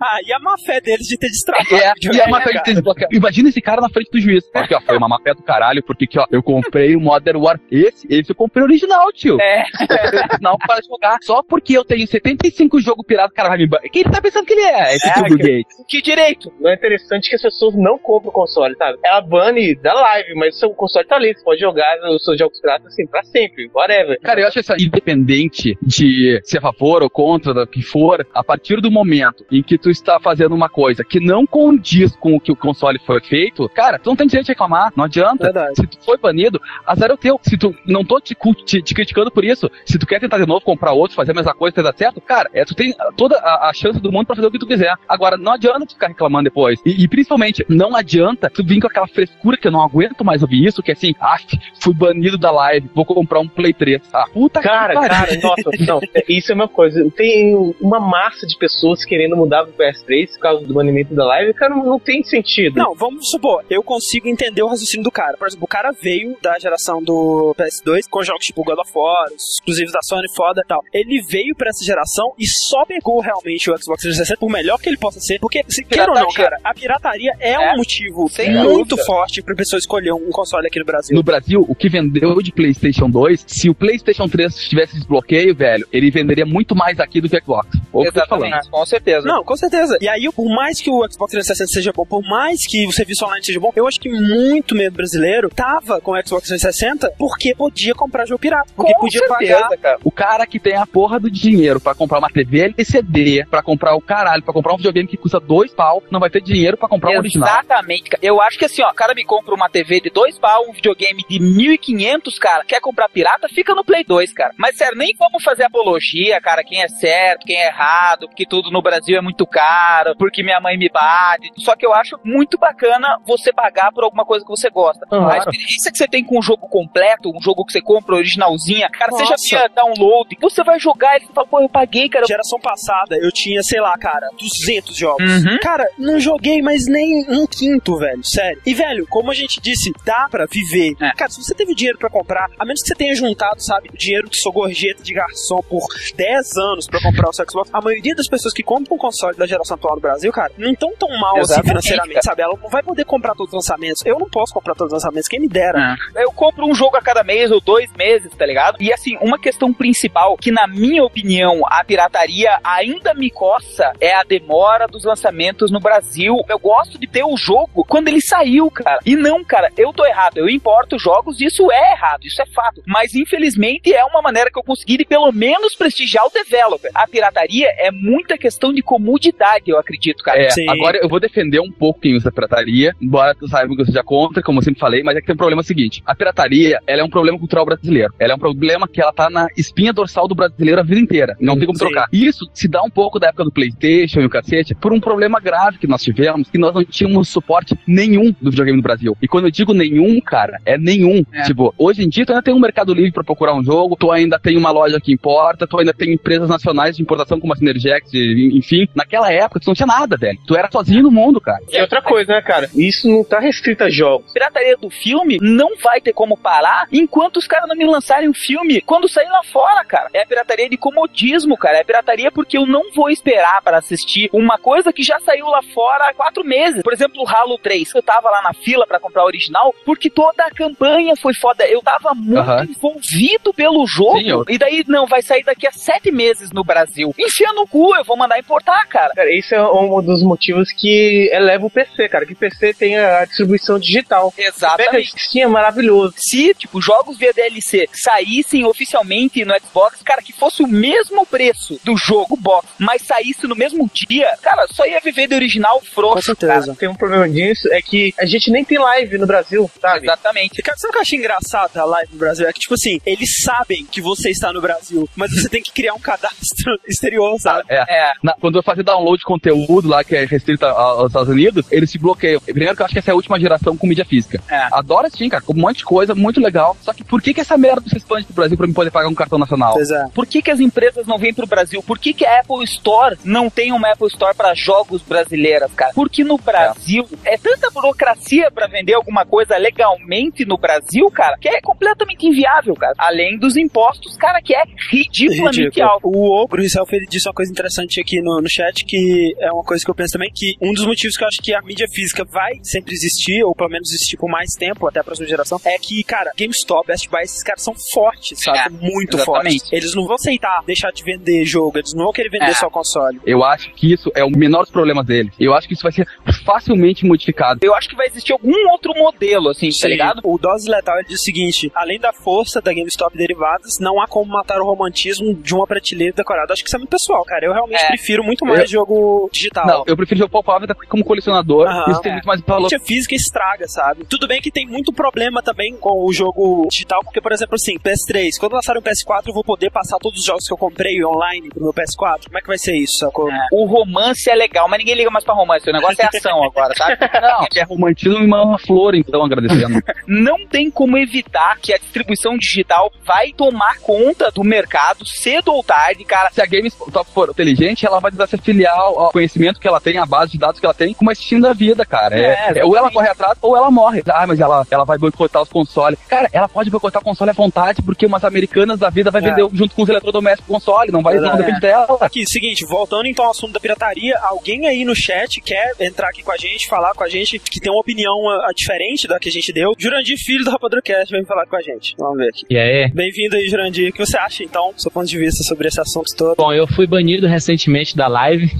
S2: Ah, e a má fé deles de ter destrampado.
S3: É, e a má fé de
S2: cara.
S3: ter desbloqueado. Imagina esse cara na frente do juiz. Aqui, ó, foi uma má fé do caralho, porque aqui, ó, eu comprei o Modern War. Esse, esse eu comprei original, tio.
S5: É,
S3: Não para jogar. Só porque eu tenho 75 jogos piratas, cara vai me banir. Quem ele tá pensando que ele é? Esse
S5: É,
S3: Bill
S5: que-
S3: Gates.
S5: que direito?
S4: não é interessante que as pessoas não compram o console, sabe? Ela bane da live, mas o seu console tá ali. Você pode jogar os seus jogos piratas assim, pra sempre, whatever.
S3: Cara, eu acho essa independente de ser a favor ou contra, do que for, a partir do momento em que tu está fazendo uma coisa que não condiz com o que o console foi feito, cara, tu não tem direito de reclamar, não adianta.
S2: Verdade.
S3: Se tu foi banido, azar é o teu. Se tu não tô te, te- te criticando por isso, se tu quer tentar de novo, comprar outro, fazer a mesma coisa, ter dar certo, cara, é, tu tem toda a, a chance do mundo pra fazer o que tu quiser. Agora, não adianta tu ficar reclamando depois. E, e principalmente, não adianta tu vir com aquela frescura que eu não aguento mais ouvir isso, que é assim, ah, fui banido da live, vou comprar um Play 3. Ah, puta
S4: Cara,
S3: que
S4: cara, nossa, não, é- isso é uma coisa. Tem uma massa de pessoas querendo mudar pro PS3 por causa do banimento da live, cara, não, não tem sentido.
S2: Não, vamos supor, eu consigo entender o raciocínio do cara. Por exemplo, o cara veio da geração do PS2 com jogos tipo God of War, os exclusivos da Sony, foda e tal. Ele veio pra essa geração e só pegou realmente o Xbox 360, por melhor que ele possa ser, porque, se queira ou não, cara, a pirataria é,
S5: É,
S2: um motivo
S5: sem
S2: muito
S5: dúvida.
S2: forte pra pessoa escolher um console aqui no Brasil.
S3: No Brasil, o que vendeu de PlayStation 2, se o PlayStation 3 tivesse desbloqueio, velho, ele venderia muito mais aqui do que Xbox. Ou o que eu tô falando.
S5: Exatamente, com certeza.
S2: Não, com certeza. E aí, por mais que o Xbox 360 seja bom, por mais que o serviço online seja bom, eu acho que muito mesmo brasileiro tava com o Xbox 360 porque podia comprar jogo pirata. Porque
S5: com
S2: podia
S5: certeza,
S2: pagar.
S5: cara.
S3: O cara que tem a porra do dinheiro pra comprar uma TV LCD, pra comprar o caralho, pra comprar um videogame que custa dois pau, não vai ter dinheiro pra comprar um original.
S5: Exatamente, cara. Eu acho que assim, ó, o cara me compra uma TV de dois pau, um videogame de 1.500, cara, quer comprar pirata, fica no Play 2, cara. Mas sério, nem vamos fazer apologia, cara, quem é certo, quem é errado, porque tudo no Brasil é muito caro, porque minha mãe me bate. Só que eu acho muito bacana você pagar por alguma coisa que você gosta.
S4: Claro.
S5: A experiência que você tem com um jogo completo, um jogo que você compra originalzinha, cara, seja
S2: Nossa.
S5: via download, você vai jogar e você fala, pô, eu paguei, cara.
S2: Geração passada, eu tinha, sei lá, cara, 200 jogos.
S5: Uhum.
S2: Cara, não joguei mais nem um quinto, velho. Sério. E, velho, como a gente disse, dá pra viver.
S5: É.
S2: Cara, se você teve dinheiro pra comprar, a menos que você tenha juntado, sabe, o dinheiro de sua gorjeta de garçom por 10 anos pra comprar o seu Xbox, a maioria das pessoas que compram um console da geração atual do Brasil, cara, não estão tão mal assim
S5: Exatamente,
S2: financeiramente,
S5: cara.
S2: sabe? Ela não vai poder comprar todos os lançamentos. Eu não posso comprar todos os lançamentos, quem me dera.
S5: Eu compro um jogo a cada mês ou dois meses, tá ligado? E assim, uma questão principal que, na minha opinião, a pirataria ainda me coça é a demora dos lançamentos no Brasil. Eu gosto de ter o jogo quando ele saiu, cara. E não, cara, eu tô errado. Eu importo jogos e isso é errado, isso é fato. Mas infelizmente é uma maneira que eu consegui de pelo menos prestigiar o developer. A pirataria é muita questão de comodidade, eu acredito, cara.
S3: É,
S2: Sim.
S3: agora eu vou defender um pouco quem usa pirataria, embora tu saiba que eu seja contra, como eu sempre falei, mas é que tem um problema seguinte: a pirataria, ela é um problema cultural brasileiro. Ela é um problema que ela tá na espinha dorsal do brasileiro a vida inteira. Não tem como
S2: Sim.
S3: trocar. Isso se dá um pouco da época do PlayStation e o cacete, por um problema grave que nós tivemos, que nós não tínhamos suporte nenhum do videogame no Brasil. E quando eu digo nenhum, cara, é nenhum.
S5: É.
S3: Tipo, hoje em dia tu ainda tem um mercado livre pra procurar um jogo, tu ainda tem uma loja que importa, tu ainda tem empresas nacionais de importação como a Synergex, enfim. Naquela época tu não tinha nada, velho. Tu era sozinho no mundo, cara.
S4: E outra coisa, né, cara? Isso não tá restrito a jogos.
S5: pirataria do filme não vai ter como parar enquanto os caras não me lançarem o filme quando sair lá fora, cara. É a pirataria de comodismo, cara. É pirataria porque eu não vou esperar para assistir uma coisa que já saiu lá fora há quatro meses. Por exemplo, o Halo 3. Eu tava lá na fila para comprar o original porque toda a campanha foi foda. Eu tava muito envolvido pelo jogo.
S3: Sim, eu-
S5: E daí, não, vai sair daqui a sete meses no Brasil. Enfia no cu, eu vou mandar importar, cara.
S4: Cara, esse é um dos motivos que eleva o PC, cara. Que o PC tem a distribuição digital. Pega
S5: Exatamente.
S4: Steam, é maravilhoso.
S5: se, tipo, jogos via DLC saíssem oficialmente no Xbox box, cara, que fosse o mesmo preço do jogo box, mas saísse no mesmo dia, cara, só ia viver de original frouxo.
S2: Com certeza.
S4: Tem um problema disso, é que a gente nem tem live no Brasil, sabe?
S5: Exatamente.
S2: Cara, sabe o que eu achei engraçado da live no Brasil? É que, tipo assim, eles sabem que você está no Brasil, mas você tem que criar um cadastro exterior, sabe?
S3: É.
S5: É.
S3: Na- quando eu fazer download de conteúdo lá que é restrito a- aos Estados Unidos, eles se bloqueiam. Primeiro que eu acho que essa é a última geração com mídia física.
S5: É.
S3: Adoro Steam, cara, com um monte de coisa, muito legal. Só que por que que essa merda se expande pro Brasil pra mim poder pagar um cartão nacional?
S2: Pois é.
S5: Por que, que as empresas não vêm pro Brasil? Por que, que a Apple Store não tem uma Apple Store para jogos brasileiras, cara? Porque no Brasil é, tanta burocracia para vender alguma coisa legalmente no Brasil, cara, que é completamente inviável, cara. Além dos impostos, cara, que é ridiculamente
S2: Ridículo.
S5: alto.
S2: O Self ele disse uma coisa interessante aqui no, no chat, que é uma coisa que eu penso também, que um dos motivos que eu acho que a mídia física vai sempre existir, ou pelo menos existir por mais tempo, até a próxima geração, é que, cara, GameStop, Best Buy, esses caras são fortes, sabe?
S5: É,
S2: muito
S5: exatamente.
S2: fortes. Eles não vão aceitar deixar de vender jogo, eles não vão querer vender
S5: É.
S2: só console.
S3: Eu acho que isso é o menor dos problemas dele. Eu acho que isso vai ser facilmente modificado.
S5: Eu acho que vai existir algum outro modelo, assim, tá ligado?
S2: O Dose Letal ele diz o seguinte: além da força da GameStop e derivadas, não há como matar o romantismo de uma prateleira decorada. Acho que isso é muito pessoal, cara. Eu realmente
S5: É.
S2: prefiro muito mais jogo digital.
S3: Não, eu prefiro jogo palpável até porque como colecionador,
S2: Aham,
S3: isso tem
S5: é.
S3: muito mais valor.
S2: mídia física estraga, sabe? Tudo bem que tem muito problema também com o jogo digital, porque, por exemplo, assim, PS3, quando lançarem o PS4, eu vou poder passar todos os jogos que eu comprei online pro meu PS4. Como é que vai ser isso, sacou?
S5: É. O romance é legal, mas ninguém liga mais pra romance. O negócio é ação agora, sabe?
S3: Não, que é romantismo e uma flor, então, agradecendo.
S5: não tem como evitar que a distribuição digital vai tomar conta do mercado cedo ou tarde, cara.
S3: Se a GameStop for inteligente, ela vai tentar se afiliar ao conhecimento que ela tem, a base de dados que ela tem, com uma Steam da vida, cara. É,
S5: É,
S3: é ou ela corre atrás, ou ela morre. Ah, mas ela, ela vai boicotar os consoles. Cara, ela pode boicotar o console à vontade, porque umas americanas da vida vai
S2: É.
S3: vender junto com os eletrodomésticos o console, não vai, não depende dela.
S2: Aqui, seguinte, voltando então ao assunto da pirataria, alguém aí no chat quer entrar aqui com a gente, falar com a gente, que tem uma opinião ah, diferente da que a gente deu? Jurandir, filho do Rapadurcast, vem falar com a gente. Vamos ver aqui.
S9: E aí?
S2: Bem-vindo aí, Jurandir. O que você acha, então, do seu ponto de vista sobre esse assunto todo?
S9: Bom, eu fui banido recentemente da live.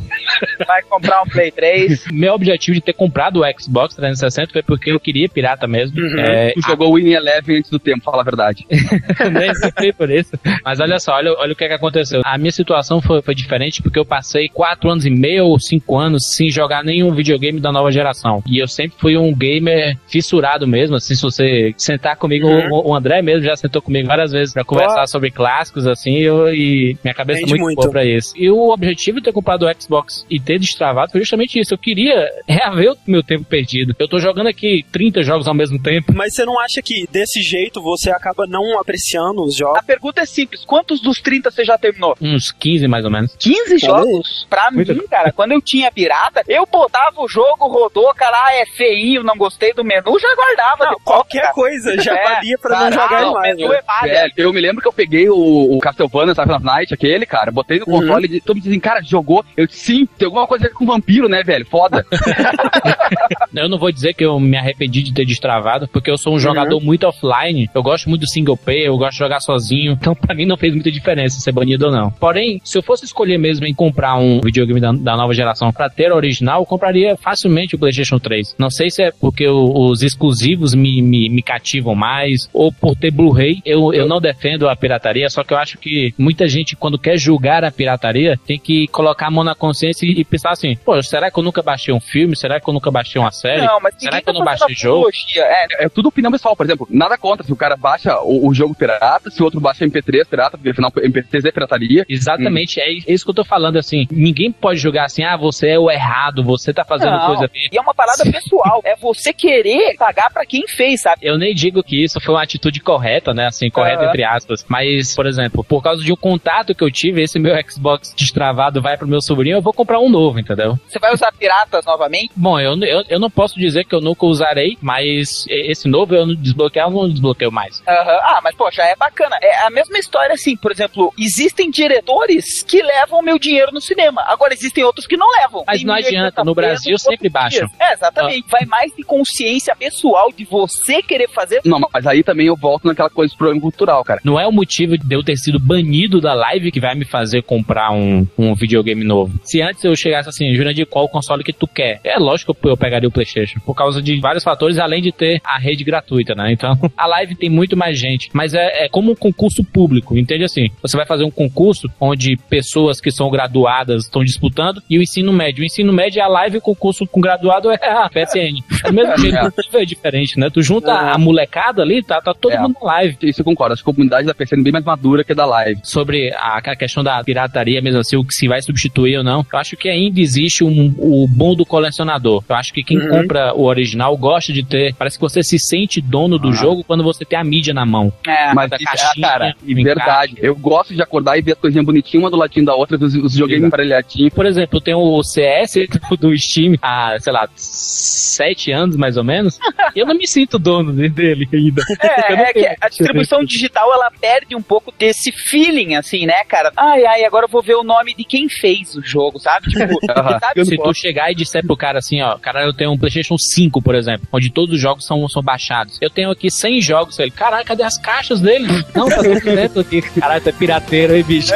S5: Vai comprar um Play 3.
S9: Meu objetivo de ter comprado o Xbox 360 foi porque eu queria pirata mesmo.
S2: Uhum.
S9: É,
S3: Tu jogou o Winning Eleven antes do tempo, fala a verdade.
S9: nem sempre por isso. Mas olha só, olha, olha o que, é que aconteceu. A minha situação foi, foi diferente porque eu passei 4 anos e meio ou 5 anos sem jogar nenhum videogame da nova geração. E eu sempre fui um gamer fissurado mesmo, assim, se você sentar comigo,
S2: Uhum.
S9: o, o André mesmo já sentou comigo várias vezes pra conversar sobre clássicos, assim, eu, e minha cabeça é muito,
S2: muito.
S9: boa pra isso. E o objetivo de ter comprado o Xbox e ter destravado foi justamente isso. Eu queria reaver o meu tempo perdido. Eu tô jogando aqui 30 jogos ao mesmo tempo.
S2: Mas você não acha que desse jeito você acaba não apreciando os jogos?
S5: A pergunta é simples: quantos dos 30 você já terminou?
S9: Uns 15 mais ou menos.
S5: 15 jogos? Pra
S9: Muito.
S5: mim, cara, quando eu tinha pirata, eu botava o jogo, rodou, cara, ah, é feinho, não gostei do menu, já guardava.
S2: Não, qualquer
S5: cara.
S2: coisa já
S5: É,
S2: valia pra não jogar
S5: o
S2: mais.
S5: menu
S2: né?
S5: é.
S3: Velho, eu me lembro que eu peguei o, o Castlevania Symphony of Night, aquele, cara, botei no
S2: Uhum.
S3: console e todo mundo dizendo, cara, jogou? Eu disse, sim, tem alguma coisa a ver com vampiro, né, velho? Foda.
S9: Eu não vou dizer que eu me arrependi de ter destravado, porque eu
S2: Uhum.
S9: sou um jogador muito offline. Eu gosto muito do single player, eu gosto de jogar sozinho. Então, pra mim, não fez muita diferença ser banido ou não. Porém, se eu fosse escolher mesmo em comprar um videogame da, da nova geração pra ter a original, eu compraria facilmente o PlayStation 3. Não sei se é porque o- os exclusivos me, me, me cativam mais, ou por ter Blu-ray. Eu, eu não defendo a pirataria, só que eu acho que muita gente, quando quer julgar a pirataria, tem que colocar a mão na consciência e, e pensar assim: pô, será que eu nunca baixei um filme? Será que eu nunca baixei uma série?
S5: Não, mas
S9: Será que eu
S5: tá
S9: não baixei jogo?
S5: É,
S3: É tudo opinião pessoal, por exemplo, nada contra se o cara baixa o, o jogo pirata, se o outro baixa MP3 pirata, porque afinal MP3 é pirataria.
S9: Exatamente, é isso que eu tô falando, assim, ninguém pode julgar assim, ah, você é o errado, você tá fazendo
S5: Não.
S9: coisa bem.
S5: E é uma parada pessoal. É você querer pagar pra quem fez, sabe?
S9: Eu nem digo que isso foi uma atitude correta, né, assim, correta
S5: Aham.
S9: entre aspas, mas, por exemplo, por causa de um contato que eu tive, esse meu Xbox destravado vai pro meu sobrinho, eu vou comprar um novo, entendeu?
S5: Você vai usar piratas novamente?
S9: Bom, eu, eu, eu não posso dizer que eu nunca usarei, mas esse novo eu não desbloquear, eu não desbloqueio mais.
S5: Aham. Ah, mas poxa, é bacana. É a mesma história assim, por exemplo, existem diretores que levam meu dinheiro no cinema. Agora existem outros que não levam.
S9: Mas
S5: Tem
S9: não adianta,
S5: tá
S9: no Brasil sempre
S5: dia.
S9: baixam.
S5: É, exatamente. Vai mais de consciência pessoal de você querer fazer.
S3: Não, mas aí também eu volto naquela coisa do problema cultural, cara.
S9: Não é o motivo de eu ter sido banido da live que vai me fazer comprar um, um videogame novo. Se antes eu chegasse assim, Jurandir, qual o console que tu quer? É lógico que eu pegaria o PlayStation, por causa de vários fatores, além de ter a rede gratuita, né? Então, a live tem muito mais gente, mas é, é como um concurso público. Entende assim? Você vai fazer um concurso onde pessoas que são graduadas estão disputando e o ensino médio. O ensino médio é a live, o concurso com graduado é a PSN. É do mesmo jeito, tudo é diferente, né? Tu junta a molecada ali, tá, tá todo
S3: É.
S9: mundo na live.
S3: Isso eu concordo. Acho que a comunidade da PCN é bem mais madura que a da live.
S9: Sobre a, a questão da pirataria mesmo assim, o que se vai substituir ou não, eu acho que ainda existe um, o bom do colecionador. Eu acho que quem
S2: Uhum.
S9: compra o original gosta de ter. Parece que você se sente dono do jogo quando você tem a mídia na mão.
S5: É,
S3: Mas isso, é,
S9: caixinha,
S3: cara,
S9: e
S3: verdade. Eu gosto de acordar e ver as coisinhas bonitinhas, uma do ladinho da outra, os, os joguinhos emparelhadinhos.
S9: Por exemplo, tem o CS do Steam há, sei lá, sete anos mais ou menos. Eu não me sinto dono de- dele ainda.
S5: É, é que a distribuição digital ela perde um pouco desse feeling, assim, né, cara? Ai, ai, agora eu vou ver o nome de quem fez o jogo, sabe? Tipo, sabe?
S9: Se tu chegar e disser pro cara assim, ó, cara, eu tenho um PlayStation 5, por exemplo, onde todos os jogos são, são baixados. Eu tenho aqui 100 jogos. Ele, caralho, cadê as caixas dele? Não, tá tudo dentro aqui. Caralho, tu é pirateiro, hein, bicho?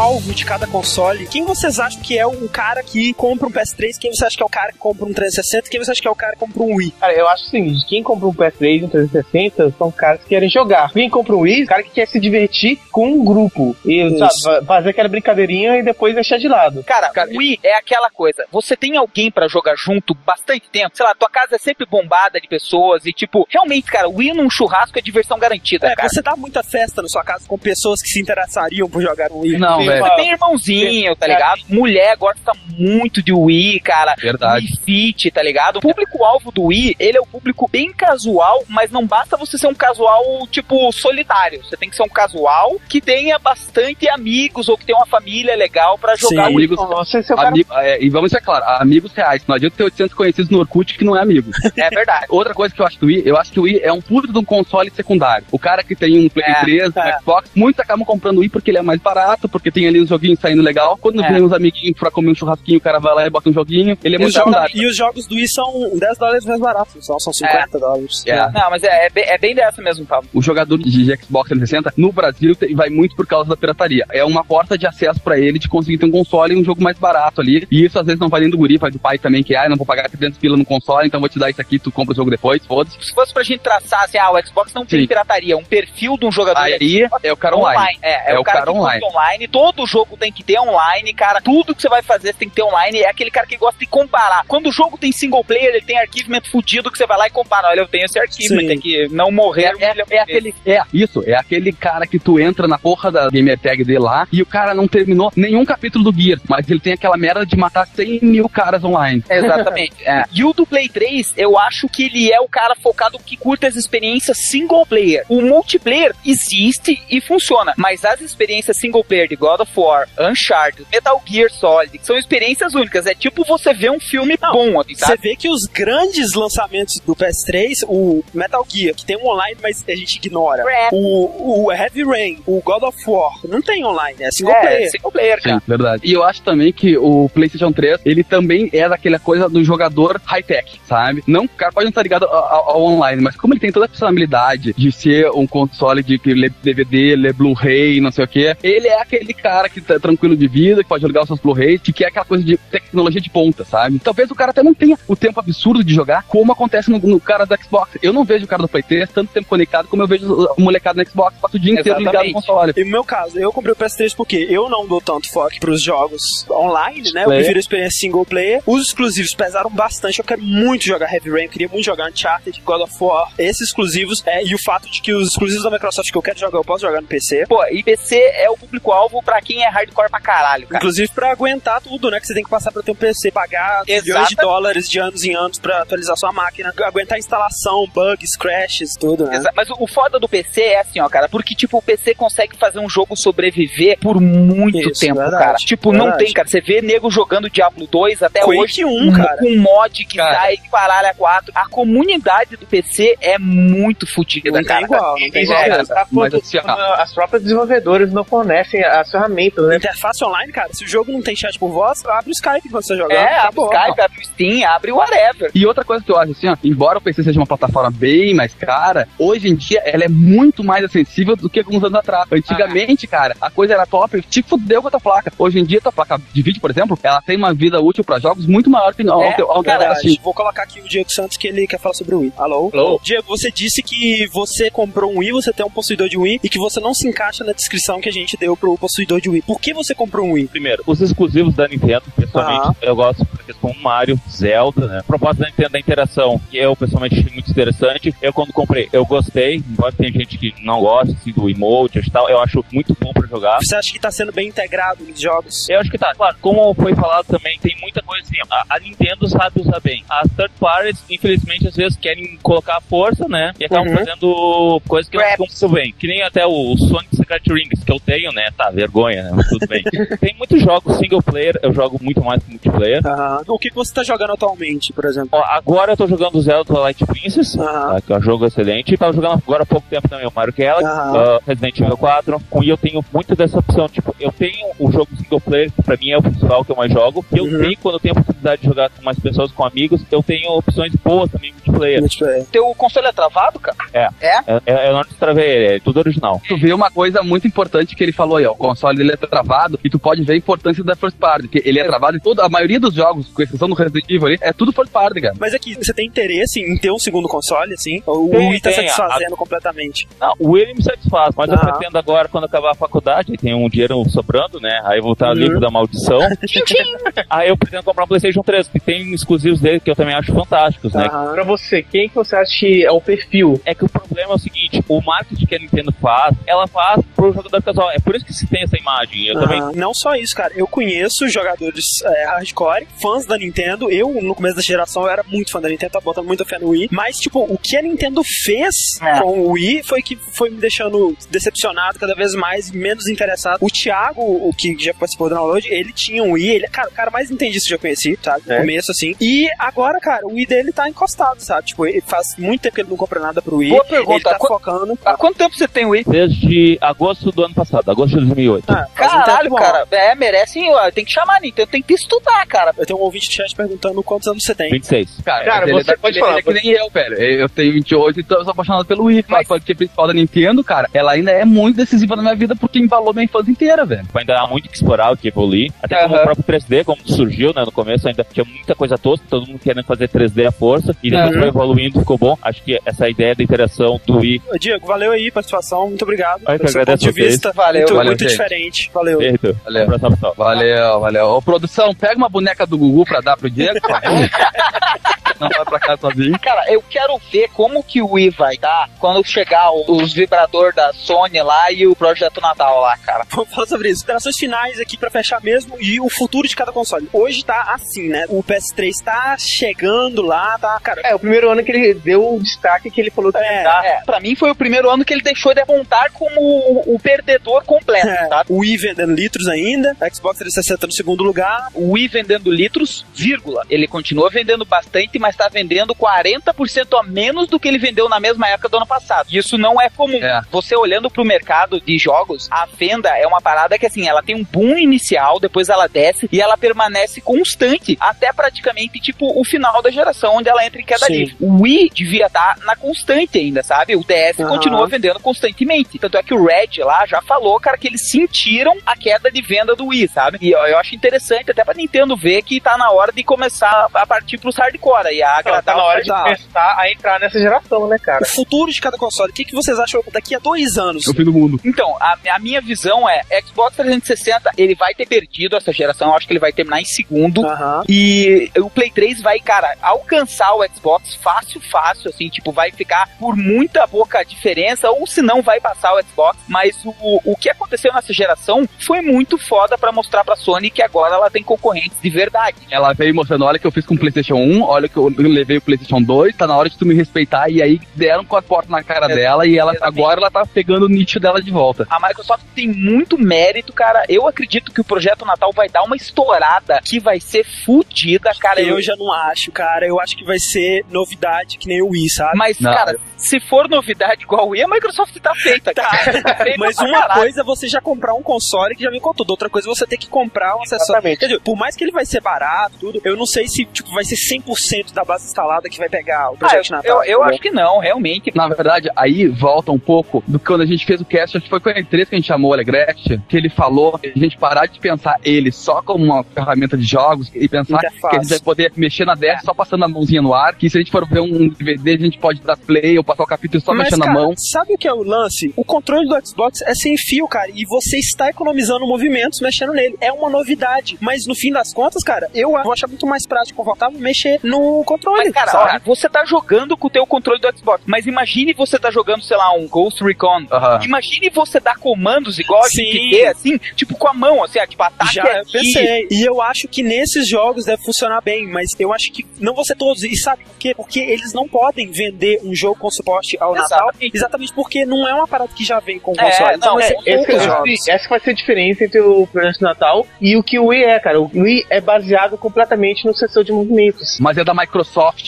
S2: Público-alvo de cada console, quem vocês acham que é o cara que compra um PS3? Quem você acha que é o cara que compra um 360? Quem você acha que é o cara que compra um Wii?
S4: Cara, eu acho o seguinte, quem compra um PS3 e um 360 são caras que querem jogar. Quem compra um Wii, cara que quer se divertir com um grupo. E,
S2: Isso.
S4: sabe, fa- fazer aquela brincadeirinha e depois deixar de lado.
S5: Cara, o Wii é aquela coisa. Você tem alguém pra jogar junto bastante tempo. Sei lá, tua casa é sempre bombada de pessoas e tipo, realmente, cara, o Wii num churrasco é diversão garantida,
S2: É,
S5: cara.
S2: você dá muita festa na sua casa com pessoas que se interessariam por jogar um Wii.
S3: Não, velho.
S5: Você tem irmãozinho, tá ligado? Mulher gosta muito de Wii, cara.
S3: Verdade.
S5: Wii Fit, tá ligado? O público-alvo do Wii, ele é o público bem casual, mas não basta você ser um casual, tipo, solitário. Você tem que ser um casual que tenha bastante amigos ou que tenha uma família legal pra jogar
S2: Sim.
S3: Amigos,
S4: Nossa, é o cara...
S3: é, e vamos ser claro, amigos reais. Não adianta ter 800 conhecidos no Orkut que não é amigo.
S5: É verdade.
S3: Outra coisa que eu acho do Wii, eu acho que o Wii é um puto de um console secundário. O cara que tem um Play
S5: É,
S3: 3, um
S2: é.
S3: Xbox, muitos acabam comprando o Wii porque ele é mais barato, porque tem ali uns joguinhos saindo legal. Quando
S5: É.
S3: vem uns amiguinhos pra comer um churrasquinho, o cara vai lá e bota um joguinho. Ele é muito secundário.
S2: E os jogos do Wii são 10 dólares mais baratos, são, são 50 dólares.
S3: É.
S5: Não, mas é, é bem, é bem dessa mesmo, Pablo.
S3: O jogador de Xbox 360 no Brasil tem- vai muito por causa da pirataria. É uma porta de acesso pra ele de conseguir ter um console e um jogo mais barato ali. E isso às vezes não vai nem do guri, vai do pai também, que ah, não vou pagar 300 pila no console, então vou te dar isso aqui, tu compra o jogo depois, foda-se.
S5: Se fosse pra gente traçar assim, ah, o Xbox não tem
S3: Sim.
S5: pirataria, um perfil de um jogador
S3: Aí é o cara online.
S5: É, é, o cara, que
S3: online.
S5: online. Todo jogo tem que ter online, cara. Tudo que você vai fazer tem que ter online. É aquele cara que gosta de comparar. Quando o jogo tem single player, ele tem arquivamento fudido que você vai lá e compara. Olha, eu tenho esse arquivamento, tem que não morrer.
S3: É, é, é aquele, é, isso, é aquele cara que tu entra na porra da gamer tag dele lá e o cara não terminou nenhum capítulo do Gears, mas ele tem aquela merda de matar 100 mil caras online.
S5: Exatamente. é. E o do Play 3, eu acho que ele é o cara focado que curta as experiências single player. O multiplayer existe e funciona, mas as experiências single player de God of War, Uncharted, Metal Gear Solid, são experiências únicas. É tipo você ver um filme bom, assim,
S2: Você
S5: sabe?
S2: vê que os grandes lançamentos do PS3, o Metal Gear, que tem um online, mas a gente ignora.
S5: É.
S2: O, o Heavy Rain, o God of War, não tem online, é single
S5: É,
S2: player.
S5: single player, cara.
S3: Sim, verdade. E eu acho também que o PlayStation 3, ele também é daquela coisa do jogador high-tech, sabe? Não, o cara pode não estar ligado ao, ao- online, mas como ele tem toda a personalidade de ser um console de que lê DVD, lê Blu-ray, não sei o que, ele é aquele cara que tá tranquilo de vida, que pode jogar os seus Blu-rays, que quer aquela coisa de tecnologia de ponta, sabe? Talvez o cara até não tenha o tempo absurdo de jogar, como acontece no, no cara do Xbox. Eu não vejo o cara do Play 3 tanto tempo conectado como eu vejo o molecado no Xbox, passa o dia inteiro ligado no
S5: Exatamente.
S3: console.
S2: E no meu caso, eu comprei o PS3 porque eu não dou tanto foco pros jogos online, né? Eu prefiro a experiência single player. Os exclusivos pesaram bastante. Eu quero muito jogar Heavy Rain, eu queria muito jogar Uncharted, God of War, esses exclusivos. É, e o fato de que os exclusivos da Microsoft que eu quero jogar, eu posso jogar no PC.
S5: Pô, e PC é o público-alvo pra quem é hardcore pra caralho, cara.
S2: Inclusive pra aguentar tudo, né? Que você tem que passar pra ter um PC, pagar milhões de dólares de anos em anos pra atualizar sua máquina, aguentar instalação, bugs, crashes, tudo, né?
S5: Exa- Mas o, o foda do PC é assim, ó, cara, porque, tipo, o PC consegue fazer um jogo sobreviver por muito
S2: Isso,
S5: tempo,
S2: verdade,
S5: cara. Tipo, não
S2: verdade.
S5: tem, cara. Você vê nego jogando Diablo 2 até
S2: Quake
S5: hoje
S2: 1, cara.
S5: com mod que
S3: Cara.
S5: sai de paralho a 4. A comunidade do PC é muito fodida,
S2: Não tem
S5: cara.
S2: igual, não tem igual.
S4: é,
S3: cara.
S4: tá
S3: assim,
S4: as próprias desenvolvedoras não fornecem as as ferramentas, né?
S2: Interface online, cara, se o jogo não tem chat por voz, abre o Skype quando você jogar.
S5: É, abre o Skype, abre o Steam, abre o whatever.
S3: E outra coisa que eu acho assim, ó, embora o PC seja uma plataforma bem mais cara, hoje em dia ela é muito mais acessível do que alguns anos atrás. Antigamente, cara, a coisa era top, te fudeu com a tua placa. Hoje em dia, a tua placa de vídeo, por exemplo, ela tem uma vida útil pra jogos muito maior que ao,
S2: É, cara,
S3: assim.
S2: vou colocar aqui o Diego Santos que ele quer falar sobre o Wii. Alô?
S9: Alô?
S2: Diego, você disse que você comprou um Wii, você tem um possuidor de Wii e que você não se encaixa na descrição que a gente deu pro possuidor de Wii. Por que você comprou um Wii?
S10: Primeiro, os exclusivos da Nintendo, pessoalmente,
S2: Ah.
S10: eu gosto porque como Mario, Zelda, né? A proposta da Nintendo da interação, que eu pessoalmente achei muito interessante. Eu quando comprei, eu gostei, embora tenha gente que não gosta assim, do emote e tal, eu acho muito bom pra jogar.
S2: Você acha que tá sendo bem integrado nos jogos?
S10: Eu acho que tá. Claro, como foi falado também, tem muita coisa assim. A, a Nintendo sabe usar bem. As third parties, infelizmente, às vezes querem colocar a força, né? E acabam
S2: Uhum.
S10: fazendo coisas que não ficam muito bem. Que nem até o Sonic Secret Rings, que eu tenho, né? Tá, vergonha, né? Mas tudo bem. tem muitos jogos single player, eu jogo muito mais que multiplayer.
S2: O que você tá jogando atualmente, por exemplo?
S10: Ó, agora eu tô jogando o Zelda Light Princess, tá, que é um jogo excelente. Tava jogando agora há pouco tempo também o Mario Galaxy, ah, Resident Evil 4. E eu tenho muito dessa opção. Tipo, eu tenho o jogo single player, que pra mim é o principal que eu mais jogo. E eu
S2: Uhum.
S10: tenho, quando eu tenho a oportunidade de jogar com mais pessoas, com amigos, eu tenho opções boas também multiplayer.
S5: Teu console é travado, cara?
S10: É.
S5: É?
S10: Eu, eu- eu não destravei ele, é tudo original.
S3: Tu vê uma coisa muito importante que ele falou aí, ó. O console dele é travado e tu pode ver a importância da first party. Que ele é travado em toda a maioria dos jogos, com exceção do Resident Evil ali, é tudo first party, cara.
S2: Mas aqui, você tem interesse em ter um segundo console, assim? Ou o Wii tá satisfazendo completamente?
S10: Não, o William me satisfaz, mas eu
S2: Aham.
S10: pretendo agora, quando acabar a faculdade, tem um dinheiro sobrando, né? Aí eu vou estar
S2: Uhum.
S10: livre da maldição. Aí eu pretendo comprar um PlayStation 3, que tem exclusivos dele que eu também acho fantásticos, né?
S4: Pra você, quem que você acha que é o perfil?
S10: É que o problema é o seguinte: o marketing que a Nintendo faz, ela faz pro jogador casual. É por isso que se tem essa imagem. Eu também.
S2: Aham. Não só isso, cara. Eu conheço jogadores é, hardcore, fãs da Nintendo. Eu, no começo da geração, eu era muito fã da Nintendo, tava botando muita fé no Wii. Mas, tipo, o que a Nintendo fez
S5: É.
S2: com o Wii foi que foi me deixando decepcionado cada vez mais, menos interessado. O Thiago, o que já participou do download, ele tinha um Wii. Ele, cara, o cara mais entendista que eu já conheci, sabe? No
S4: É.
S2: começo, assim. E agora, cara, o Wii dele tá encostado, sabe? Tipo, ele faz muito tempo que ele não compra nada pro Wii.
S5: Boa pergunta.
S2: Ele tá
S5: Qu-
S2: focando.
S5: Há quanto tempo você tem Wii?
S10: Desde agosto do ano passado, agosto de 2008.
S2: Ah, faz um
S5: Caralho,
S2: tempo
S5: cara. É, merecem. Tem que chamar Nintendo, tem que estudar, cara.
S2: Eu tenho um ouvinte de chat perguntando quantos anos você tem.
S10: 26.
S3: Cara,
S4: Cara, você
S3: é,
S4: pode
S3: ele,
S4: falar,
S3: ele é que nem eu, velho. Eu tenho 28 e tô- eu sou apaixonado pelo Wii.
S5: Mas-
S3: Mas a franquia principal da Nintendo, cara, ela ainda é muito decisiva na minha vida porque embalou minha infância inteira, velho.
S10: Ainda há muito que explorar, o que evoluir. Até como
S5: Aham.
S10: o próprio 3D, como surgiu, né? No começo ainda tinha muita coisa tosca, todo mundo querendo fazer 3D à força. E depois
S2: Uhum.
S10: foi evoluindo, ficou bom. Acho que essa ideia da interação do Wii.
S2: Diego, valeu aí a participação, muito obrigado
S10: Eu que
S2: ponto
S10: agradeço
S2: de
S10: vocês.
S2: vista.
S5: Valeu,
S2: muito,
S3: valeu,
S2: muito
S3: gente.
S2: diferente. Valeu.
S10: Feito.
S3: Valeu.
S10: Pessoal.
S3: Valeu, valeu. Ô, produção, pega uma boneca do Gugu pra dar pro Diego. Não vai pra casa sozinho.
S5: Cara, eu quero ver como que o Wii vai dar quando chegar os vibrador da Sony lá e o Projeto Natal lá, cara.
S2: Vamos falar sobre isso. Operações finais aqui pra fechar mesmo e o futuro de cada console. Hoje tá assim, né? O PS3 tá chegando lá, tá. Cara,
S4: É, o primeiro ano que ele deu o destaque que ele falou que
S2: É.
S4: dar.
S5: É, pra mim foi o primeiro ano que ele deixou de apontar como o, o perdedor completo,
S2: é,
S5: sabe?
S2: o Wii vendendo litros ainda, Xbox 360 no segundo lugar.
S5: O Wii vendendo litros, vírgula. Ele continua vendendo bastante, mas tá vendendo 40% a menos do que ele vendeu na mesma época do ano passado. Isso não é comum.
S3: É.
S5: Você olhando pro mercado de jogos, a venda é uma parada que assim, ela tem um boom inicial, depois ela desce e ela permanece constante até praticamente tipo o final da geração, onde ela entra em queda
S2: Sim.
S5: livre. O Wii devia estar na constante ainda, sabe? O DS
S2: Aham.
S5: continua vendendo constantemente. Tanto é que o Red lá já falou, cara, que eles sentiram a queda de venda do Wii, sabe? E eu, eu acho interessante até pra Nintendo ver que tá na hora de começar a partir pros hardcore e a
S4: Então,
S5: agradar
S4: tá na hora de começar a entrar nessa geração, né, cara?
S2: O futuro de cada console. O que, que vocês acham daqui a dois anos?
S3: O fim do mundo.
S5: Então, a, a minha visão é, Xbox 360, ele vai ter perdido essa geração, eu acho que ele vai terminar em segundo. E o Play 3 vai, cara, alcançar o Xbox fácil, fácil, assim, tipo, vai ficar por muita pouca diferença, ou se não, vai passar o Xbox. Mas o, o que aconteceu nessa geração foi muito foda pra mostrar pra Sony que agora ela tem concorrentes de verdade.
S3: Ela veio mostrando, olha o que eu fiz com o PlayStation 1, olha o que eu levei o PlayStation 2, tá na hora de tu me respeitar. E aí deram com a porta na cara dela e ela agora ela tá pegando o nicho dela de volta.
S5: A Microsoft tem muito mérito, cara. Eu acredito que o projeto Natal vai dar uma estourada que vai ser fudida, cara.
S2: Eu já não acho, cara. Eu acho que vai ser novidade que nem o Wii, sabe?
S5: Mas,
S3: Não,
S5: cara,
S3: eu-
S5: se for novidade igual o Wii, a Microsoft tá feita, cara. Tá feita
S2: Mas uma
S5: caralho.
S2: coisa é você já comprar um console que já vem com tudo. Outra coisa é você ter que comprar um acessório.
S4: Exatamente.
S2: Quer dizer, por mais que ele vai ser barato, tudo, eu não sei se tipo, vai ser 100% da base instalada que vai pegar o
S5: Ah,
S2: projeto
S5: eu,
S2: de Natal.
S5: eu, eu acho que não, realmente.
S3: Na verdade, aí volta um pouco do que quando a gente fez o cast, acho que foi com a E3 que a gente chamou o Alegrete, que ele falou que a gente parar de pensar ele só como uma ferramenta de jogos e pensar
S2: Interface.
S3: que a gente vai poder mexer na DS só passando a mãozinha no ar, que se a gente for ver um DVD, a gente pode dar play ou passar o capítulo só
S2: Mas,
S3: mexendo
S2: cara,
S3: na mão.
S2: sabe o que é o lance? O controle do Xbox é sem fio, cara, e você está economizando movimentos mexendo nele. É uma novidade. Mas no fim das contas, cara, eu vou achar muito mais prático e confortável mexer no controle.
S5: Mas, cara,
S2: sabe?
S5: ó, você tá jogando com o teu controle do Xbox, mas imagine você tá jogando, sei lá, um Ghost Recon. Imagine você dar comandos igual a
S2: Sim.
S5: gente vê, assim, tipo com a mão, assim, ó, tipo, ataque
S2: Já eu
S5: aqui.
S2: pensei. E eu acho que nesses jogos deve funcionar bem, mas eu acho que não vão ser todos. E sabe por quê? Porque eles não podem vender um jogo com suporte ao Natal,
S5: Exatamente.
S2: exatamente porque não é uma parada que já vem com o
S5: É,
S2: console. então
S5: não,
S2: vai
S5: é,
S2: ser
S4: Esse, esse-
S2: jogos.
S4: essa vai ser a diferença entre o de Natal e o que o Wii é, cara. O Wii é baseado completamente no sensor de movimentos.
S3: Mas é da Microsoft.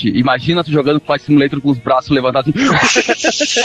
S3: Imagina tu jogando Flight Simulator com os braços levantados assim.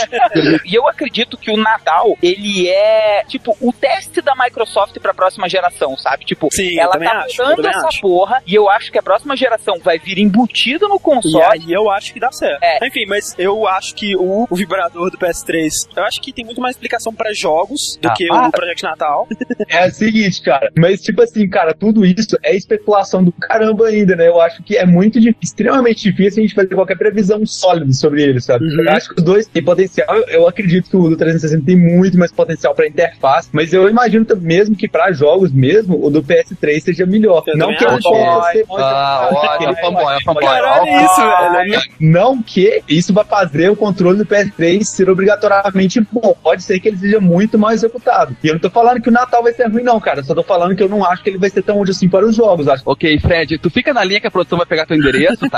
S5: E eu acredito que o Natal, ele é, tipo, o teste da Microsoft pra próxima geração, sabe? Tipo,
S2: Sim,
S5: ela tá
S2: acho,
S5: essa
S2: acho.
S5: porra e eu acho que a próxima geração vai vir embutido no
S2: E
S5: console.
S2: aí eu acho que dá certo.
S5: É.
S2: Enfim, mas eu acho que o, o vibrador do PS3, eu acho que tem muito mais explicação pra jogos do
S3: Ah,
S2: que
S3: para.
S2: o Project Natal.
S6: É o seguinte, cara. Mas, tipo assim, cara, tudo isso é especulação do caramba ainda, né? Eu acho que é muito difícil, extremamente difícil a gente fazer qualquer previsão sólida sobre ele, sabe?
S2: Uhum.
S6: Eu acho que os dois têm potencial. Eu, eu acredito que o do 360 tem muito mais potencial pra interface, mas eu imagino mesmo que pra jogos mesmo, o do PS3 seja melhor.
S2: Eu
S6: não que eu possa.
S2: Caralho, isso,
S6: não que isso vai fazer o controle do PS3 ser obrigatoriamente bom. Pode ser que ele seja muito mal executado. E eu não tô falando que o Natal vai ser ruim, não, cara. Eu só tô falando que eu não acho que ele vai ser tão útil assim para os jogos. Acho
S3: Ok, Fred, tu fica na linha que a produção vai pegar teu endereço, tá?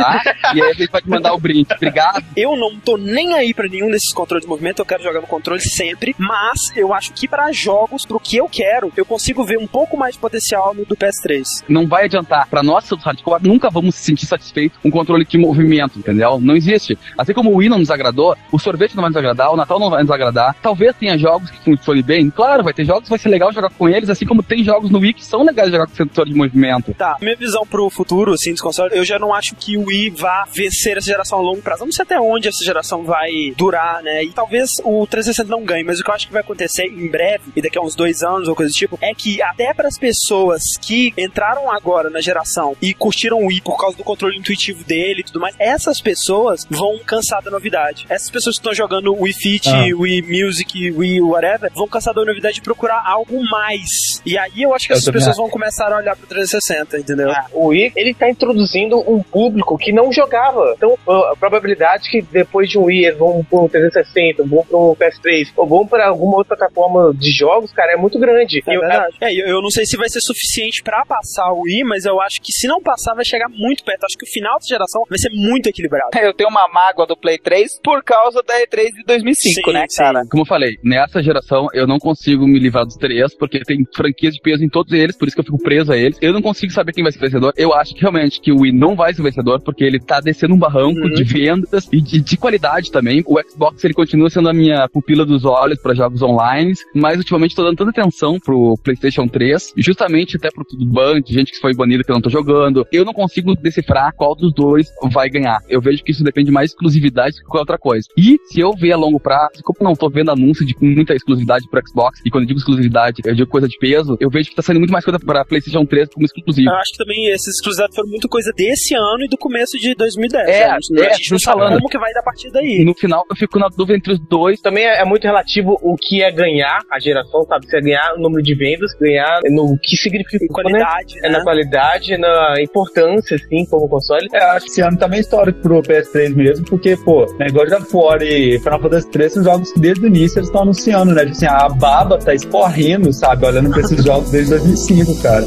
S3: E aí a gente vai te mandar o brinde. Obrigado.
S2: Eu não tô nem aí pra nenhum desses controles de movimento, eu quero jogar no controle sempre, mas eu acho que pra jogos, pro que eu quero, eu consigo ver um pouco mais de potencial no do PS3.
S3: Não vai adiantar. Pra nós, hardcore, nunca vamos se sentir satisfeitos com controle de movimento, entendeu? Não existe. Assim como o Wii não nos agradou, o sorvete não vai nos agradar, o Natal não vai nos agradar. Talvez tenha jogos que funcionem bem. Claro, vai ter jogos que vai ser legal jogar com eles, assim como tem jogos no Wii que são legais jogar com sensor de movimento.
S2: Tá, minha visão pro futuro, assim, dos consoles, eu já não acho que o Wii vá vencer essa geração a longo prazo. Eu não sei até onde essa geração vai durar, né? E talvez o 360 não ganhe, mas o que eu acho que vai acontecer em breve, e daqui a uns dois anos ou coisa do tipo, é que até para as pessoas que entraram agora na geração e curtiram o Wii por causa do controle intuitivo dele e tudo mais, essas pessoas vão cansar da novidade. Essas pessoas que estão jogando Wii Fit,
S6: Ah.
S2: Wii Music, Wii whatever, vão cansar da novidade de procurar algo mais. E aí eu acho que
S6: Eu
S2: essas pessoas vão começar a olhar pro 360, entendeu?
S4: Ah, o Wii, ele tá introduzindo um público que não jogava. Então, a probabilidade que depois de um Wii eles vão pro 360, vão pro PS3, ou vão pra alguma outra plataforma de jogos, cara, é muito grande.
S2: É
S4: eu-
S2: verdade. É, eu, não sei se vai ser suficiente pra passar o Wii, mas eu acho que se não passar, vai chegar muito perto. Acho que o final dessa geração vai ser muito equilibrado.
S5: Eu tenho uma mágoa do Play 3 por causa da E3 de 2005,
S2: Sim,
S5: né,
S2: sim.
S5: cara?
S3: Como eu falei, nessa geração eu não consigo me livrar dos três, porque tem franquias de peso em todos eles, por isso que eu fico preso a eles. Eu não consigo saber quem vai ser o vencedor. Eu acho que realmente que o Wii não vai ser o vencedor, porque ele tá descendo um barranco
S2: Uhum.
S3: de vendas e de, de qualidade também. O Xbox ele continua sendo a minha pupila dos olhos para jogos online, mas ultimamente tô dando tanta atenção pro PlayStation 3, justamente até pro tudo ban, de gente que foi banida que eu não tô jogando. Eu não consigo decifrar qual dos dois vai ganhar. Eu vejo que isso depende mais de exclusividade que qualquer outra coisa. E se eu ver a longo prazo, como não tô vendo anúncio de muita exclusividade pro Xbox, e quando eu digo exclusividade, eu digo coisa de peso, eu vejo que tá saindo muito mais coisa pra PlayStation 3 como exclusivo.
S2: Eu acho que também esses exclusividades foram muito coisa desse ano e do começo de 2010.
S3: É,
S2: né? a gente,
S3: é,
S2: a gente não
S3: falando.
S2: como que vai dar a partir daí.
S3: No final eu fico na dúvida entre os dois.
S4: Também é, é muito relativo o que é ganhar a geração, sabe? Se é ganhar o número de vendas, ganhar no que significa
S2: Em qualidade,
S4: É
S2: né?
S4: na qualidade, na importância, assim, como console.
S6: É, acho que esse ano tá meio histórico pro PS3 mesmo, porque, pô, negócio de fora e Final Fantasy 3 são jogos que desde o início eles estão anunciando, né? Tipo assim, a baba tá escorrendo, sabe? Olhando pra esses jogos desde 2005, cara.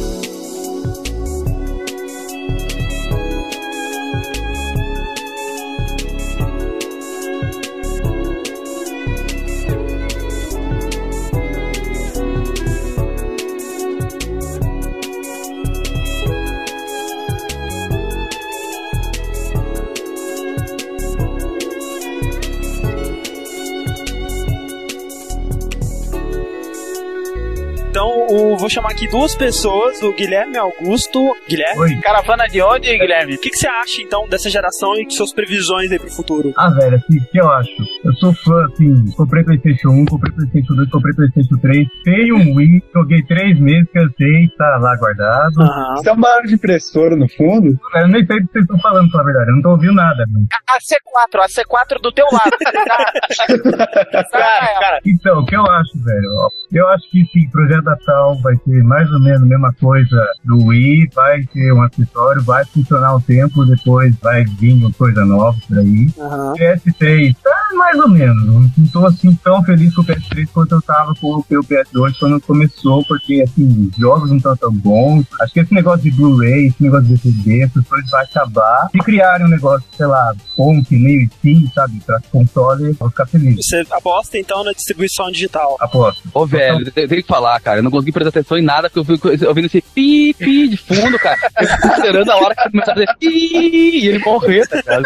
S2: Vou chamar aqui duas pessoas, o Guilherme Augusto. Guilherme?
S11: Oi.
S5: Caravana de onde, Guilherme?
S2: O que, que você acha, então, dessa geração e suas previsões aí pro futuro?
S11: Ah, velho, assim, o que eu acho? Eu sou fã, assim, comprei PlayStation 1, comprei PlayStation 2, comprei PlayStation 3, tenho um Wii, joguei três meses, cansei, tá lá guardado.
S2: Aham.
S6: Isso é um barulho de impressora no fundo?
S11: Eu nem sei o que vocês estão falando, pra verdade, eu não tô ouvindo nada. Né?
S5: A C4, a C4 do teu lado. cara, cara,
S11: Então, o que eu acho, velho? Eu acho que sim, Projeto Natal vai ser mais ou menos a mesma coisa do Wii, vai ter um acessório, vai funcionar um tempo, depois vai vir uma coisa nova por aí.
S2: Aham.
S11: PS3, tá mais ou menos. Não tô assim tão feliz com o PS3 quanto eu tava com o PS2 quando começou, porque assim, os jogos não estão tão bons. Acho que esse negócio de Blu-ray, esse negócio de DVD, essas coisas vai acabar. Se criarem um negócio, sei lá, bom, que meio Steam, sabe, pra console, eu vou ficar feliz.
S2: Você aposta, então, na distribuição digital.
S11: Aposto.
S3: Ô, velho, eu tenho que falar, cara. Eu não consegui prestar atenção em nada, porque eu fico ouvindo esse pi, pi de fundo, cara. Eu esperando a hora que começar a fazer pi e ele morrer, tá ligado?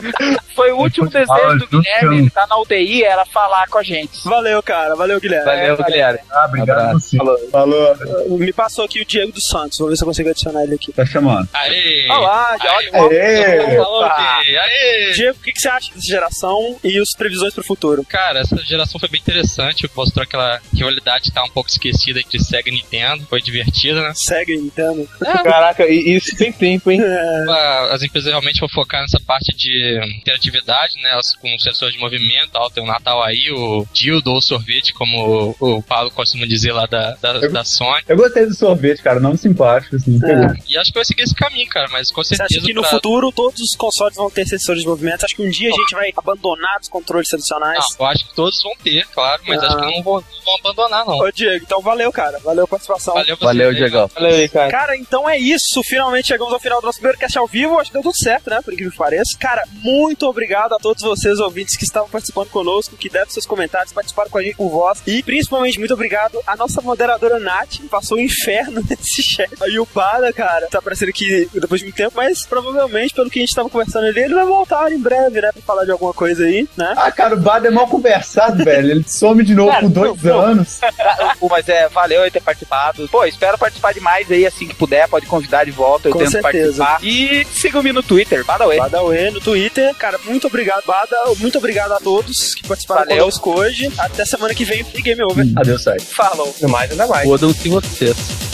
S5: foi o último desejo do Guilherme, ele tá na UTI, era falar com a gente.
S2: Valeu, cara. Valeu, Guilherme.
S3: Valeu, Guilherme.
S11: Ah, obrigado você.
S6: Falou,
S2: Me passou aqui o Diego dos Santos. Vou ver se eu consigo adicionar ele aqui.
S6: tá chamando.
S9: Aê!
S2: Olá, Diego.
S6: Aê!
S2: Diego, o que, que você acha dessa geração e as previsões pro futuro?
S9: Cara, essa geração foi bem interessante, mostrou aquela rivalidade que tá um pouco esquecida entre Sega e Nintendo, foi divertida, né?
S2: Segue, Nintendo.
S4: Caraca, e isso tem tempo, hein?
S9: Ah, As empresas realmente vão focar nessa parte de interatividade, né? Com sensores de movimento, tal, tem o Natal aí, o dildo ou sorvete, como o, o Paulo costuma dizer lá da, da, da Sony.
S6: Eu gostei do sorvete, cara, nome simpático, assim. pegou.
S9: E acho que vai seguir esse caminho, cara, mas com
S2: Você
S9: certeza
S2: acha que no
S9: pra-
S2: futuro todos os consoles vão ter sensores de movimento? Acha que um dia a gente vai abandonar os controles tradicionais?
S9: Não, eu acho que todos vão ter, claro, mas
S2: Ah.
S9: acho que não vão, não vão abandonar, não.
S2: Ô, Diego, então valeu, cara. Valeu a participação.
S9: Valeu, você
S3: Valeu,
S9: aí,
S3: Diegão.
S4: Olha aí, cara.
S2: Cara, então é isso. Finalmente chegamos ao final do nosso primeiro cast ao vivo. Acho que deu tudo certo, né? Por incrível que pareça. Cara, muito obrigado a todos vocês, ouvintes, que estavam participando conosco, que deram seus comentários, participaram com a gente por voz. E principalmente, muito obrigado à nossa moderadora Nath, que passou o inferno nesse chat. E o Bada, cara, tá aparecendo aqui depois de muito tempo, mas provavelmente, pelo que a gente tava conversando ali, ele vai voltar em breve, né? Pra falar de alguma coisa aí, né?
S6: Ah, cara, o Bado é mal conversado, velho. Ele some de novo
S5: Cara,
S6: por dois
S5: não, não.
S6: anos.
S5: Pô, Mas é, valeu aí ter participado. Pô, espero participar de mais aí assim que puder. Pode convidar de volta, eu
S2: Com
S5: tento
S2: certeza.
S5: participar. E siga-me no Twitter, Badaway.
S2: Badaway no Twitter. Cara, muito obrigado, Bada. Muito obrigado a todos que participaram
S5: Valeu.
S2: conosco hoje. Até semana que vem e Game Over.
S6: Adeus, sai.
S5: Falou.
S4: No mais, ainda mais.
S3: Fodam-se vocês.